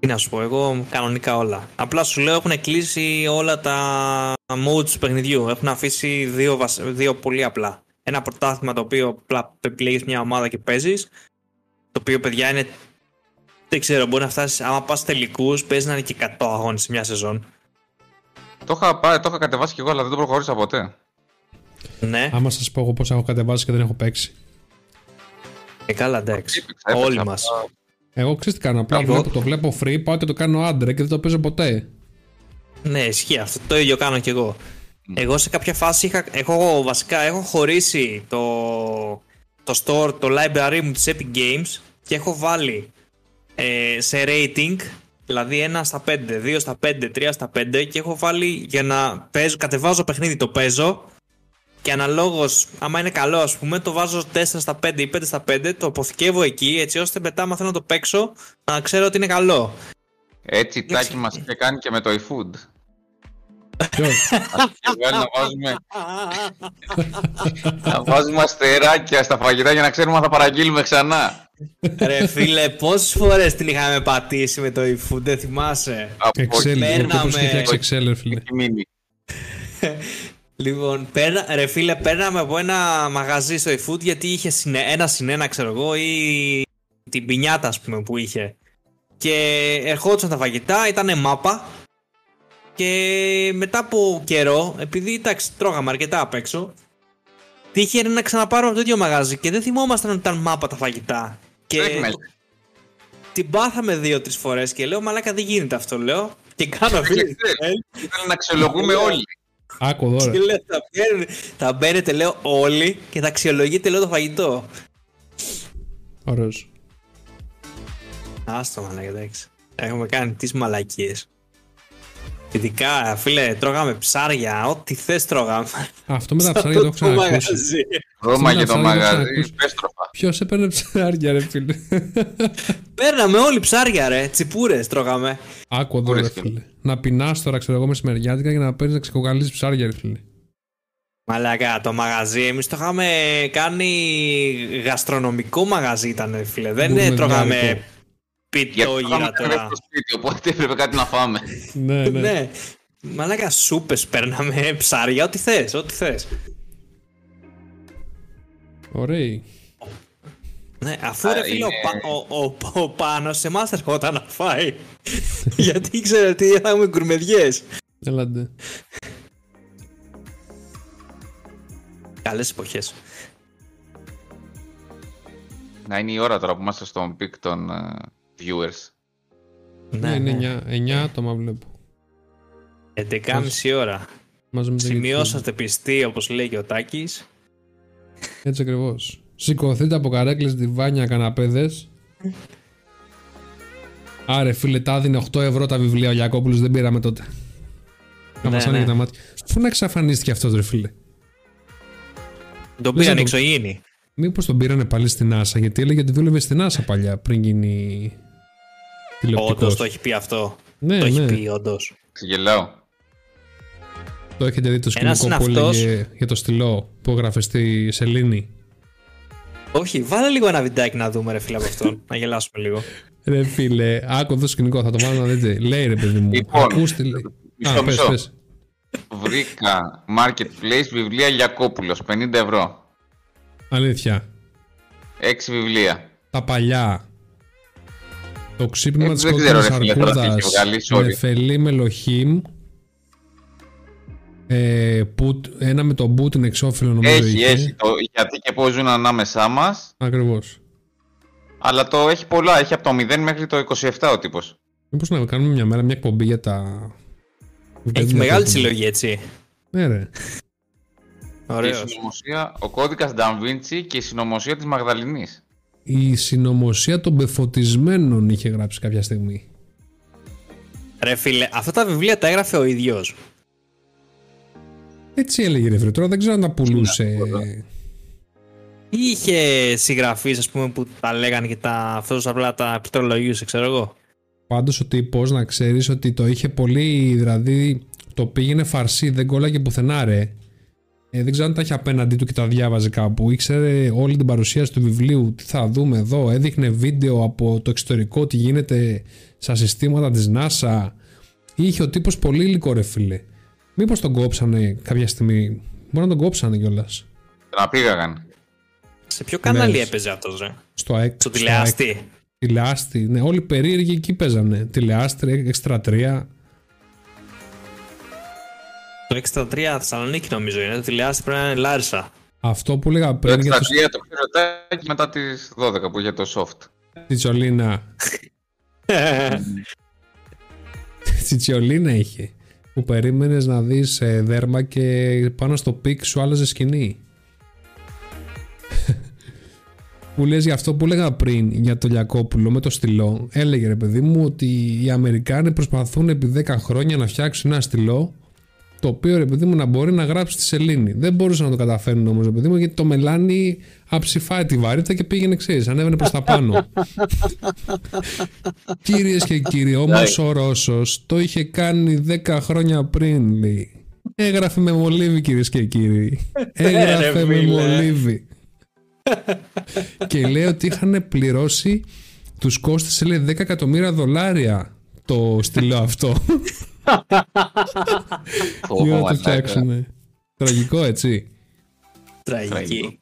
Τι να σου πω, εγώ κανονικά όλα. Απλά σου λέω έχουν κλείσει όλα τα modes του παιχνιδιού. Έχουν αφήσει δύο, βασ- δύο πολύ απλά. Ένα πρωτάθλημα το οποίο απλά επιλέγεις μια ομάδα και παίζεις. Το οποίο παιδιά είναι. Δεν ξέρω, μπορεί να φτάσεις. Άμα πας τελικούς, παίζει να είναι και 100 αγώνες σε μια σεζόν. Το είχα, πάρει, το είχα κατεβάσει κι εγώ, αλλά δεν το προχωρήσα ποτέ. Ναι, Άμα σας πω εγώ πώς έχω κατεβάσει και δεν έχω παίξει. και καλά εντάξει. Έπαιξα, έπαιξα. Όλοι μας. Εγώ ξέρω τι κάνω. Απλά Εγώ- βλέπω, το βλέπω free, πάω και το κάνω άντρε και δεν το παίζω ποτέ. Ναι, ισχύει αυτό. Το ίδιο κάνω κι εγώ. Εγώ σε κάποια φάση είχα, έχω, βασικά έχω χωρίσει το, το store, το library μου της Epic Games και έχω βάλει ε, σε rating, δηλαδή 1 στα 5, 2 στα 5, 3 στα 5 και έχω βάλει για να παίζω, κατεβάζω παιχνίδι, το παίζω και αναλόγως, άμα είναι καλό ας πούμε, το βάζω 4 στα 5 ή 5 στα 5, το αποθηκεύω εκεί έτσι ώστε μετά άμα θέλω να το παίξω να ξέρω ότι είναι καλό. Έτσι, τάκι μας είχε κάνει και με το eFood. Ποιος; Και βγάλει να βάζουμε, να βάζουμε αστεράκια στα φαγητά για να ξέρουμε αν θα παραγγείλουμε ξανά. Ρε φίλε, πόσες φορές την είχαμε πατήσει με το eFood, δεν θυμάσαι; Από Excel. εκεί Παίρναμε- Ο τύπος είχε φτιάξει Excel, ρε φίλε. έχει μείνει. Λοιπόν, παίρνα, ρε φίλε, παίρναμε από ένα μαγαζί στο eFood γιατί είχε συνε, ένα συνένα, ξέρω εγώ, ή την πινιάτα, ας πούμε, που είχε. Και ερχόντουσαν τα φαγητά, ήταν μάπα. Και μετά από καιρό, επειδή εντάξει, τρώγαμε αρκετά απ' έξω, τύχε να ξαναπάρουμε από το ίδιο μαγαζί και δεν θυμόμασταν ότι ήταν μάπα τα φαγητά. Και Τρέχει να την πάθαμε δύο-τρεις φορές και λέω, Μαλάκα δεν γίνεται αυτό, λέω. Και κάνω φίλε. Ήθελα να αξιολογούμε όλοι. Άκου εδώ, Και ρε. λέω, θα, μπαίνετε, θα μπαίνετε, λέω, όλοι και θα αξιολογείτε, λέω, το φαγητό. Ωραίος. Άστο, μαλάκα, εντάξει. Έχουμε κάνει τις μαλακίες. Ειδικά, φίλε, τρώγαμε ψάρια, ό,τι θες τρώγαμε. Αυτό με τα ψάρια το έχω Στο ξανακούσει. μαγαζί. Ρώμα και το ψάρια δεν μαγαζί, ξανακούσει. πέστροφα. Ποιος έπαιρνε ψάρια, ρε φίλε; Παίρναμε όλοι ψάρια, ρε. Τσιπούρες τρώγαμε. Άκου εδώ, ρε Ορίστε. φίλε. Να πεινάς τώρα, ξέρω εγώ, μεσημεριάτικα για να παίρνεις να ξεκοκαλείς ψάρια, ρε φίλε. Μαλάκα, το μαγαζί, εμείς το είχαμε κάνει γαστρονομικό μαγαζί ήταν, ρε, φίλε. Δεν Gourmet τρώγαμε διάρκο. Γιατί πιτόγυρα είχαμε τώρα. στο σπίτι, οπότε έπρεπε κάτι να φάμε. Ναι, ναι. Ναι. Μαλάκα σούπες παίρναμε ψάρια, ό,τι θες, ό,τι θες. Ωραίοι. Ναι, αφού Α, ρε φίλε, ο, είναι- Πα- ο, ο, ο Πάνος σε εμάς ερχόταν να φάει. Γιατί ήξερε ότι θα έχουμε γκουρμεδιές. Έλα ντε. Καλές εποχές. Να είναι η ώρα τώρα που είμαστε στον peak των ε, viewers. Ναι, είναι 9, 9 άτομα βλέπω. 11.30 ώρα. Μαζί με το Σημειώσατε πιστοί, όπως λέει και ο Τάκης. YouTube. Έτσι ακριβώς. Σηκωθείτε από καρέκλες, διβάνια, καναπέδες. Άρε φίλε, τα έδινε 8 ευρώ τα βιβλία ο Γιακόπουλος, δεν πήραμε τότε. Να Ναι, μας άνοιγε ναι. τα μάτια. Πού να εξαφανίστηκε αυτός, ρε φίλε; Τον Λες πήραν να το- εξωγήινη. Μήπως τον πήρανε πάλι στην NASA, γιατί έλεγε ότι δούλευε στην NASA παλιά πριν γίνει τηλεοπτικός. Όντως το έχει πει αυτό. Ναι, το έχει ναι. πει όντως. Ξεγελάω. Το έχετε δει το Ένας σκηνικό είναι που αυτός. έλεγε για το στυλό που έγραφε στη Σελήνη; Όχι, βάλε λίγο ένα βιντεάκι να δούμε ρε φίλε από αυτόν. να γελάσουμε λίγο. Ρε φίλε, άκου εδώ το σκηνικό, θα το βάλω να δείτε. Λέει ρε παιδί μου, Λοιπόν, ακούστε. λέει. μισό, Α, πες, μισό. πες. Βρήκα marketplace βιβλία Γιακόπουλος, 50 ευρώ. Αλήθεια. 6 βιβλία. Τα παλιά. Το ξύπνημα Ε, της δεν ξέρω, κόκκινης ρε φίλε, τώρα τι αρκούδας έχει βγάλει, sorry. με φελή με λοχήμ. Ε, Πουτ- ένα με τον Πούτιν εξώφυλλο νομίζω Έχει, είχε. έχει. Το, γιατί και πώς ζουν ανάμεσά μας. Ακριβώς. Αλλά το έχει πολλά. Έχει από το 0 μέχρι το 27 ο τύπος. Μήπως να κάνουμε μια μέρα μια εκπομπή για τα... έχει για μεγάλη τα- συλλογή έτσι. Ναι ρε. Και η Ωραίος. συνωμοσία, ο κώδικας Da Vinci και η συνωμοσία της Μαγδαληνής. Η συνωμοσία των πεφωτισμένων είχε γράψει κάποια στιγμή. Ρε φίλε, αυτά τα βιβλία τα έγραφε ο ίδιος. Έτσι έλεγε ρε φίλε. Τώρα δεν ξέρω αν τα πουλούσε. Ή είχε συγγραφείς ας πούμε που τα λέγανε και τα, αυτός απλά τα πληκτρολογίουσε ξέρω εγώ. Πάντως ο τύπος να ξέρεις ότι το είχε πολύ, δηλαδή το πήγαινε φαρσί, δεν κόλλαγε πουθενά ρε. Ε, δεν ξέρω αν τα είχε απέναντί του και τα διάβαζε κάπου. Ήξερε όλη την παρουσίαση του βιβλίου, τι θα δούμε εδώ. Έδειχνε βίντεο από το εξωτερικό, τι γίνεται στα συστήματα της NASA. Είχε ο τύπος πολύ υλικό ρε φίλε. Μήπως τον κόψανε κάποια στιγμή. Μπορεί να τον κόψανε κιόλας. Τον απήγαγαν. Σε ποιο κανάλι Ναι. έπαιζε αυτός ρε; Στο ΑΕΚ. Στο στο τηλεάστη. ΑΕΚ. Τηλεάστη. Ναι, όλοι περίεργοι εκεί παίζανε. Τηλεάστη, έξτρα 3. Το 63 Θεσσαλονίκη νομίζω είναι. Το τηλεάστη πρέπει να είναι Λάρισα. Αυτό που έλεγα Το πριν για το 63 το ξέρω τάκι μετά τις 12 που είχε το soft. Τσιτσολίνα. Τσιτσολίνα είχε. Που περίμενες να δεις δέρμα και πάνω στο peak σου άλλαζε σκηνή. που λες για αυτό που έλεγα πριν για το Λιακόπουλο με το στυλό έλεγε ρε παιδί μου ότι οι Αμερικάνοι προσπαθούν επί 10 χρόνια να φτιάξουν ένα στυλό το οποίο ρε παιδί μου να μπορεί να γράψει στη σελήνη. Δεν μπορούσαν να το καταφέρουν όμως, ρε παιδί μου, γιατί το μελάνι αψηφάει τη βαρύτητα και πήγαινε εξή, ανέβαινε προς τα πάνω. Κυρίες και κύριοι, όμω ο Ρώσος το είχε κάνει 10 χρόνια πριν, λέει. Έγραφε με μολύβι, κυρίες και κύριοι. Έγραφε ρε με φίλε. μολύβι. και λέει ότι είχαν πληρώσει τους κόστησε λέει 10 εκατομμύρια δολάρια το στυλό αυτό Φόβο, για να το μαλάκα. φτιάξουν. Τραγικό έτσι. Τραγική.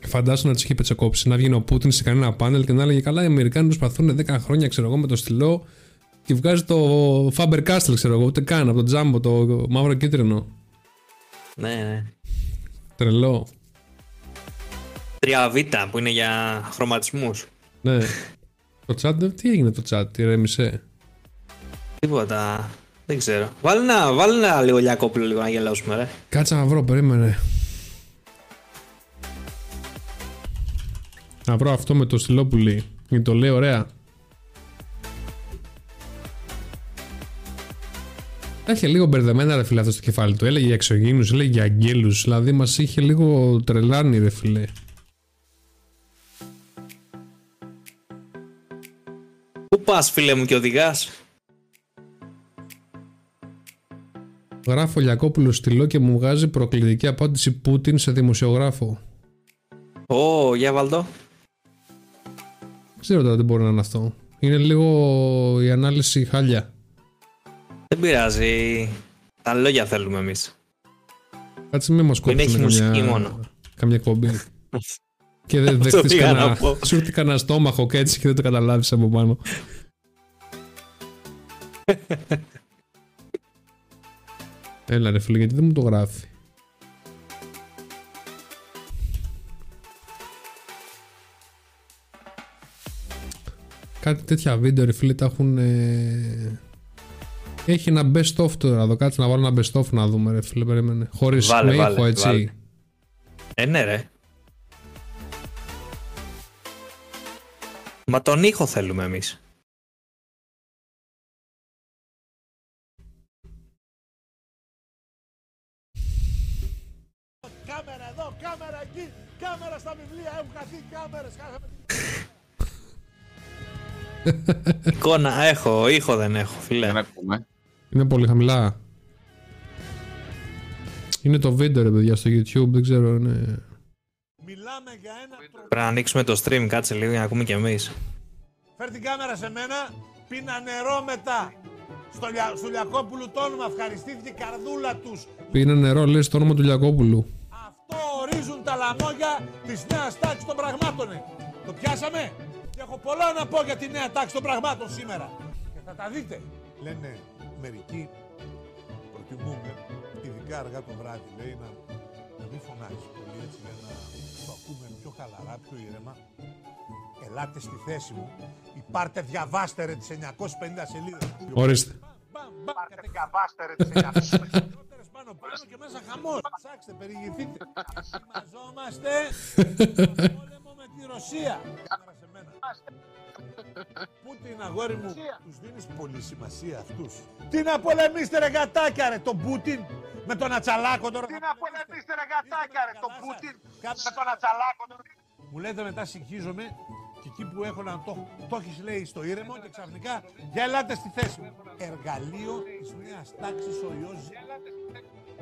Φαντάσου να τους είχε πετσοκόψει να βγει ο Πούτιν σε κανένα πάνελ και να έλεγε Καλά, οι Αμερικάνοι προσπαθούν 10 χρόνια, ξέρω εγώ, με το στυλό και βγάζει το Faber Castell, ξέρω εγώ, ούτε καν από το τζάμπο, το μαύρο κίτρινο. Ναι, ναι. Τρελό. 3Β που είναι για χρωματισμούς. Ναι. το chat, δεν- τι έγινε το chat, τι ρέμισε. Τίποτα. Δεν ξέρω. Βάλε ένα, βάλε ένα λίγο λιακόπουλο λίγο να γελάσουμε ρε. Κάτσα να βρω, περίμενε. Να βρω αυτό με το στυλό που λέει. Γιατί το λέει ωραία. Τα είχε λίγο μπερδεμένα ρε φίλε αυτό στο κεφάλι του. Έλεγε για εξωγήινους, έλεγε για αγγέλους. Δηλαδή μας είχε λίγο τρελάνει ρε φίλε. Πού πας φίλε μου και οδηγάς; Γράφω Λιακόπουλο στυλό και μου βγάζει προκλητική απάντηση Πούτιν σε δημοσιογράφο. Ω, για βάλτο. Δεν ξέρω τώρα τι μπορεί να είναι αυτό. Είναι λίγο η ανάλυση χάλια. Δεν πειράζει. Τα λόγια θέλουμε εμείς. Κάτσε μην μας Μην κόψουν έχει μουσική καμιά, μόνο. καμιά εκπομπή. και δεν Αυτό δεχτείς πήγα να κανένα, πω. σου έρθει κανένα στόμαχο και έτσι και δεν το καταλάβεις από πάνω. Έλα ρε φίλε, γιατί δεν μου το γράφει; κάτι τέτοια βίντεο ρε φίλε τα έχουν ε, έχει ένα best of τώρα εδώ κάτσε να βάλω ένα best of να δούμε ρε φίλε περίμενε χωρίς Βάλε, με βάλε, ήχο έτσι βάλε. Ε, ναι, ρε. Μα τον ήχο θέλουμε εμείς. Εικόνα έχω, ήχο δεν έχω, φίλε. Δεν ακούμε. είναι πολύ χαμηλά είναι το βίντεο ρε παιδιά στο YouTube δεν ξέρω είναι... Μιλάμε για ένα προ... Πρέπει να ανοίξουμε το stream, κάτσε λίγο για να ακούμε κι εμείς. Φέρ την κάμερα σε μένα, πίνα νερό μετά. Στο, Λια... στο Λιακόπουλου το όνομα, ευχαριστήθηκε η καρδούλα τους. πίνε νερό λέει στο όνομα του Λιακόπουλου Αυτό ορίζουν τα λαμόγια της νέας τάξης των πραγμάτων. ε. Το πιάσαμε; Και έχω πολλά να πω για τη νέα τάξη των πραγμάτων σήμερα. Και θα τα δείτε. Λένε μερικοί προτιμούμε, ειδικά αργά το βράδυ, λέει να, να μην φωνάζει πολύ έτσι για να το ακούμε πιο χαλαρά, πιο ήρεμα. Ελάτε στη θέση μου, πάρτε διαβάστε ρε τις 950 σελίδες. ορίστε Πάρτε διαβάστε ρε τις 950 σελίδες πάνω πάνω και μέσα χαμός. Ψάξτε, περιηγηθείτε. Μαζόμαστε στον πόλεμο με τη Ρωσία. Κάμερα σε μένα. Πούτιν, αγόρι μου, τους δίνεις πολύ σημασία αυτούς. Τι να πολεμήσετε ρε γατάκια ρε, τον Πούτιν με τον Ατσαλάκο τώρα. Τι να πολεμήσετε ρε γατάκια ρε, τον Πούτιν με τον Ατσαλάκο τώρα. Μου λέτε μετά συγχύζομαι και εκεί που έχω να το, το έχεις λέει στο ήρεμο και ξαφνικά για ελάτε στη θέση μου. Εργαλείο της νέας τάξης ο ιός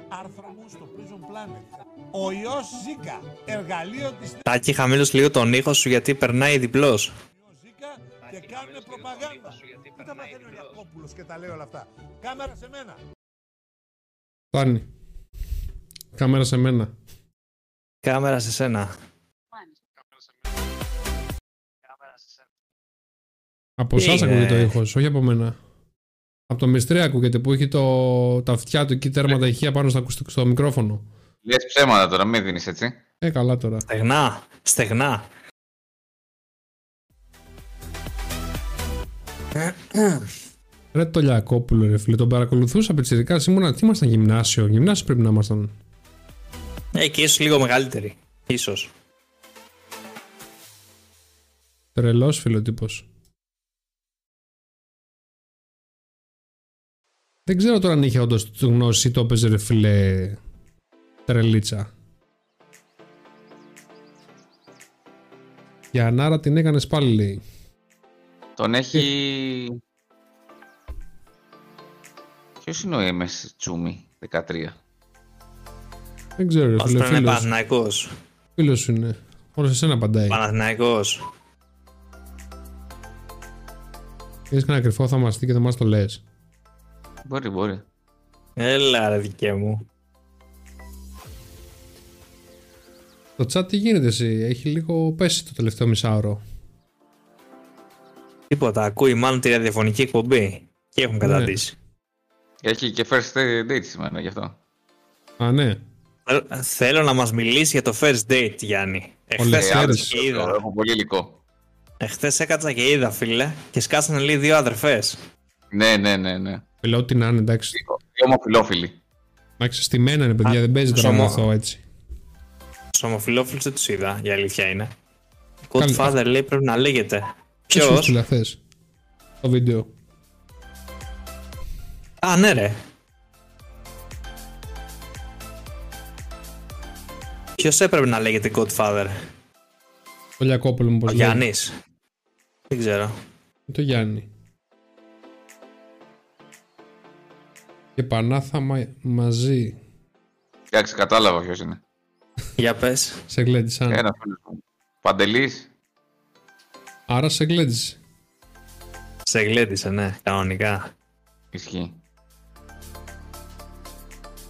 Άρθρο μου στο Prison Planet. Ο ιός Ζήκα. Εργαλείο της νέας Τάκη, χαμήλωσε λίγο τον ήχο σου γιατί περνάει διπλός. Ζήκα και κάνουν προπαγάνδα. Δεν τα μαθαίνει ο Ιακώπουλος και τα λέει όλα αυτά. Κάμερα σε μένα. φτάνει κάμερα σε μένα Κάμερα σε σένα. Από Τι εσάς είναι; ακούγεται ο ήχος, όχι από μένα. Από το μυστρία ακούγεται που έχει το, τα αυτιά του εκεί τέρματα ηχεία πάνω στο, ακουστικό- στο μικρόφωνο. Λες ψέματα τώρα, μην δίνεις έτσι. Ε, καλά τώρα. Στεγνά, στεγνά. Ρε το Λιακόπουλο, ρε φίλε, τον παρακολουθούσα πιτσιρικά. Ήμουνα, τι ήμασταν γυμνάσιο. Γυμνάσιο πρέπει να ήμασταν. Ε, και ίσως λίγο μεγαλύτερη. Ίσως. Τρελός φιλοτύπο. Δεν ξέρω τώρα αν είχε όντως γνώση ή το έπαιζε ρε φίλε τρελίτσα. Για Ανάρα την έκανες πάλι λέει. Τον έχει... Ποιος είναι ο MS Τσούμι 13. Δεν ξέρω ρε Ας φίλε, πρέπει να είναι φίλος, Παναθηναϊκός. φίλος σου είναι. Όλο σε σένα απαντάει. Παναθηναϊκός. Έχεις κανένα κρυφό θα μας και δεν μας το λες. Μπορεί, μπορεί. Έλα ρε δικέ μου. Το chat τι γίνεται εσύ, έχει λίγο πέσει το τελευταίο μισάωρο. Τίποτα, ακούει μάλλον τη ραδιοφωνική εκπομπή. Και έχουν καταντήσει. Έχει και first date σήμερα γι' αυτό. Α, ναι. Θέλω- Θέλω να μας μιλήσει για το first date, Γιάννη. Εχθές Λευτέρης. έκατσα και είδα. Έχω πολύ υλικό. Εχθές έκατσα και είδα, φίλε. Και σκάσανε λίγο δύο αδερφές. Ναι, ναι, ναι, ναι. Φίλε, ό,τι να είναι, εντάξει. Δύο ομοφιλόφιλοι. Εντάξει, στη μένα είναι παιδιά, Α, δεν παίζει τώρα να σωμό. μάθω έτσι. Τους ομοφιλόφιλους δεν τους είδα, η αλήθεια είναι. Καλή. Godfather λέει πρέπει να λέγεται. Ποιος σου Ποιος; έστειλε χθες το βίντεο; Α, ναι ρε. Ποιος έπρεπε να λέγεται Godfather; Το Λιακόπουλο μου Ο πως λέει. Γιάννης. Δεν ξέρω. Το Γιάννη. Και Πανάθα μα- μαζί. Εντάξει, κατάλαβα ποιος είναι. Για πες. Σε γλέντισαν. Ένα φίλος μου. Παντελής. Άρα σε γλέντισε. Σε γλέντισε, ναι, κανονικά. Ισχύει.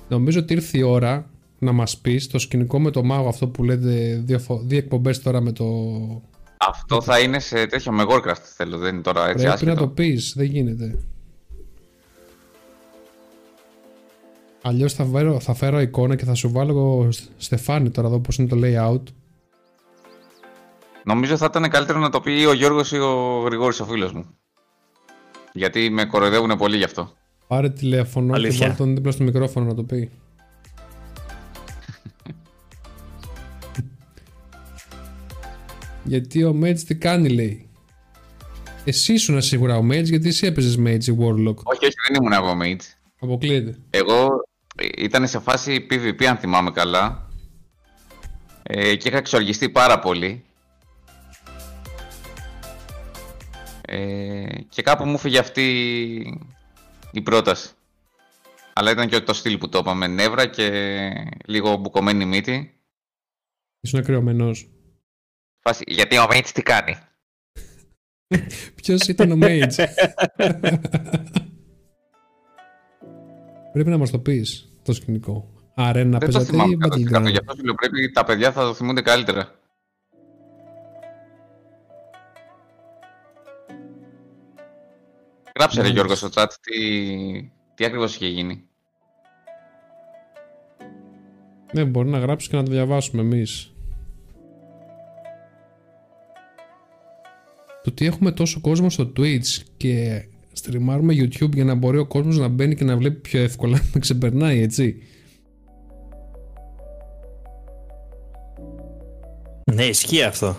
Νομίζω ότι ήρθε η ώρα να μας πεις το σκηνικό με το μάγο αυτό που λέτε δύο, φο- δύο εκπομπές τώρα με το... Αυτό θα είναι σε τέτοιο με Warcraft θέλω, δεν είναι τώρα έτσι Πρέπει άσχετο. να το πεις, δεν γίνεται. Αλλιώς θα φέρω, θα φέρω εικόνα και θα σου βάλω εγώ Στεφάνι τώρα εδώ πώς είναι το layout. Νομίζω θα ήταν καλύτερο να το πει ή ο Γιώργος ή ο Γρηγόρης ο φίλος μου. Γιατί με κοροϊδεύουν πολύ γι' αυτό. Πάρε τηλέφωνο και Αλήθεια. βάλε τον δίπλα στο μικρόφωνο να το πει. γιατί ο Mage τι κάνει λέει. Εσύ ήσουν σίγουρα ο Mage γιατί εσύ έπαιζες Mage ή Warlock. Όχι, όχι, δεν ήμουν εγώ mate. Αποκλείεται. Εγώ ε, ήταν σε φάση PvP αν θυμάμαι καλά ε, και είχα εξοργιστεί πάρα πολύ ε, και κάπου μου φύγε αυτή η πρόταση. Αλλά ήταν και το στυλ που το είπαμε, νεύρα και λίγο μπουκωμένη μύτη. Ήσουν ακριωμένος. Φάση, γιατί ο Mates τι κάνει; Ποιος ήταν ο Mage. Πρέπει να μας το πεις το σκηνικό. Αρένα Δεν το παίζατε θυμάμαι ή κατά συγκεκριμένα, Battleground. γι' αυτό σου λέω πρέπει τα παιδιά θα το θυμούνται καλύτερα. Γράψε ρε Μάλιστα. Γιώργο στο chat τι, τι ακριβώς είχε γίνει. Ναι, μπορεί να γράψεις και να το διαβάσουμε εμείς. Το ότι έχουμε τόσο κόσμο στο Twitch και στριμάρουμε YouTube για να μπορεί ο κόσμος να μπαίνει και να βλέπει πιο εύκολα με ξεπερνάει, έτσι. Ναι, ισχύει αυτό.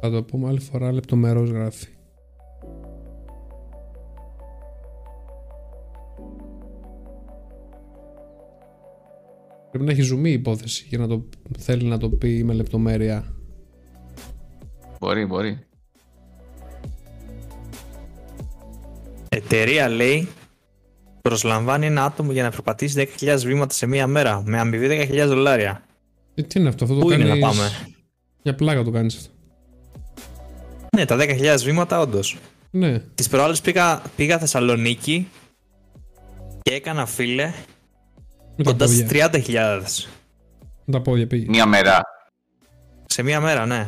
Θα το πούμε άλλη φορά λεπτομερώς γράφει. Πρέπει να έχει ζουμί η υπόθεση για να το θέλει να το πει με λεπτομέρεια. Μπορεί, μπορεί. Εταιρεία λέει προσλαμβάνει ένα άτομο για να περπατήσει 10.000 βήματα σε μία μέρα με αμοιβή 10.000 δολάρια. Ε, τι είναι αυτό, αυτό το Πού είναι κάνεις... να πάμε; Για πλάκα το κάνεις αυτό. Ναι, τα 10.000 βήματα όντως. Ναι, Τις προάλλες πήγα, πήγα Θεσσαλονίκη και έκανα φίλε με τα κοντάς στι πόδια. 30.000. Με τα πόδια πήγε. Μία μέρα. Σε μία μέρα, ναι.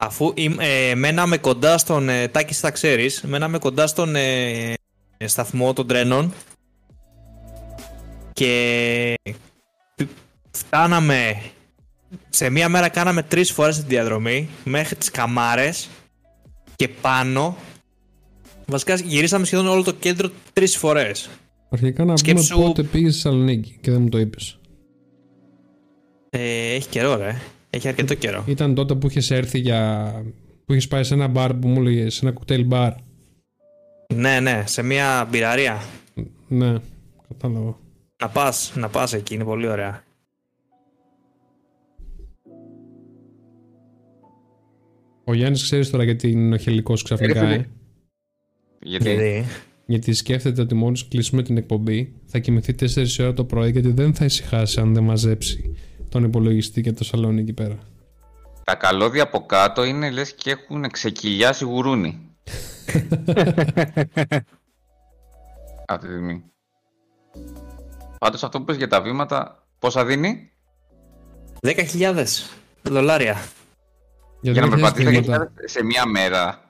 Αφού είμαι- ε, μέναμε κοντά στον. Ε, Τάκης, θα ξέρεις, μέναμε κοντά στον ε, σταθμό των τρένων και π- φτάναμε. Σε μία μέρα κάναμε τρεις φορές τη διαδρομή μέχρι τις Καμάρες και πάνω. Βασικά γυρίσαμε σχεδόν όλο το κέντρο τρεις φορές. Αρχικά να Σκέψου- πούμε πότε πήγες στη Θεσσαλονίκη και δεν μου το είπες. Ε, έχει καιρό, ρε. Έχει αρκετό καιρό. Ήταν τότε που είχες έρθει για... που είχες πάει σε ένα μπαρ που μου έλεγες, σε ένα κοκτέιλ μπαρ. Ναι, ναι, σε μία μπειραρία. Ναι, κατάλαβα. Να πας, να πας εκεί, είναι πολύ ωραία. Ο Γιάννης ξέρεις τώρα γιατί είναι οχελικός ξαφνικά, Ε, φίλε. ε. Γιατί; Δηλαδή, Γιατί σκέφτεται ότι μόλις κλείσουμε την εκπομπή θα κοιμηθεί 4 ώρα το πρωί γιατί δεν θα ησυχάσει αν δεν μαζέψει τον υπολογιστή και το σαλόνι εκεί πέρα. τα καλώδια από κάτω είναι λες και έχουν ξεκυλιάσει γουρούνι. Αυτή τη στιγμή. Πάντως αυτό που πες για τα βήματα, πόσα δίνει; 10.000 δολάρια. Για, για να 10.000 περπατήσει βήματα. 10.000 σε μία μέρα.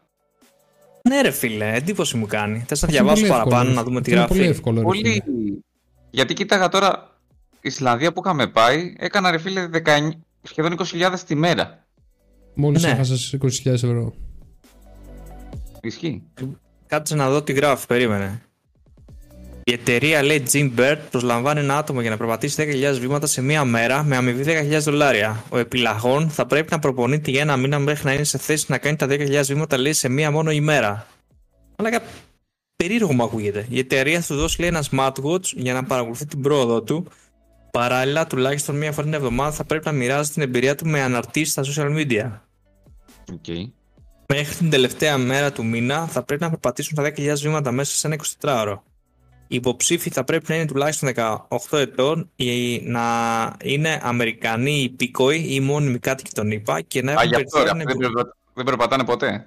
Ναι, ρε φίλε, εντύπωση μου κάνει. Θες να Είναι διαβάσω πολύ παραπάνω, εύκολο. να δούμε τι Είναι γράφει; πολύ εύκολο. ρε Πολύ. φίλε. Γιατί κοίταγα τώρα, η Ισλανδία που είχαμε πάει, έκανα ρε φίλε 19, σχεδόν 20.000 τη μέρα. Μόλις Ναι. έχασες 20.000 ευρώ. Ισχύει. Κάτσε να δω τι γράφει, περίμενε. Η εταιρεία λέει Jim Bird προσλαμβάνει ένα άτομο για να περπατήσει 10.000 βήματα σε μία μέρα με αμοιβή 10.000 δολάρια. Ο επιλαχών θα πρέπει να προπονείται για ένα μήνα μέχρι να είναι σε θέση να κάνει τα 10.000 βήματα λέει σε μία μόνο ημέρα. Αλλά περίεργο μου ακούγεται. Η εταιρεία θα του δώσει λέει ένα smartwatch για να παρακολουθεί την πρόοδο του. Παράλληλα, τουλάχιστον μία φορά την εβδομάδα θα πρέπει να μοιράζει την εμπειρία του με αναρτήσεις στα social media. Ok. Μέχρι την τελευταία μέρα του μήνα θα πρέπει να περπατήσουν τα 10.000 βήματα μέσα σε ένα 24ωρο. Οι υποψήφοι θα πρέπει να είναι τουλάχιστον 18 ετών ή να είναι Αμερικανοί υπήκοοι ή μόνιμοι κάτοικοι των ΗΠΑ και να Α, έχουν γι' αυτό ρε, περιθώριο, αυτοί να δεν, περπα- δεν περπατάνε ποτέ.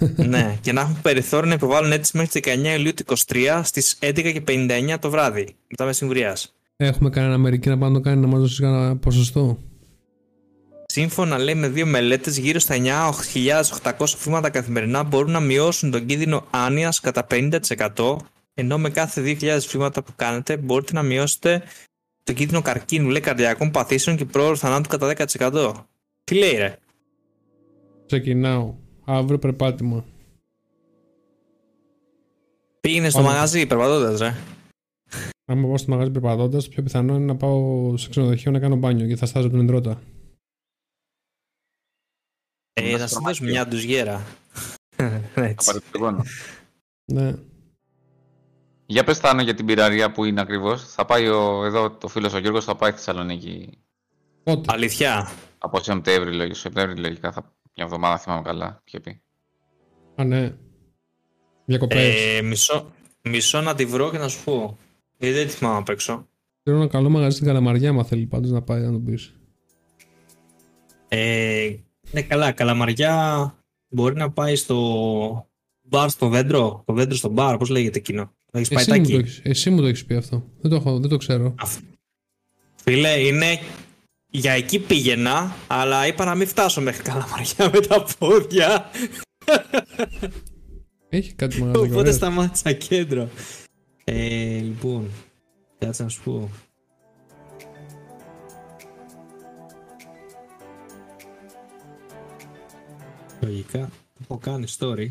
υπο- ναι, και να έχουν περιθώριο να υποβάλουν αίτηση μέχρι τις 19 Ιουλίου του 23 στις 11.59 το βράδυ, μετά μεσημβρίας. Έχουμε κανένα Αμερική να πάμε να το κάνει να μας δώσει κανένα ποσοστό. Σύμφωνα λέει με δύο μελέτες, γύρω στα 9.800 βήματα καθημερινά μπορούν να μειώσουν τον κίνδυνο άνοια κατά 50%, ενώ με κάθε 2.000 βήματα που κάνετε μπορείτε να μειώσετε το κίνδυνο καρκίνου, λέει καρδιακών παθήσεων και πρόωρο θανάτου κατά 10%. Τι λέει, ρε; Ξεκινάω. Αύριο περπάτημα. Πήγαινε στο Πάμε. μαγαζί περπατώντας, ρε. Άμα πάω στο μαγαζί περπατώντα, το πιο πιθανό είναι να πάω σε ξενοδοχείο να κάνω μπάνιο και θα στάζω τον εντρώτα. Ε, Ένα να σου στρωμάκι. δώσουμε μια ντουζιέρα. Θα Έτσι. πάρει το τριγώνο. Ναι. Για πες Θάνο για την πυραρία που είναι ακριβώς. Θα πάει ο, εδώ το φίλος ο Γιώργος θα πάει στη Θεσσαλονίκη Πότε; Αλήθεια; από Σεπτέμβρη λογικά. Σεπτέμβρη λογικά θα, μια εβδομάδα θυμάμαι καλά. Είχε πει. Α, ναι. Διακοπές. Ε, μισό, μισό να τη βρω και να σου πω. Γιατί δεν τη θυμάμαι απ' έξω. Θέλω ένα καλό μαγαζί στην Καλαμαριά, άμα θέλει πάντως να πάει να τον πεις. Ε, ναι, καλά. Καλαμαριά μπορεί να πάει στο μπαρ στο δέντρο. Το δέντρο στο μπαρ, πώς λέγεται εκείνο. Το έχεις πάει Εσύ, μου το τάκι. έχεις- εσύ μου το έχεις πει αυτό. Δεν το, έχω, δεν το ξέρω. Φίλε, είναι. Για εκεί πήγαινα, αλλά είπα να μην φτάσω μέχρι Καλαμαριά με τα πόδια. Έχει κάτι μαγαζί. Οπότε ωραίο. σταμάτησα κέντρο. Ε, λοιπόν, κάτσε να σου πω. Λογικά, το έχω κάνει story.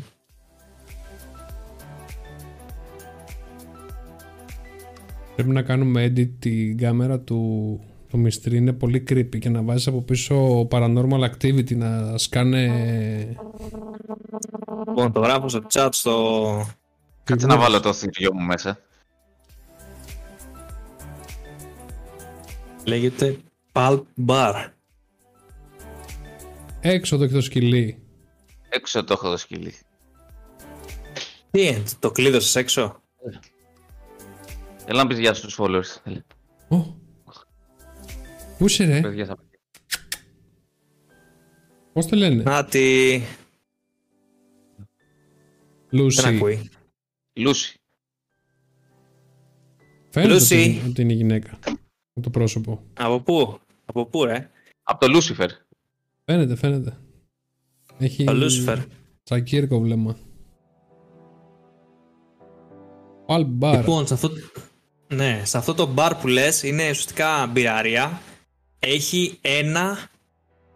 Πρέπει να κάνουμε edit την κάμερα του το μυστρή είναι πολύ creepy και να βάζεις από πίσω paranormal activity να σκάνε Λοιπόν, το γράφω στο chat στο. Κάτσε να βάλω το θηριό μου μέσα. Λέγεται Pulp Bar. έξω το έχει το σκυλί. Έξω το έχω το σκυλί. Τι είναι, το κλείδωσες έξω; Έλα να πεις γεια στους followers. Έλα. Ω. Πού είσαι ρε, Πες γεια στα παιδιά. πώς το λένε, Να τη. Δεν Λούσι. ακούει. Λούση. Φαίνεται Λούσι. ότι, είναι- ότι είναι γυναίκα. Από το πρόσωπο. Από πού, από πού, ρε. Από το Λούσιφερ. Φαίνεται, φαίνεται. Έχει Το Lucifer. τσακίρκο βλέμμα. Παλ μπαρ. Λοιπόν, σε αυτό, ναι, σε αυτό το μπαρ που λες είναι ουσιαστικά μπειραρία. Έχει ένα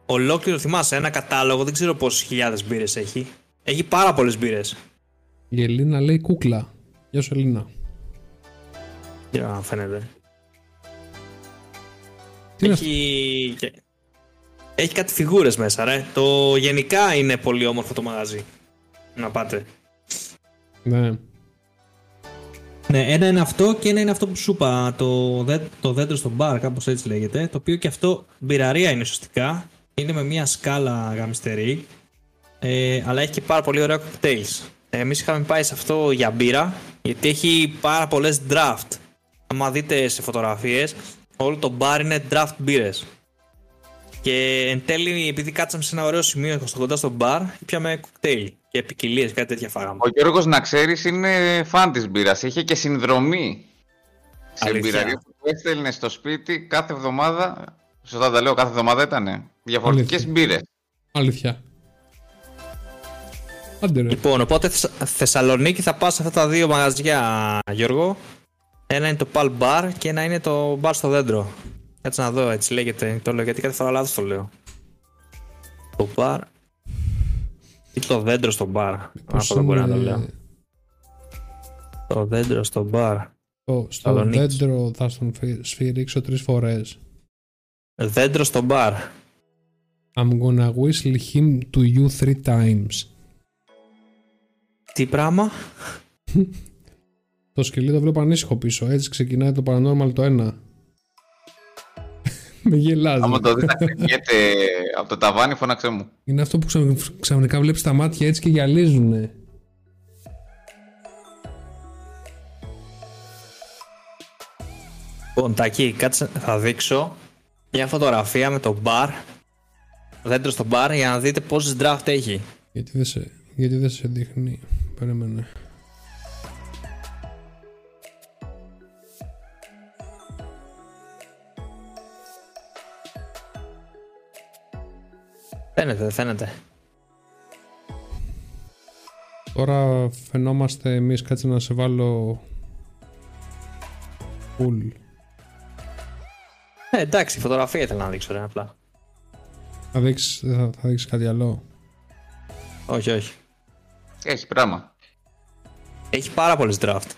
ολόκληρο, θυμάσαι, ένα κατάλογο, δεν ξέρω πόσες χιλιάδες μπύρες έχει. Έχει πάρα πολλές μπύρες. Η Ελίνα λέει κούκλα. Γεια σου Ελίνα. Για να φαίνεται. Τι είναι έχει... και- έχει κάτι φιγούρες μέσα, ρε. Το γενικά είναι πολύ όμορφο το μαγαζί. Να πάτε. Ναι. Ναι, ένα είναι αυτό και ένα είναι αυτό που σου είπα, το, δέ- το δέντρο στο μπαρ, κάπως έτσι λέγεται. Το οποίο και αυτό μπειραρία είναι ουσιαστικά. Είναι με μια σκάλα γαμιστερή. Ε, αλλά έχει και πάρα πολύ ωραία cocktails. Ε, εμείς είχαμε πάει σε αυτό για μπύρα, γιατί έχει πάρα πολλές draft. Άμα δείτε σε φωτογραφίες, όλο το μπαρ είναι draft μπύρες. Και εν τέλει, επειδή κάτσαμε σε ένα ωραίο σημείο στο κοντά στο μπαρ, πιάμε cocktail και ποικιλίες, κάτι τέτοια φάγαμε. Ο Γιώργος να ξέρεις είναι φαν της μπύρας. Είχε και συνδρομή σε Αλήθεια. μπειραρία που του έστελνε στο σπίτι κάθε εβδομάδα. Σωστά τα λέω, κάθε εβδομάδα ήτανε. Διαφορετικές Αλήθεια. μπύρες. Αλήθεια. Άντε ρε. Λοιπόν, οπότε Θεσσα- Θεσσαλονίκη θα πάω σε αυτά τα δύο μαγαζιά, Γιώργο. Ένα είναι το Pal Bar και ένα είναι το Bar στο δέντρο. Κάτσε να δω, έτσι λέγεται. Το λέω γιατί κάθε φορά λάθος το λέω. Το Bar ή το δέντρο στο Bar. Πώς Αυτό δεν μπορεί να το είναι, λέω. Το δέντρο στο Bar. το- στο Θεσσαλονίκη. δέντρο θα στον φυ- σφυρίξω τρεις φορές. Δέντρο στο Bar. I'm gonna whistle him to you three times. Τι πράγμα; Το σκυλί το βλέπω ανήσυχο πίσω. Έτσι ξεκινάει το paranormal το ένα. Με γελάζει. Άμα το δεις να κρυφιέται από το ταβάνι, φώναξε μου. Είναι αυτό που ξα- ξαφνικά βλέπεις τα μάτια έτσι και γυαλίζουνε. Λοιπόν, Τάκη, κάτσε, θα δείξω μια φωτογραφία με το bar. Δέντρο στο bar για να δείτε πόσες draft έχει. Γιατί δεν σε, γιατί δεν σε δείχνει. Περίμενε. Φαίνεται, δεν φαίνεται. Τώρα φαινόμαστε εμείς, κάτσε να σε βάλω full. Ε, εντάξει, φωτογραφία ήθελα να δείξω, ρε, απλά. Θα δείξεις, θα, θα δείξεις κάτι άλλο; Όχι, όχι. Έχει πράγμα. Έχει πάρα πολλές draft.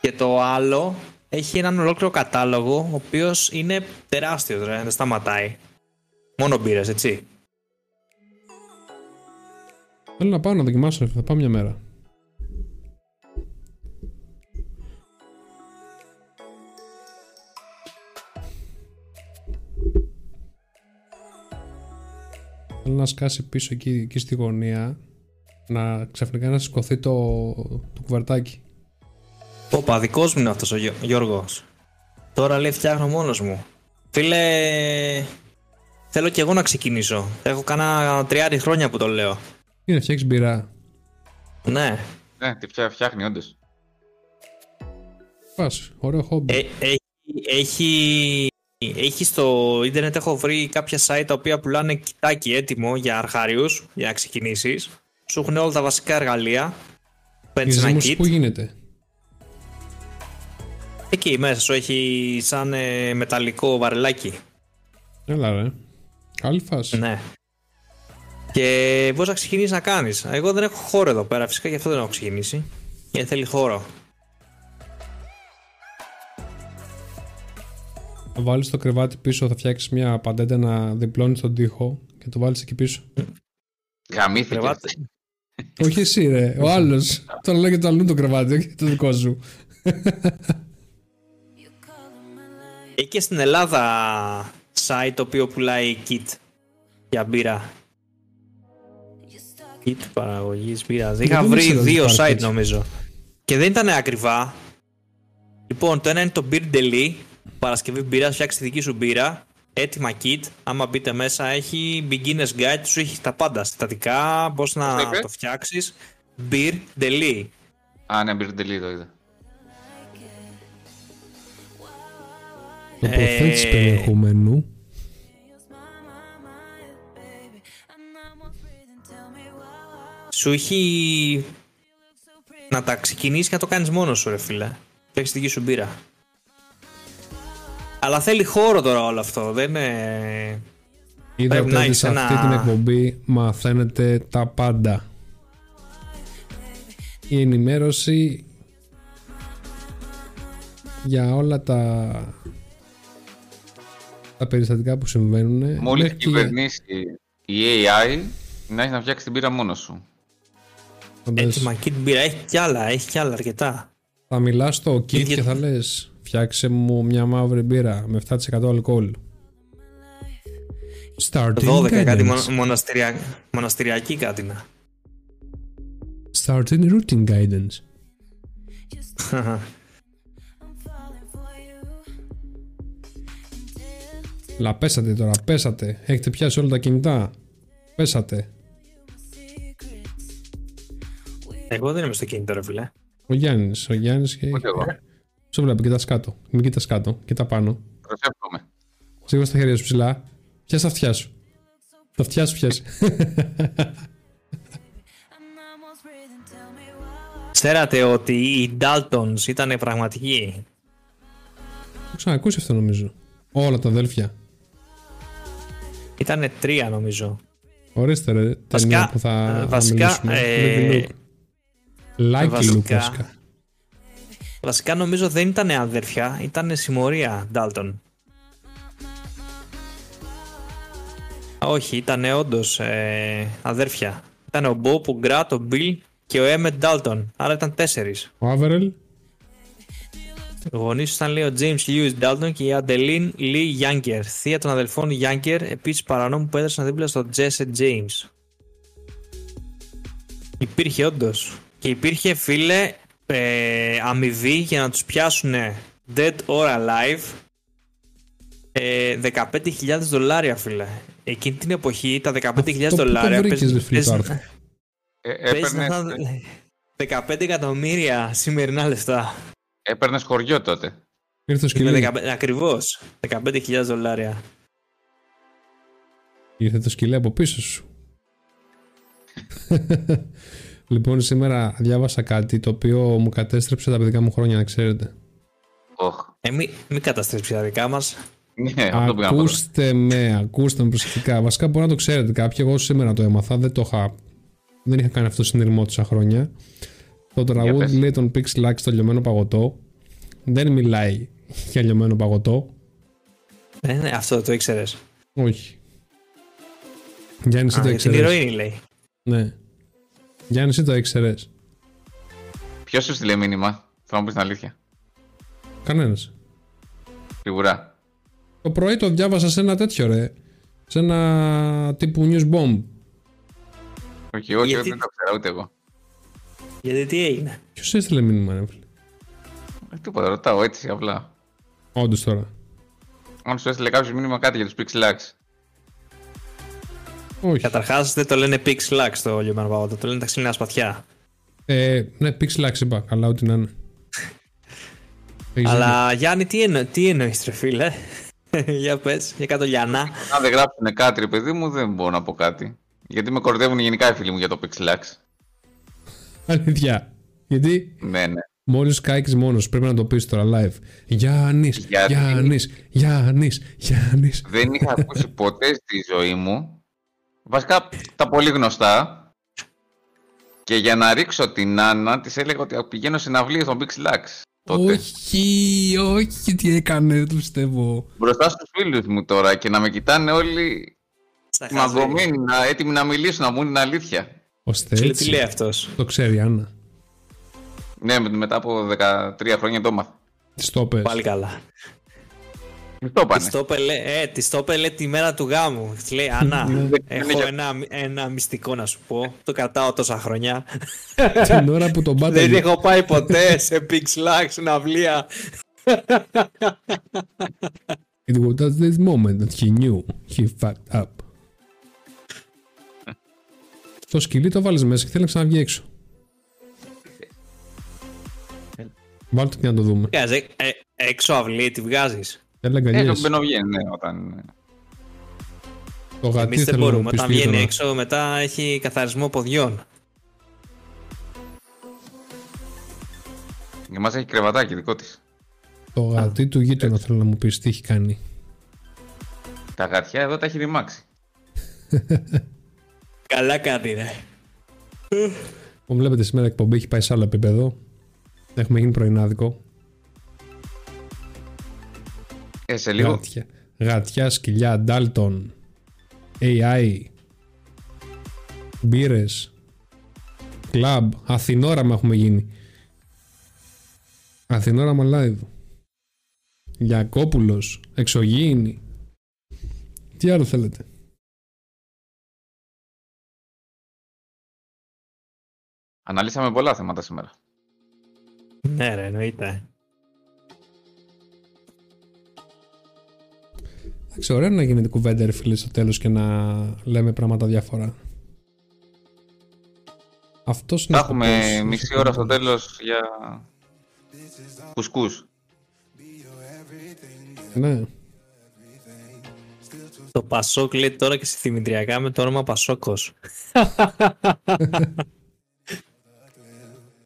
Και το άλλο έχει έναν ολόκληρο κατάλογο, ο οποίος είναι τεράστιος, ρε, δεν σταματάει. Μόνο μπύρες, έτσι. Θέλω να πάω να δοκιμάσω, ρε, θα πάω μια μέρα. Θέλω να σκάσει πίσω εκεί, εκεί στη γωνία να ξαφνικά να σηκωθεί το, το κουβαρτάκι. Όπα, δικός μου είναι αυτός ο Γιώ- Γιώργος. Τώρα λέει φτιάχνω μόνος μου. Φίλε, θέλω και εγώ να ξεκινήσω. Έχω κάνα τριάρι χρόνια που το λέω. Τι να φτιάξεις μπυρά. Ναι. Ναι, τι φτιά- φτιάχνει όντως. Πας, ωραίο χόμπι. Ε, έχει, έχει, έχει στο ίντερνετ έχω βρει κάποια site τα οποία πουλάνε κοιτάκι έτοιμο για αρχάριους, για να ξεκινήσεις. Σου έχουν όλα τα βασικά εργαλεία. Παίρνεις Η ένα ζύμωση kit. που γίνεται; Εκεί μέσα σου έχει σαν ε, μεταλλικό βαρελάκι. Έλα ρε. Καλή φάση. Ναι. Και μπορείς να ξεκινήσεις να κάνεις. Εγώ δεν έχω χώρο εδώ πέρα, φυσικά γι' αυτό δεν έχω ξεκινήσει. Γιατί θέλει χώρο. Θα βάλεις το κρεβάτι πίσω, θα φτιάξεις μια παντέντα να διπλώνεις τον τοίχο και το βάλεις εκεί πίσω. Γαμήθηκε. Κρεβάτι. Όχι εσύ ρε, ο άλλος. Τώρα λέγεται το αλλού το κρεβάτι, όχι το δικό σου. Έχει και στην Ελλάδα site το οποίο πουλάει kit για μπύρα. Kit παραγωγής μπύρα. Είχα δεν βρει ήξερα ότι δύο υπάρχει site έτσι. νομίζω. Και δεν ήταν ακριβά. Λοιπόν, το ένα είναι το Beer Deli. Παρασκευή μπύρα, φτιάξει τη δική σου μπύρα. Έτοιμα kit. Άμα μπείτε μέσα, έχει beginner's guide. Σου έχει τα πάντα. Συστατικά, πώς Πώς το να είπες; το φτιάξεις. Beer Deli. Α, ναι, μπυρντελή το είδα. Τοποθέτηση Ε, περιεχομένου. Σου έχει να τα ξεκινήσεις και να το κάνεις μόνος σου, ρε φίλε. Φτιάξει τη δική σου μπύρα. Αλλά θέλει χώρο τώρα όλο αυτό. Δεν είναι. Είδατε πρέπει να ότι έχεις σε αυτή ένα- την εκπομπή μαθαίνετε τα πάντα. Η ενημέρωση για όλα τα τα περιστατικά που συμβαίνουν Μόλις μέχρι και- κυβερνήσει η AI, να έχεις να φτιάξει την πύρα μόνος σου. φαντάζεσαι, Έτοιμα kit μπύρα. Έχει κι άλλα, έχει κι άλλα αρκετά. θα μιλάς στο kit Ίδια- και θα λες φτιάξε μου μια μαύρη μπύρα με 7% αλκοόλ Starting 12 κάτι guidance. μονα- μοναστηρια... μοναστηριακή κάτι να. Starting routing guidance Λα πέσατε τώρα, πέσατε. Έχετε πιάσει όλα τα κινητά. Πέσατε. Εγώ δεν είμαι στο κινητό, ρε φίλε. Ο Γιάννης, ο Γιάννης και... Όχι εγώ. Σε βλέπει, κοιτάς κάτω. Μην κοιτάς κάτω, κοιτά πάνω. Προσεύχομαι. Σίγουρα στα χέρια σου ψηλά. Πιάσε τα αυτιά σου. Τα αυτιά σου πιάσε. Ξέρατε ότι οι Daltons ήταν πραγματικοί; Το ξανακούσει αυτό νομίζω. Όλα τα αδέλφια. Ήταν τρία νομίζω. Ορίστε ρε, ταινία Βασικά, που θα, ε, θα βασικά, μιλήσουμε. ε, Lucky Luke. Lucky Luke βασικά. Βασικά. Βασικά νομίζω δεν ήταν αδέρφια, ήταν συμμορία Dalton. Α, Όχι, ήταν όντως ε, αδέρφια. Ήταν ο Bob, ο Γκράτ, ο Bill και ο Emmett Dalton. Άρα ήταν τέσσερις. Ο Άβερελ, Ο γονείς ήταν λέει ο James Lewis Dalton και η Adeline Lee Younger. Θεία των αδελφών Younger, επίσης παρανόμου που έδρασαν δίπλα στο Jesse James. Υπήρχε όντως. Και υπήρχε φίλε ε, αμοιβή για να τους πιάσουν dead or alive ε, 15.000 δολάρια φίλε. Εκείνη την εποχή τα 15.000 Αυτό που το δολάρια βρήκες, παίζουν- ρε φίλε, το παίζουν- άρθρο. Ε, παίζουν έπαιρνες, σαν 15 εκατομμύρια σημερινά λεφτά. έπαιρνες χωριό τότε. ήρθες το Είναι σκυλί. 15 ακριβώς. 15.000 δολάρια. Ήρθε το σκυλί από πίσω σου. λοιπόν, σήμερα διάβασα κάτι το οποίο μου κατέστρεψε τα παιδικά μου χρόνια, να ξέρετε. Οχ. Ε, μην μη καταστρέψει τα δικά μας. Ναι, αυτό πήγα να πω. Ακούστε με, ακούστε με προσεκτικά. Βασικά μπορεί να το ξέρετε κάποιοι. Εγώ σήμερα το έμαθα. Δεν το είχα. Δεν είχα κάνει αυτό το συνειρμό τόσα χρόνια. Το τραγούδι πες. λέει τον Pixel Lax στο λιωμένο παγωτό. Δεν μιλάει για λιωμένο παγωτό. Ε, ναι, αυτό το ήξερες. Όχι. Γιάννη, εσύ Α, το για την ήξερες. ηρωίνη λέει. Ναι. Γιάννη, εσύ το ήξερες. Ποιος σου στείλε μήνυμα, θα μου πεις την αλήθεια. Κανένας. Σίγουρα. Το πρωί το διάβασα σε ένα τέτοιο ρε. Σε ένα τύπου news bomb. Όχι, όχι, Γιατί- δεν το ξέρω ούτε εγώ. Γιατί τι έγινε; Ποιος έστειλε μήνυμα, ρε φίλε; Ε, τίποτα, ρωτάω έτσι απλά. Όντως τώρα. Αν σου έστειλε κάποιος μήνυμα κάτι για τους Pixelax. Όχι. Καταρχάς δεν το λένε Pix Lux το λιωμένο παγότο, το λένε τα ξύλινα σπαθιά. Ε, ναι, Pixel Lax είπα. Καλά, ό,τι να είναι. Έχεις Αλλά Γιάννη, τι, εννο, τι εννοείς ρε φίλε; για πες, για κάτω Λιανά. Αν δεν γράψουν κάτι, ρε παιδί μου, δεν μπορώ να πω κάτι. Γιατί με κορδεύουν γενικά οι φίλοι μου για το Pixelax. δίκιο. Αλήθεια. Γιατί Ναι, ναι. μόλις καίκει μόνος, πρέπει να το πεις τώρα live. Γιάννης, Γιατί; Γιάννης, Γιάννης, Γιάννης. δεν είχα ακούσει ποτέ στη ζωή μου. Βασικά τα πολύ γνωστά. Και για να ρίξω την Άννα, της έλεγα ότι πηγαίνω συναυλία στον Pixelax. Τότε. Όχι, όχι, τι έκανε, δεν το πιστεύω. Μπροστά στους φίλους μου τώρα και να με κοιτάνε όλοι Στα χαζή. μαγκωμένοι, να, έτοιμοι να μιλήσουν, να μου είναι την αλήθεια. Ώστε Σου λέει, Τι λέει έτσι. αυτός; Το ξέρει η Άννα. Ναι, με- μετά από 13 χρόνια το έμαθα. Τη το πες. Πάλι καλά. Μη το Της πάνε. το είπε, λέει- ε, της το είπε, λέει τη μέρα του γάμου. Της λέει, Άννα, Ναι. έχω ένα, ένα μυστικό να σου πω. Το κρατάω τόσα χρόνια. Την ώρα που τον Δεν πάτε. έχω πάει ποτέ σε Pix Lux συναυλία. It was at this moment that he knew he fucked up. Το σκυλί το βάλεις μέσα και θέλει να ξαναβγεί έξω. Βάλτε και να το δούμε. Βγάζει, ε, έξω αυλή, τη βγάζεις. Θέλει Ε, το αγκαλιές. μπαινοβγαίνει, ναι, όταν... Το γατί Εμείς δεν θέλω να μπορούμε. μου πεις Όταν τι βγαίνει γείτονα. έξω, μετά έχει καθαρισμό ποδιών. Για μας έχει κρεβατάκι δικό της. Το γατί του γείτονα θέλω να μου πεις τι έχει κάνει. Τα γατιά εδώ τα έχει ρημάξει. Καλά κάνει, ρε. Όπω βλέπετε σήμερα η εκπομπή έχει πάει σε άλλο επίπεδο. Έχουμε γίνει πρωινάδικο. Ε, σε λίγο. Γάτια. Γατιά, σκυλιά, Dalton, AI, μπύρες, κλαμπ, Αθηνόραμα έχουμε γίνει. Αθηνόραμα live. Γιακόπουλος, εξωγήινη. Τι άλλο θέλετε; Αναλύσαμε πολλά θέματα σήμερα. Ναι, ρε, εννοείται. Εντάξει, ωραίο να γίνεται κουβέντα ρε φίλε στο τέλος και να λέμε πράγματα διάφορα. Αυτός είναι Θα ο έχουμε σκοπός. μισή ώρα στο τέλος για κουσκούς. Ναι. Το Πασόκ λέει τώρα και στη Δημητριακά με το όνομα Πασόκος.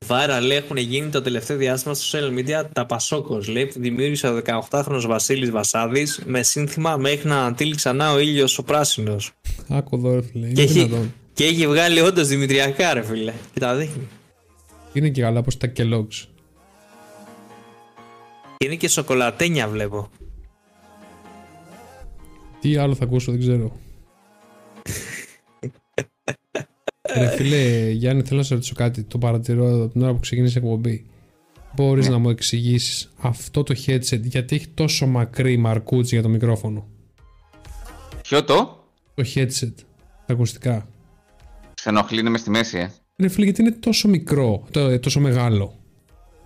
Βάρα λέει έχουν γίνει το τελευταίο διάστημα στο social media τα Πασόκος. Λέει που δημιούργησε ο 18χρονος Βασίλης Βασάδης με σύνθημα μέχρι να ανατείλει ξανά ο ήλιος ο πράσινος. Άκου εδώ ρε φίλε. Και Είναι έχει, δυνατόν. και έχει βγάλει όντως Δημητριακά ρε φίλε. Και τα δείχνει. Είναι και καλά πως τα Kellogg's. Και είναι και σοκολατένια βλέπω. Τι άλλο θα ακούσω, δεν ξέρω. Ρε φίλε, Γιάννη, θέλω να σε ρωτήσω κάτι. Το παρατηρώ την ώρα που ξεκίνησε η εκπομπή. Μπορείς να μου εξηγήσεις αυτό το headset γιατί έχει τόσο μακρύ μαρκούτσι για το μικρόφωνο; Ποιο το; Το headset, τα ακουστικά. Σε ενοχλεί, είναι μες στη μέση, ε. Ρε φίλε, γιατί είναι τόσο μικρό, το- ε, τόσο μεγάλο.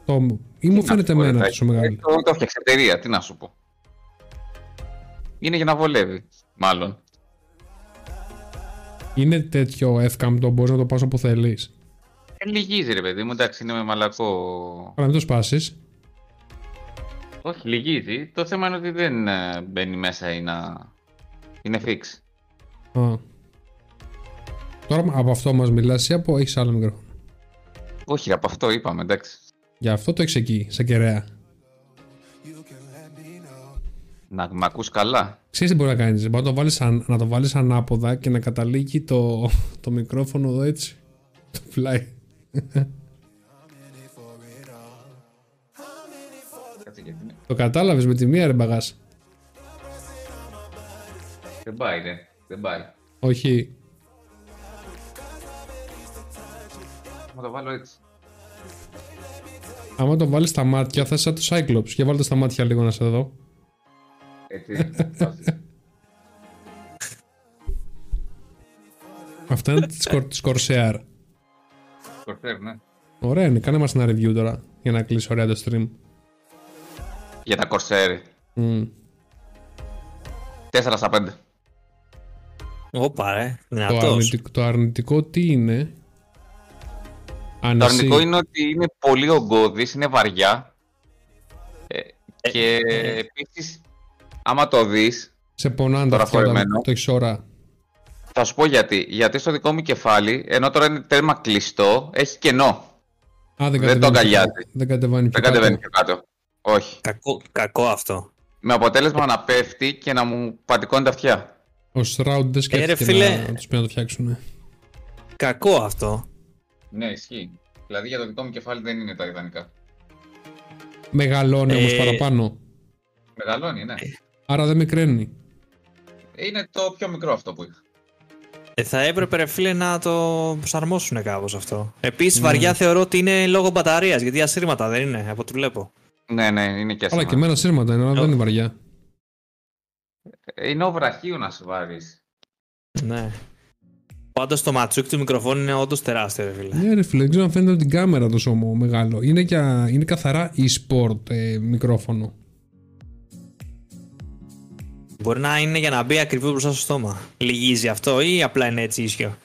Το, ή μου φαίνεται Να σου πω, εμένα ρε, τόσο ε, μεγάλο. Το, το έφτιαξε εταιρεία, τι να σου πω. Είναι για να βολεύει, μάλλον. Είναι τέτοιο εύκαμπτο, μπορείς να το πας όπου θέλεις. Ε, λυγίζει ρε παιδί μου, εντάξει, είναι με μαλακό. Αλλά μην το σπάσεις. Όχι, λυγίζει. Το θέμα είναι ότι δεν ε, μπαίνει μέσα ή να. Είναι fix. Α. Τώρα από αυτό μας μιλάς ή από έχεις άλλο μικρόφωνο; Όχι, από αυτό είπαμε, εντάξει. Γι' αυτό το έχεις εκεί, σε κεραία. Να με ακούς καλά; Ξέρεις τι μπορεί να κάνεις. Μπορεί να το βάλεις, αν- να το βάλεις ανάποδα και να καταλήγει το, το μικρόφωνο εδώ έτσι. Το πλάι. Κάτσε γιατί είναι. Το κατάλαβες με τη μία ρε μπαγάς. Δεν πάει, ρε. Δεν πάει. Όχι. Θα το βάλω έτσι. Άμα το βάλεις στα μάτια θα είσαι σαν το Cyclops. Για βάλτε στα μάτια λίγο να σε δω. Έτσι. Αυτά είναι της Cor- της Corsair. Κορτέρ, ναι. Ωραία είναι. Κάνε μας ένα review τώρα για να κλείσει ωραία το stream. Για τα Corsair. Μμ. 4 στα 5. Όπα, ρε. Το, Δυνατός. αρνητικό, το αρνητικό τι είναι; Αν Το εσύ- αρνητικό είναι ότι είναι πολύ ογκώδης, είναι βαριά. Ε, και επίσης, άμα το δεις, Σε πονάνε τα Τώρα αυτιά όταν φορεμένο. το έχεις ώρα. θα σου πω γιατί. Γιατί στο δικό μου κεφάλι, ενώ τώρα είναι τέρμα κλειστό, έχει κενό. Α, δεν, Δεν κατεβαίνει το πιο- αγκαλιάζει. Δεν κατεβαίνει πιο Δεν κατεβαίνει κάτω. πιο κάτω. Όχι. Κακό, κακό αυτό. Με αποτέλεσμα να πέφτει και να μου πατικώνει τα αυτιά. Ο Shroud δεν σκέφτηκε Ε, φίλε. να, να τους πει να το φτιάξουν. Κακό αυτό. Ναι, ισχύει. Δηλαδή για το δικό μου κεφάλι δεν είναι τα ιδανικά. Μεγαλώνει όμως Ε, παραπάνω. Μεγαλώνει, ναι. Άρα δεν μικραίνει. Είναι το πιο μικρό αυτό που είχα. Ε, θα έπρεπε ρε φίλε να το προσαρμόσουν κάπως αυτό. Επίσης Ναι. βαριά θεωρώ ότι είναι λόγω μπαταρίας, γιατί ασύρματα δεν είναι, από ό,τι βλέπω. Ναι, ναι, είναι και Αλλά ασύμμα. και εμένα σύρματα είναι, αλλά δεν είναι βαριά. Είναι ο βραχείο να σε βάρεις. Ναι. Πάντως το ματσούκι του μικροφόνου είναι όντως τεράστιο ρε φίλε. Ναι, ρε φίλε, δεν ξέρω αν φαίνεται από την κάμερα τόσο μο- μεγάλο. Είναι, για, είναι καθαρά e-sport ε, μικρόφωνο. Μπορεί να είναι για να μπει ακριβώς μπροστά στο στόμα. Λυγίζει αυτό ή απλά είναι έτσι ίσιο;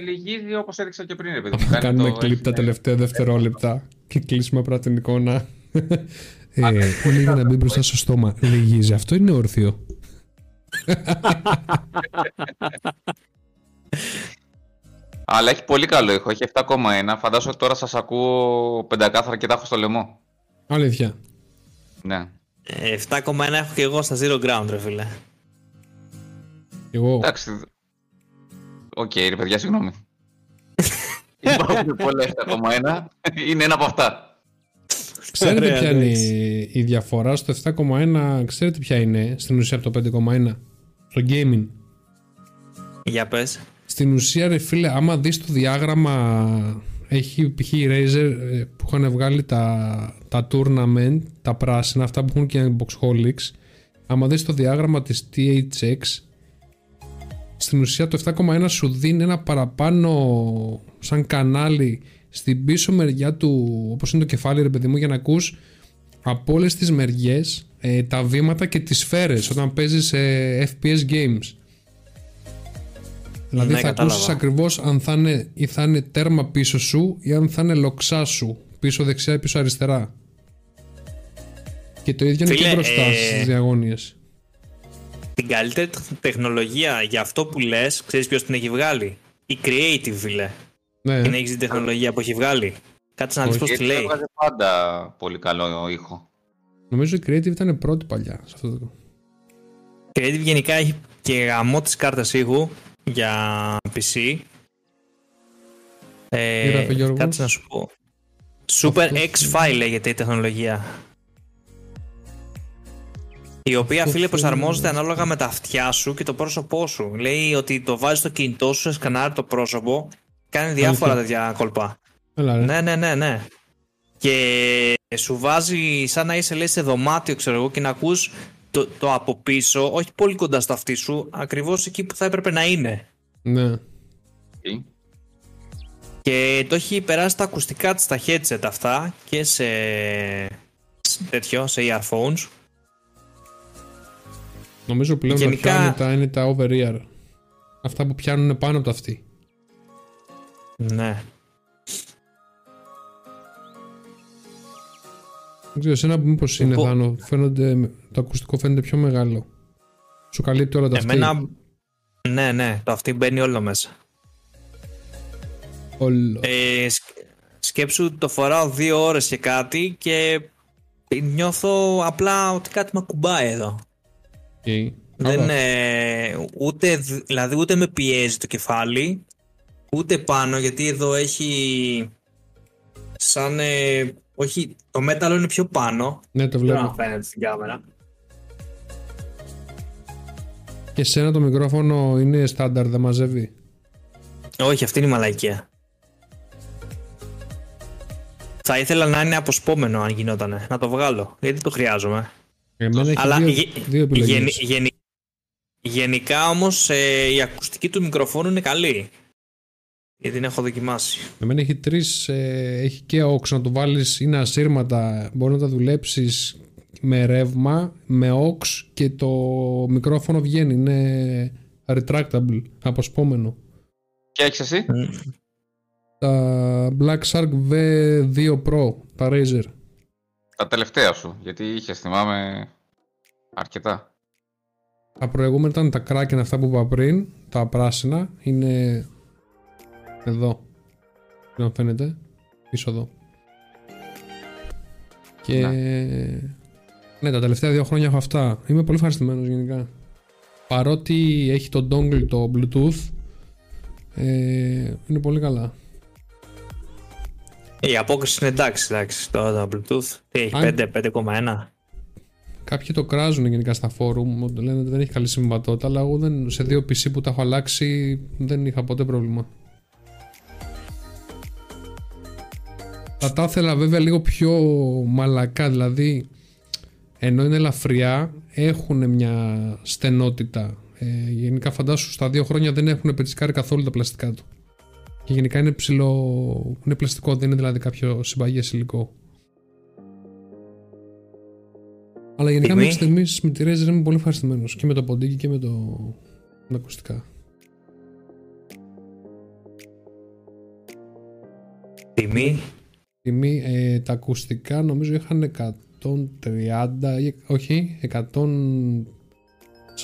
Λυγίζει όπως έδειξα και πριν, ρε παιδί μου. Θα Κάνει κάνουμε το- κλιπ τα έχει- τελευταία δευτερόλεπτα και κλείσουμε απλά την εικόνα. ε, είναι για να μπει μπροστά στο στόμα. Λυγίζει. Αυτό είναι όρθιο. Αλλά έχει πολύ καλό ήχο. Έχει 7,1. Φαντάζομαι ότι τώρα σας ακούω πεντακάθαρα και τα έχω στο λαιμό. Αλήθεια. Ναι. Ε, 7,1 έχω και εγώ στα Zeroground ρε φίλε. Εγώ. Εντάξει. Οκ, ρε παιδιά, συγγνώμη. Υπάρχουν πολλά 7,1. Είναι ένα από αυτά. Ξέρετε Ωραία, ποια είναι εντάξει. η, η διαφορά στο 7,1, ξέρετε ποια είναι στην ουσία από το 5,1 στο gaming. Για πες. Στην ουσία, ρε φίλε, άμα δεις το διάγραμμα, έχει π.χ. η Razer ε, που είχαν βγάλει τα, τα tournament, τα πράσινα, αυτά που έχουν και Boxholics. Άμα δεις το διάγραμμα της THX, στην ουσία το 7,1 σου δίνει ένα παραπάνω σαν κανάλι στην πίσω μεριά του, όπως είναι το κεφάλι ρε παιδί μου, για να ακούς από όλες τις μεριές ε, τα βήματα και τις σφαίρες όταν παίζεις ε, FPS games. Δηλαδή Ναι, θα κατάλαβα. ακούσεις ακριβώς αν θα είναι, ή θα είναι τέρμα πίσω σου ή αν θα είναι λοξά σου πίσω δεξιά ή πίσω αριστερά. Και το ίδιο είναι Φίλε, και μπροστά ε, στις διαγώνιες. Την καλύτερη τεχ- τεχνολογία για αυτό που λες, ξέρεις ποιος την έχει βγάλει; Η Creative φίλε. Ναι, Την έχεις δει την τεχνολογία που έχει βγάλει. Κάτσε να δεις Όχι. πώς τη Γιατί λέει. έβγαζε πάντα πολύ καλό ήχο. νομίζω η Creative ήταν πρώτη παλιά σε αυτό το... Creative γενικά έχει και γαμό τις κάρτες ήχου για PC. Ε, γράφει, Γιώργος; κάτσε να σου πω. Super Αυτό X-File λέγεται η τεχνολογία. Η οποία Αυτό φίλε φαίνεται. προσαρμόζεται ανάλογα με τα αυτιά σου και το πρόσωπό σου. Λέει ότι το βάζεις στο κινητό σου, σε σκανάρει το πρόσωπο, κάνει διάφορα Αλήθεια. τέτοια κόλπα. Έλα ρε. Ναι, ναι, ναι, ναι. Και σου βάζει σαν να είσαι λέει σε δωμάτιο, ξέρω εγώ, και να ακούς το, το από πίσω, όχι πολύ κοντά στο αυτί σου, ακριβώς εκεί που θα έπρεπε να είναι. ναι. Τι; Και το έχει περάσει τα ακουστικά της στα headset αυτά και σε, σε τέτοιο, σε earphones. Νομίζω πλέον Γενικά- τα πιο άνετα είναι τα over ear. Αυτά που πιάνουν πάνω από τα αυτή. Ναι. Δεν ξέρω, εσένα μήπως είναι Εγώ- Θάνο, φαίνονται, το ακουστικό φαίνεται πιο μεγάλο. Σου καλύπτει όλα τα αυτή. Εμένα, ναι, ναι, το αυτή μπαίνει όλο μέσα. Όλο. Ε, σκ- σκέψου το φοράω δύο ώρες και κάτι και νιώθω απλά ότι κάτι με ακουμπάει εδώ. Okay. Δεν, ε, ούτε, δηλαδή ούτε με πιέζει το κεφάλι, ούτε πάνω, γιατί εδώ έχει σαν... ε, όχι, το μέταλλο είναι πιο πάνω. Ναι, το Δεν ξέρω βλέπω. αν φαίνεται στην κάμερα. Και σένα το μικρόφωνο είναι στάνταρ, δεν μαζεύει; Όχι, αυτή είναι η μαλαϊκία. Θα ήθελα να είναι αποσπόμενο αν γινότανε. Να το βγάλω. Γιατί το χρειάζομαι. Εμένα έχει Αλλά δύο, γε- δύο επιλογές. γεν- γενι- γενικά όμως ε, η ακουστική του μικροφόνου είναι καλή. Γιατί την έχω δοκιμάσει. Εμένα έχει τρεις, ε, έχει και aux να το βάλεις, είναι ασύρματα, μπορεί να τα δουλέψεις με ρεύμα, με aux και το μικρόφωνο βγαίνει, είναι retractable, αποσπόμενο. Και έχεις εσύ; Τα Black Shark V2 Pro, τα Razer. Τα τελευταία σου. Γιατί είχες, θυμάμαι, αρκετά. Τα προηγούμενα ήταν τα Kraken αυτά που είπα πριν, τα πράσινα, είναι εδώ. Δεν φαίνεται, πίσω εδώ. Και ναι. τα τελευταία δύο χρόνια έχω αυτά. Είμαι πολύ ευχαριστημένος γενικά. Παρότι έχει το dongle το Bluetooth, ε, είναι πολύ καλά. Η απόκριση είναι εντάξει, εντάξει. Τώρα το Bluetooth. Τι έχει, Αν- 5, 5,1. Κάποιοι το κράζουν γενικά στα forum, ότι λένε ότι δεν έχει καλή συμβατότητα, αλλά εγώ δεν, σε δύο PC που τα έχω αλλάξει δεν είχα ποτέ πρόβλημα. Θα τα ήθελα βέβαια λίγο πιο μαλακά, δηλαδή ενώ είναι ελαφριά έχουν μια στενότητα. Ε, γενικά φαντάσου στα δύο χρόνια δεν έχουν πετσικάρει καθόλου τα πλαστικά του. Και γενικά είναι ψηλό, είναι πλαστικό, δεν είναι δηλαδή κάποιο συμπαγές υλικό. Αλλά γενικά Τιμή; μέχρι στιγμής με τη Razer είμαι πολύ ευχαριστημένος και με το ποντίκι και με, το... με τα ακουστικά. Τιμή. Τιμή, ε, τα ακουστικά νομίζω είχαν 130 ή όχι,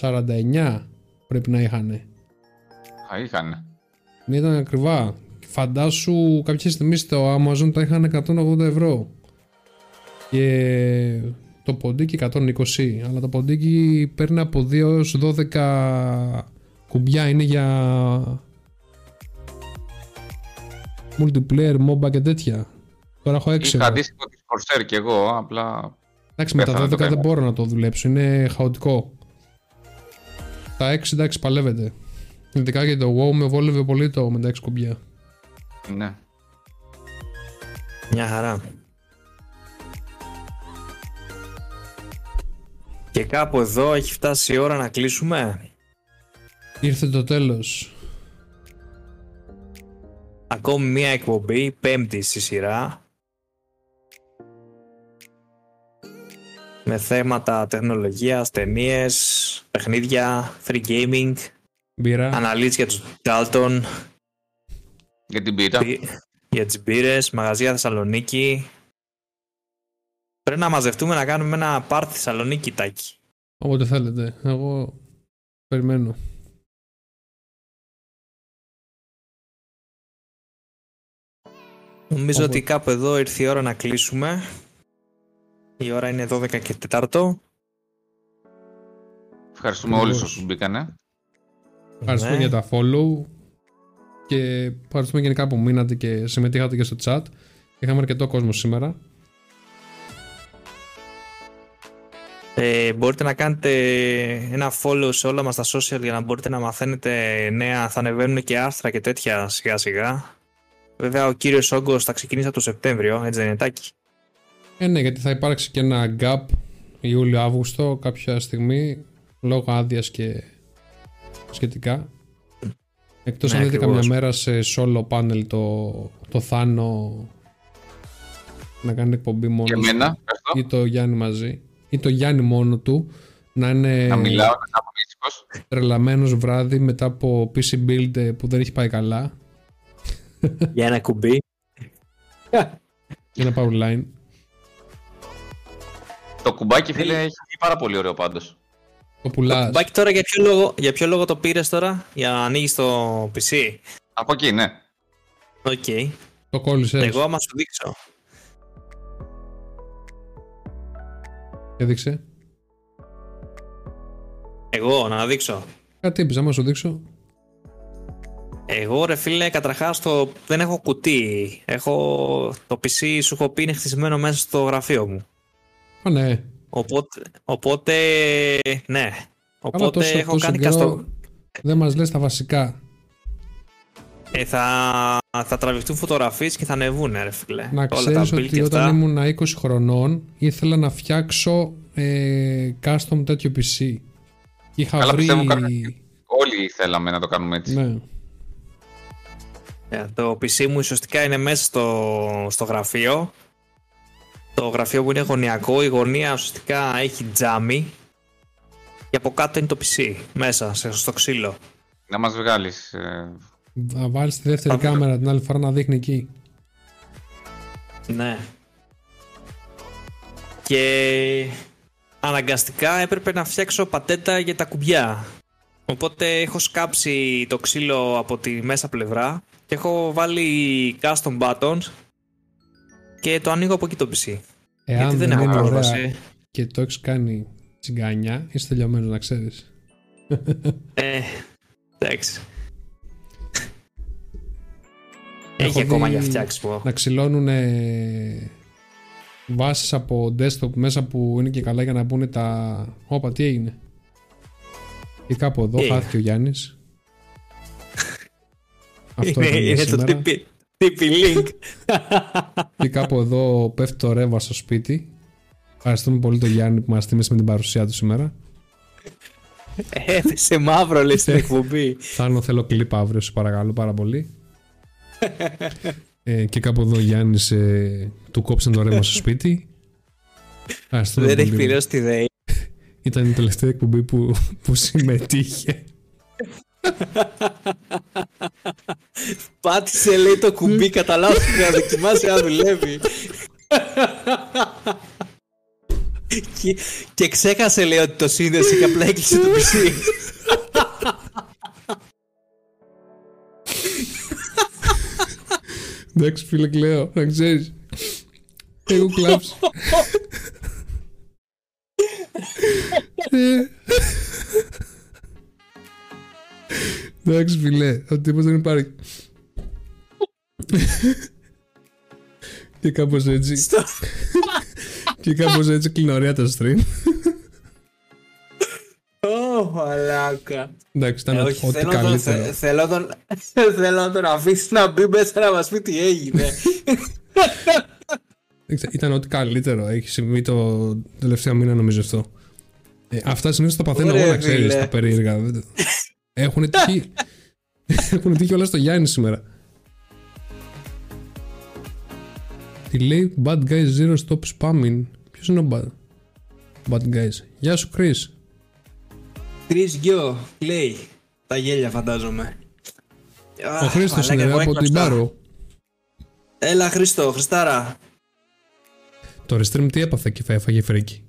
149 πρέπει να είχαν. Α, είχαν. Ναι, ήταν ακριβά. Φαντάσου κάποια στιγμή στο Amazon τα είχαν 180 ευρώ. Και το ποντίκι 120. Αλλά το ποντίκι παίρνει από 2 έως 12 κουμπιά. Είναι για multiplayer, MOBA και τέτοια. Τώρα έχω 6 Είχα ευρώ. αντίστοιχο της Corsair κι εγώ, απλά. Εντάξει, με τα Πέθανε 12 το δεν θέμα. μπορώ να το δουλέψω. Είναι χαοτικό. Τα 6 εντάξει παλεύεται. Ειδικά και το WoW με βόλευε πολύ το με τα 6 κουμπιά. Ναι. Μια χαρά. Και κάπου εδώ έχει φτάσει η ώρα να κλείσουμε. Ήρθε το τέλος. Ακόμη μία εκπομπή, πέμπτη στη σειρά. Με θέματα τεχνολογίας, ταινίες, παιχνίδια, free gaming, Μπύρα. αναλύσεις για τους Dalton, Για την πίτα. για τις μπύρες, μαγαζιά Θεσσαλονίκη. Πρέπει να μαζευτούμε να κάνουμε ένα πάρτι Θεσσαλονίκη, Τάκη. Όποτε θέλετε. Εγώ περιμένω. Νομίζω Όποτε. ότι κάπου εδώ ήρθε η ώρα να κλείσουμε. Η ώρα είναι 12 και 4. Ευχαριστούμε Ακριβώς. όλου όσους μπήκανε. Ευχαριστούμε Ναι. για τα follow. Και ευχαριστούμε γενικά που μείνατε και συμμετείχατε και στο chat. Είχαμε αρκετό κόσμο σήμερα. Ε, μπορείτε να κάνετε ένα follow σε όλα μας τα social για να μπορείτε να μαθαίνετε νέα. Θα ανεβαίνουν και άρθρα και τέτοια σιγά σιγά. Βέβαια ο κύριος Όγκος θα ξεκινήσει από το Σεπτέμβριο, έτσι δεν είναι Τάκη; Ε, ναι, γιατί θα υπάρξει και ένα gap Ιούλιο-Αύγουστο κάποια στιγμή λόγω άδειας και σχετικά. Εκτός Ναι, αν δείτε ακριβώς. καμιά μέρα σε solo panel το, το Θάνο να κάνει εκπομπή μόνος Και του εμένα, ευχαριστώ. ή το Γιάννη μαζί ή το Γιάννη μόνο του να είναι Να μιλάω, να κάνω ήσυχος. τρελαμένος βράδυ μετά από PC build ε, που δεν έχει πάει καλά Για ένα κουμπί. για ένα power line. Το κουμπάκι, φίλε, έχει βγει πάρα πολύ ωραίο πάντως. Το πουλάς. Μπάκι τώρα για ποιο, λόγο, για ποιο λόγο το πήρες τώρα, για να ανοίγεις το PC. Από εκεί, ναι. Οκ. Το κόλλησες. Εγώ άμα σου δείξω. Έδειξε. Εγώ, να δείξω. Κάτι είπες, άμα σου δείξω. Εγώ ρε φίλε, καταρχάς το... δεν έχω κουτί. Έχω... Το PC σου έχω πει είναι χτισμένο μέσα στο γραφείο μου. Α, ναι. Οπότε, οπότε ναι. Αλλά Οπότε τόσο, έχω τόσο κάνει καιρό καστο... δεν μας λες τα βασικά. Ε, θα, θα τραβηχτούν φωτογραφίες και θα ανεβούν, ρε φίλε. Να Όλα τα ξέρεις build ότι και όταν αυτά. ήμουν 20 χρονών ήθελα να φτιάξω ε, custom τέτοιο PC. Είχα Καλά, βρει... πιστεύω κάποιοι- Όλοι θέλαμε να το κάνουμε έτσι. Ναι. Ε, το PC μου ουσιαστικά είναι μέσα στο, στο γραφείο. Το γραφείο μου είναι γωνιακό. Η γωνία ουσιαστικά έχει τζάμι. Και από κάτω είναι το PC. Μέσα, σε- στο ξύλο. Να μας βγάλεις. ε, Να βάλεις τη δεύτερη Θα- κάμερα την άλλη φορά να δείχνει εκεί. Ναι. Και αναγκαστικά έπρεπε να φτιάξω πατέτα για τα κουμπιά. Οπότε έχω σκάψει το ξύλο από τη μέσα πλευρά και έχω βάλει custom buttons και το ανοίγω από εκεί το PC. Εάν Γιατί δεν δεν έχω είναι ωραία πρόσβαση. και το έχεις κάνει τσιγκάνια, είσαι τελειωμένος να ξέρεις. Ε, εντάξει. Έχω Έχει ακόμα δει για φτιάξιμο. Να ξυλώνουν βάσεις από desktop μέσα που είναι και καλά για να μπουν τα... Όπα, τι έγινε; Και κάπου εδώ Τι έγινε; χάθηκε ο Γιάννης. Αυτό Είναι, έκανε είναι το σήμερα. TP, TP Link. Και κάπου εδώ πέφτει το ρεύμα στο σπίτι. Ευχαριστούμε πολύ τον Γιάννη που μας τίμησε με την παρουσία του σήμερα. Έπεσε μαύρο λέει στην εκπομπή. Θάνο θέλω κλιπ αύριο, σε παρακαλώ πάρα πολύ. ε, και κάπου εδώ ο Γιάννης ε, του κόψαν το ρεύμα στο σπίτι. Ευχαριστούμε Δεν έχει πολύ. πληρώσει τη ΔΕΗ. Ήταν η τελευταία εκπομπή που, που συμμετείχε. Πάτησε λέει το κουμπί κατά λάθος για να δοκιμάσει αν δουλεύει. και, και ξέχασε λέει ότι το σύνδεση και απλά έκλεισε το PC. Εντάξει φίλε Κλέο, να ξέρεις. Έχω κλάψει. Εντάξει φίλε, ο τύπος δεν υπάρχει. Και κάπως έτσι. Στο- Και κάπως έτσι κλείνω ωραία το stream. Ω, μαλάκα. Εντάξει, Ε, ήταν όχι, ό,τι θέλω, τον, καλύτερο. θε- θέλω, τον, θέλω να τον αφήσει να μπει μέσα να μας πει τι έγινε. Εντάξει, Ήταν ό,τι καλύτερο. Έχει συμβεί το τελευταίο μήνα νομίζω αυτό. Ε, αυτά συνήθως τα παθαίνω Ωραία, εγώ να ξέρεις φίλε. τα περίεργα. Δεν το- Έχουν τύχει. Έχουν τύχει όλα στο Γιάννη σήμερα. Τι λέει Bad Guys Zero Stop Spamming. Ποιος είναι ο Bad, bad Guys; Γεια σου, Chris. Τρεις γιο, λέει. Τα γέλια φαντάζομαι. Ο Χρήστος είναι από την Πάρο. Έλα Χρήστο, Χριστάρα. Το restream τι έπαθε και έφαγε φρίκι.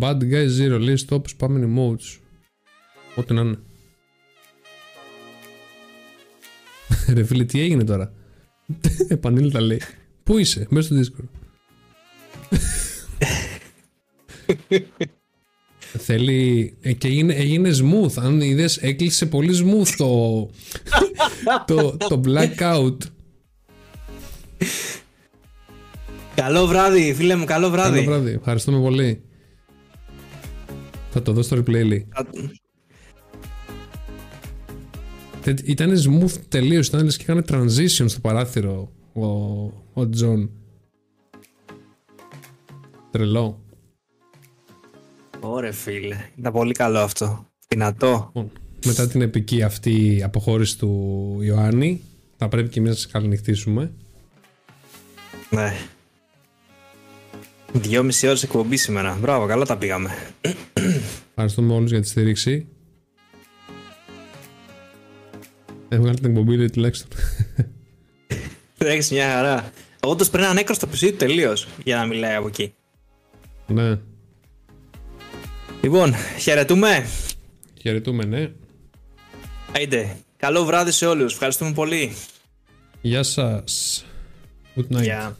Bad Guys Zero λέει Stop Spamming Emotes. Ό,τι να είναι. Ρε φίλε, τι έγινε τώρα; Επανήλθα λέει. Πού είσαι, μέσα στο Discord. Θέλει. ε, και έγινε, έγινε smooth. Αν είδες, έκλεισε πολύ smooth το. το, το blackout. Καλό βράδυ, φίλε μου, καλό βράδυ. Καλό βράδυ. Ευχαριστούμε πολύ. Θα το δω στο replay λέει. Τε- Ήταν smooth τελείως. Ήταν λες και έκανε transition στο παράθυρο ο, ο Τζον. Τρελό. Ωραία φίλε, ήταν πολύ καλό αυτό. Δυνατό. Λοιπόν, Μετά την επική αυτή αποχώρηση του Ιωάννη, θα πρέπει και εμείς να σας καληνυχτήσουμε. Ναι. Δυόμιση ώρες εκπομπή σήμερα. Μπράβο, καλά τα πήγαμε. Ευχαριστούμε όλους για τη στήριξη. Έβγαλε την εκπομπή λέει, τουλάχιστον. Έχεις μια χαρά. Όντως πρέπει να ανέκρος το PC του τελείως για να μιλάει από εκεί. ναι. Λοιπόν, χαιρετούμε. Χαιρετούμε, ναι. Άιντε. Καλό βράδυ σε όλους. Ευχαριστούμε πολύ. Γεια σας. Good night. Γεια.